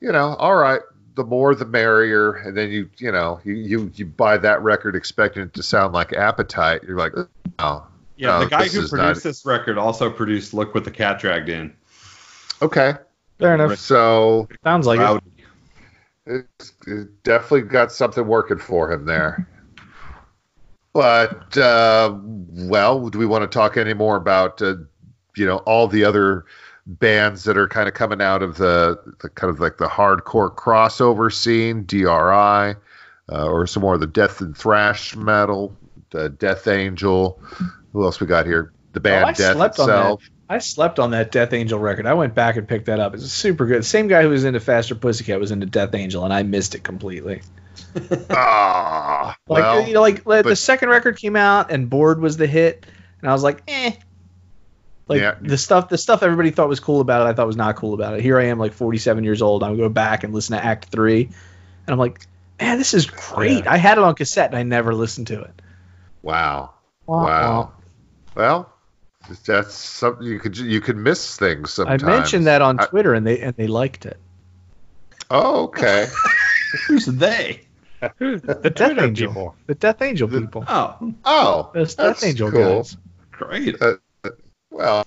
you know, all right, the more the merrier, and then you you know you you, you buy that record expecting it to sound like Appetite, you're like, oh, Yeah, No, the guy who produced not- this record also produced "Look What the Cat Dragged In." okay, Fair enough. so Sounds like it. It's, it definitely got something working for him there. But uh, well, do we want to talk any more about uh, you know all the other bands that are kind of coming out of the, the kind of like the hardcore crossover scene, DRI, uh, or some more of the death and thrash metal, the Death Angel. Who else we got here? The band Oh, I Death slept on that. itself. I slept on that Death Angel record. I went back and picked that up. It's super good. Same guy who was into Faster Pussycat was into Death Angel, and I missed it completely. Ah, Like well, you know, like like, the second record came out and Bored was the hit, and I was like, eh. Like Yeah. the stuff, the stuff everybody thought was cool about it, I thought was not cool about it. Here I am, like 47 years old. I'm going go back and listen to Act Three, and I'm like, man, this is great. I had it on cassette and I never listened to it. wow. Wah, Wow. Well, that's something you could you could miss things wah. I mentioned that on I- Twitter and they and they liked it. Oh, okay. Who's they? the Death Twitter Angel. people. The Death Angel people. Oh, Oh, Those that's Death Angel cool. guys. great. Uh, Well,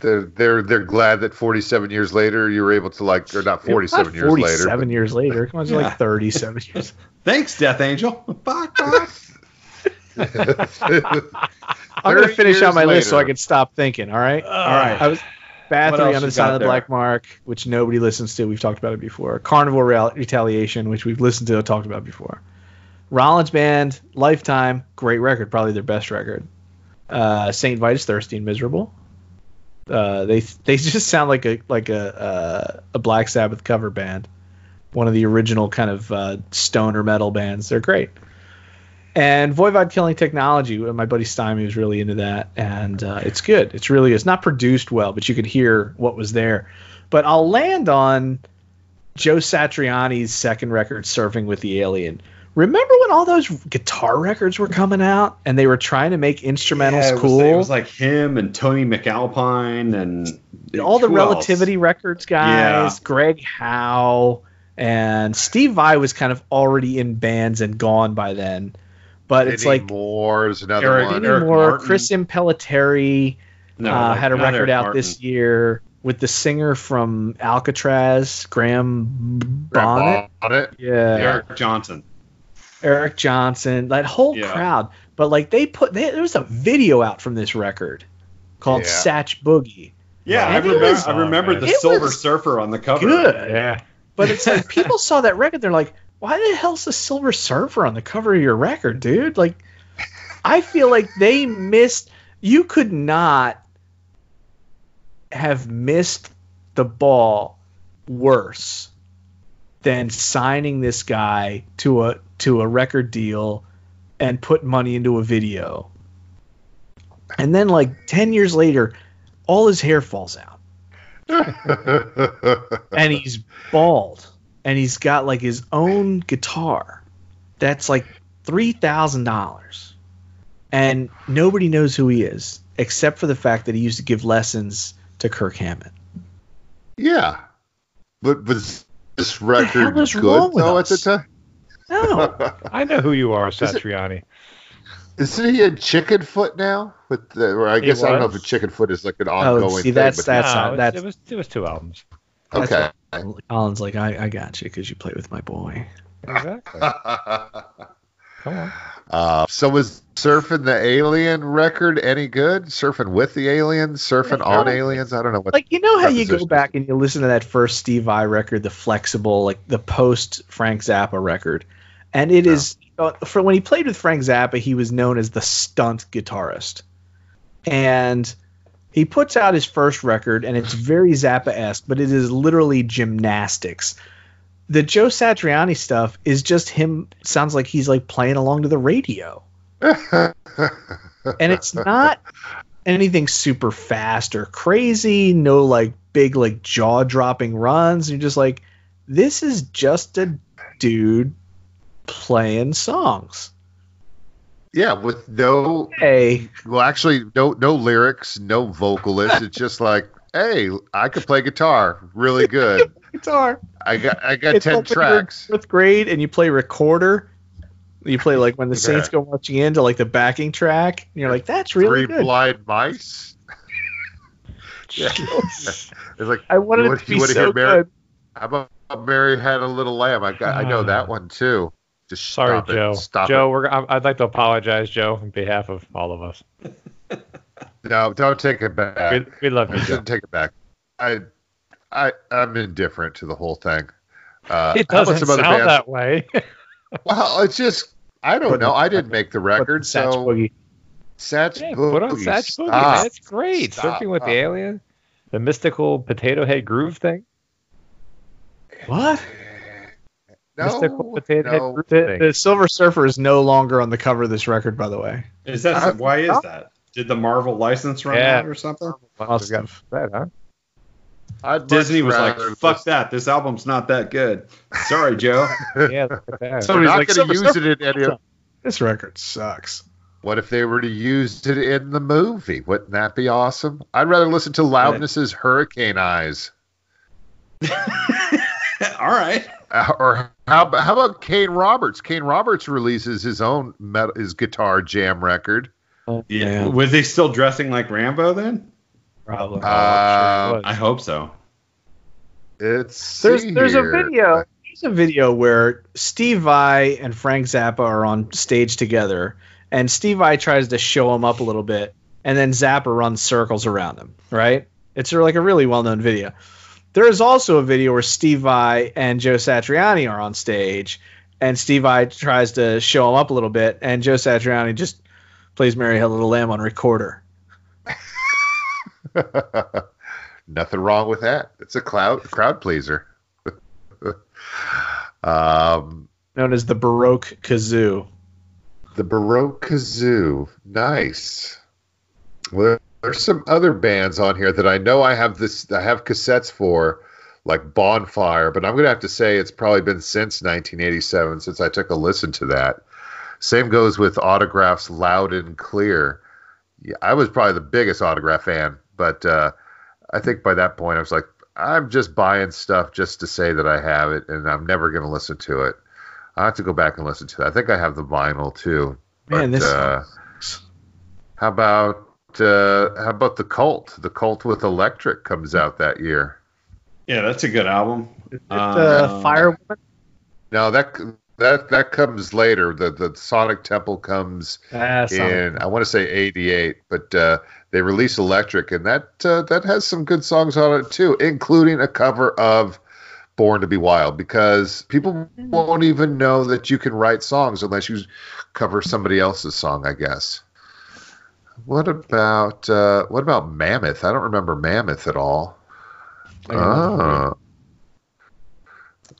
they're they're they're glad that 47 years later you were able to like, or not 47 Not years 47 later. years later. Come on, it's Yeah. like 37 years. Thanks, Death Angel. Bye, bye. I'm going to finish out years my list so I can stop thinking, all right? All right. I was Bathory else on the you side of the black mark, which nobody listens to. We've talked about it before. Carnival Real- Retaliation, which we've listened to and talked about before. Rollins Band, Lifetime, great record, probably their best record. Uh, Saint Vitus, Thirsty and Miserable. Uh, they they just sound like a like a uh, a Black Sabbath cover band, one of the original kind of uh, stoner metal bands. They're great. And Voivod Killing Technology, my buddy Stymie was really into that, and uh, it's good. It's really it's not produced well, but you could hear what was there. But I'll land on Joe Satriani's second record, Surfing with the Alien. Remember when all those guitar records were coming out and they were trying to make instrumentals Yeah, it was, cool? It was like him and Tony MacAlpine and all the who else? Relativity Records guys, Yeah. Greg Howe, and Steve Vai was kind of already in bands and gone by then. But it's like Moore is another Eric- one. Eddie Eric Moore, Martin. Chris Impellitteri No, uh, like, had a record Eric out Martin. this year with the singer from Alcatrazz, Graham Bonnet. Bonnet. Yeah, Eric Johnson. Eric Johnson, that whole Yeah. crowd. But like they put, they, there was a video out from this record called Yeah. Satch Boogie. Yeah, I remember. was- I remember Oh, the Silver Surfer on the cover. Good. Yeah. But it's like people saw that record, they're like, why the hell's the Silver Surfer on the cover of your record, dude? Like, I feel like they missed. You could not have missed the ball worse than signing this guy to a to a record deal and put money into a video. And then like 10 years later, all his hair falls out and he's bald and he's got like his own guitar that's like $3,000 and nobody knows who he is except for the fact that he used to give lessons to Kirk Hammett. yeah, but was this hell record is good though us? at the time? No. I know who you are, Satriani. Isn't he in Chickenfoot now? With the, or I He guess I don't know if was. a Chickenfoot is like an oh, ongoing Oh, see, thing. that's- but that's- no, not- was- that's- it was it was two albums. That's okay. Colin's like, I, I got you because you play with my boy. Exactly. Come on. Uh, so was surfing the Alien record any good? Surfing with the aliens? Surfing Yeah. on aliens? I don't know what. Like you know how you go back and you listen to that first Steve Vai record, the Flex-Able, like the post Frank Zappa record, and it is uh, for when he played with Frank Zappa, he was known as the stunt guitarist, and he puts out his first record, and it's very Zappa esque, but it is literally gymnastics. The Joe Satriani stuff is just him. Sounds like he's like playing along to the radio and it's not anything super fast or crazy no like big like jaw dropping runs you're just like this is just a dude playing songs yeah, with no, hey well, actually, no, no lyrics, no vocalist. It's just like, hey, I could play guitar really good. guitar I got, I got ten like when you're in tracks. fourth grade and you play recorder you play like when the saints go marching into like the backing track and you're like that's really Three good blind mice. yeah. It's like i wanted You it to be so hear Mary- good How about Mary had a little lamb? I got, I know Ah. that one too. Just Sorry, stop it. Joe. Stop Joe, we're, I- I'd like to apologize, Joe, on behalf of all of us. No, don't take it back. We, we love you, I Joe. shouldn't take it back. I, I, I'm indifferent to the whole thing. Uh, It doesn't some sound bands? that way. Well, it's just I don't know. I didn't make the record, Satch so Boogie. Satch Yeah, Boogie. put on Satch Boogie. stop. man. It's great. Stop. Surfing with the alien, the mystical potato head groove thing. what No, mystical potato head groove the, thing. the silver surfer is no longer on the cover of this record by the way Is that Uh, why is that? Did the Marvel license run Yeah. out or something? Must got have. that, huh? I'd Disney was like, "Fuck just- that! This album's not that good." Sorry, Joe. Yeah, look. We're Somebody's not like, going to use it in any. of- this record sucks What if they were to use it in the movie? Wouldn't that be awesome? I'd rather listen to Loudness's Hurricane Eyes. All right. Uh, or how, how about Kane Roberts? Kane Roberts releases his own metal, his guitar jam record. Yeah. Was he still dressing like Rambo then? Probably. Uh, I hope so. It's There's there's a video. There's a video where Steve Vai and Frank Zappa are on stage together, and Steve Vai tries to show him up a little bit, and then Zappa runs circles around him. Right? It's like a really well known video. There is also a video where Steve Vai and Joe Satriani are on stage, and Steve Vai tries to show him up a little bit, and Joe Satriani just plays "Mary Had a Little Lamb" on recorder. Nothing wrong with that. It's a cloud crowd pleaser. um, Known as the Baroque Kazoo. the Baroque Kazoo, nice. Well, there's some other bands on here that I know I have this. I have cassettes for, like Bonfire, but I'm gonna have to say it's probably been since 1987 since I took a listen to that. Same goes with autographs, loud and clear. Yeah, I was probably the biggest autograph fan, but uh, I think by that point I was like, I'm just buying stuff just to say that I have it, and I'm never going to listen to it. I have to go back and listen to that. I think I have the vinyl too. Man, But, this uh, how about uh, how about the Cult? The Cult with Electric comes out that year. Yeah, that's a good album. uh, Uh, Fire. No, that that that comes later. The the Sonic Temple comes Ah, Sonic. in I want to say 88, but uh, they release Electric and that uh, that has some good songs on it too, including a cover of Born to Be Wild because people won't even know that you can write songs unless you cover somebody else's song, I guess. What about uh, what about Mammoth? I don't remember Mammoth at all. Oh.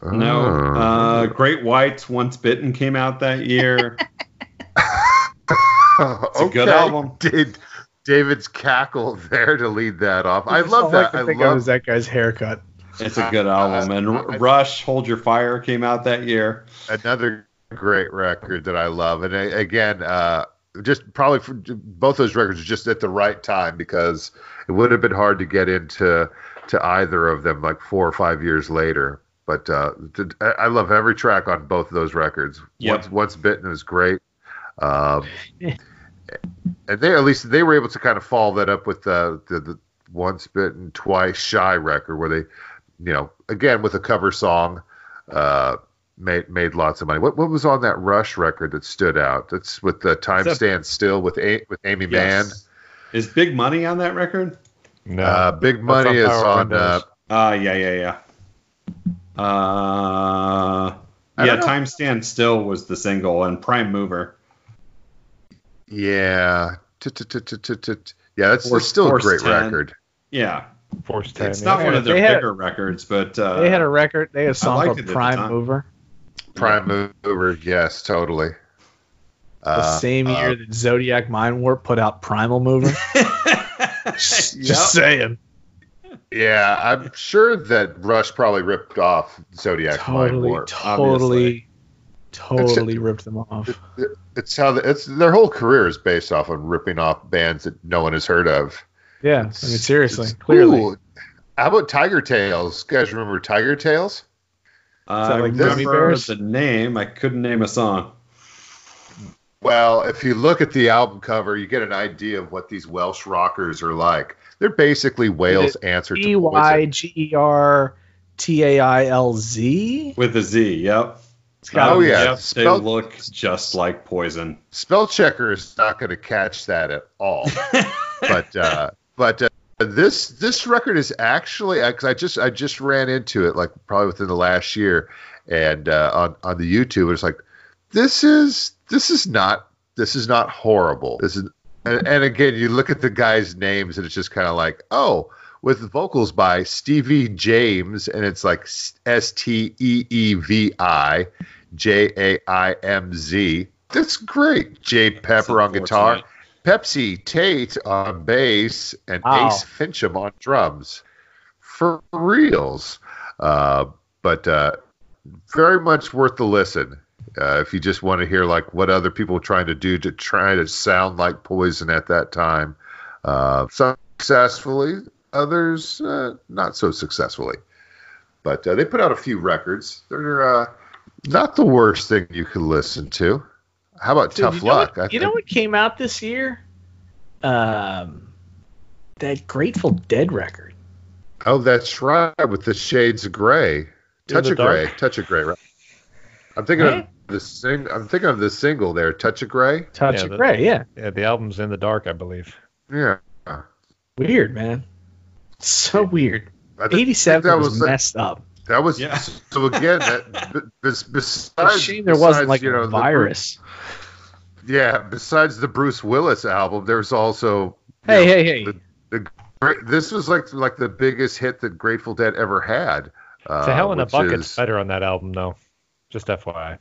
No, uh, Great Whites Once Bitten came out that year. it's a good album. Did David's cackle there to lead that off? I love that. I I think love of is that guy's haircut. It's a good album. And R- Rush, Hold Your Fire came out that year. another great record that I love. And uh, again, uh, just probably for both those records just at the right time because it would have been hard to get into to either of them like four or five years later. But uh, th- I I love every track on both of those records. Yep. Once, Once Bitten is great. Um, and they at least they were able to kind of follow that up with the, the, the Once Bitten Twice Shy record where they, you know, again with a cover song, uh, made made lots of money. What what was on that Rush record that stood out? That's with the Time Is that- Stands Still with a- with Aimee Mann. Is Big Money on that record? No. Uh, Big That's Money is on. Uh, Uh, yeah, yeah, yeah. Uh, yeah. Time Stand Still was the single, and Prime Mover. Yeah, yeah, that's Force- that's still a great 10. record. Yeah, Force 10. it's not yeah. one of their They had- bigger records, but uh, They had a record. They had a song called it at the Prime. Mover. Prime Mover, yes, totally. The Uh, same year uh, that Zodiac Mindwarp put out Primal Mover. Just Yep. saying. Yeah, I'm sure that Rush probably ripped off Zodiac Mindwarp. Totally, Warp. Totally, totally ripped them off. It's how the, it's their whole career is based off of ripping off bands that no one has heard of. Yeah, I mean seriously, clearly. Ooh, how about Tigertailz? You guys remember Tigertailz? I that like remember the name. I couldn't name a song. Well, if you look at the album cover, you get an idea of what these Welsh rockers are like. They're basically Wales' answer E to Y Poison. G E R T A I L Z. With a Z, yep. Oh yeah, Yep, they look just like Poison. spell checker is not going to catch that at all. but uh, but uh, this this record is actually because I just I just ran into it like probably within the last year, and uh, on on the YouTube it's like this is this is not this is not horrible. This is and, and again you look at the guys' names and it's just kind of like oh with vocals by Steevi Jaimz and it's like S T E E V I J A I M Z. That's great. Jay Pepper on guitar. Pepsi Tate on bass and Wow. Ace Fincham on drums. For reals. Uh, but uh, very much worth the listen. Uh, if you just want to hear like what other people were trying to do to try to sound like Poison at that time, uh, successfully, others uh, not so successfully. but uh, they put out a few records. They're uh, not the worst thing you could listen to. How about Dude, Tough you know Luck? What, you know what came out this year? Um, that Grateful Dead record. Oh, that's right, with the shades of gray. Touch the of gray, touch of gray. Right? I'm thinking Right? of the sing. I'm thinking of the single there, Touch of Gray. Touch Yeah, of the- Grey, yeah. Yeah, the album's in the dark, I believe. Yeah, Weird, man. So weird. I thi- 87 think that was, was the- messed up. That was Yeah. so again. That b- besides, a shame there wasn't like you know, a the virus. Bru- yeah, besides the Bruce Willis album, there's also. Hey, know, hey, hey. The, the, this was like like the biggest hit that Grateful Dead ever had. Uh, to Hell in a which Bucket's is- better on that album, though. Just FYI.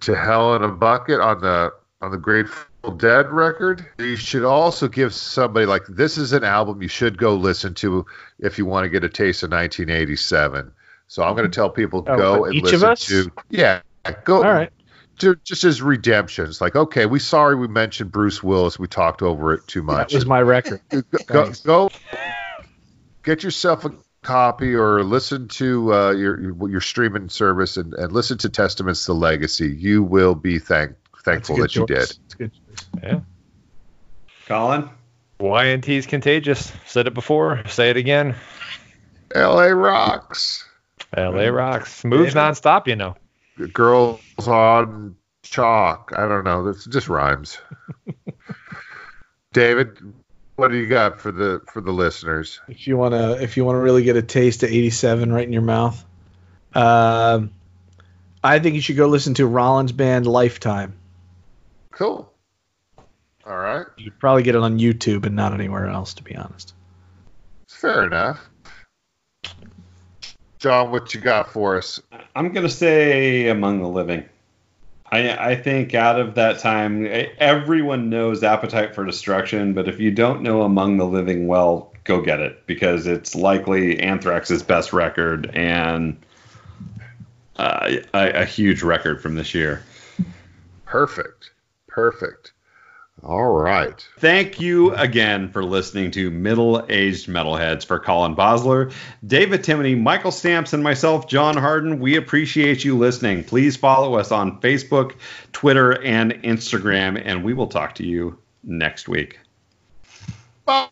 to Hell in a Bucket on the on the Grateful Dead record. You should also give somebody like this is an album you should go listen to if you want to get a taste of 1987. So I'm going to tell people Oh, go and each of listen us? to yeah go All right. to just as redemptions. Like okay, we sorry we mentioned Bruce Willis. We talked over it too much. That was my record. go, go, go get yourself a copy or listen to uh, your, your your streaming service and, and listen to Testaments the Legacy. You will be thank, thankful that you choice. did. It's a good choice. Yeah. Colin? Y&T's contagious. Said it before. Say it again. LA rocks. LA rocks. Moves Yeah. nonstop, you know. Girls on chalk. I don't know. This just rhymes. David, what do you got for the for the listeners? If you wanna, if you wanna really get a taste of '87 right in your mouth, um, I think you should go listen to Rollins Band "Lifetime." Cool. All right. You'd probably get it on YouTube and not anywhere else, to be honest. Fair enough. John, what you got for us? I'm going to say Among the Living. I, I think out of that time, everyone knows Appetite for Destruction, but if you don't know Among the Living well, go get it because it's likely Anthrax's best record and uh, a, a huge record from this year. Perfect. Perfect. All right. Thank you again for listening to Middle Aged Metalheads. For Colin Bosler, David Timoney, Michael Stamps, and myself, John Harden, we appreciate you listening. Please follow us on Facebook, Twitter, and Instagram, and we will talk to you next week. Bye.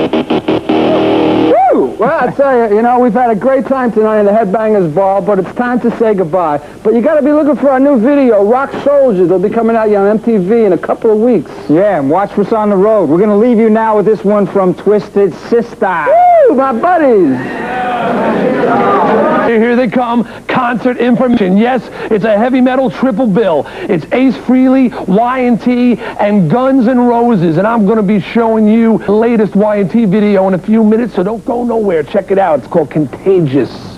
Woo! Well, I tell you, you know, we've had a great time tonight in the Headbangers Ball, but it's time to say goodbye. But you got to be looking for our new video, Rock Soldiers. It'll be coming out on MTV in a couple of weeks. Yeah, and watch what's on the road. We're going to leave you now with this one from Twisted Sister. Woo, my buddies! Here they come. Concert information. Yes, it's a heavy metal triple bill. It's Ace Frehley, Y&T, and Guns N' Roses. And I'm going to be showing you the latest Y&T video in a few minutes, so don't go nowhere. Check it out. It's called Contagious.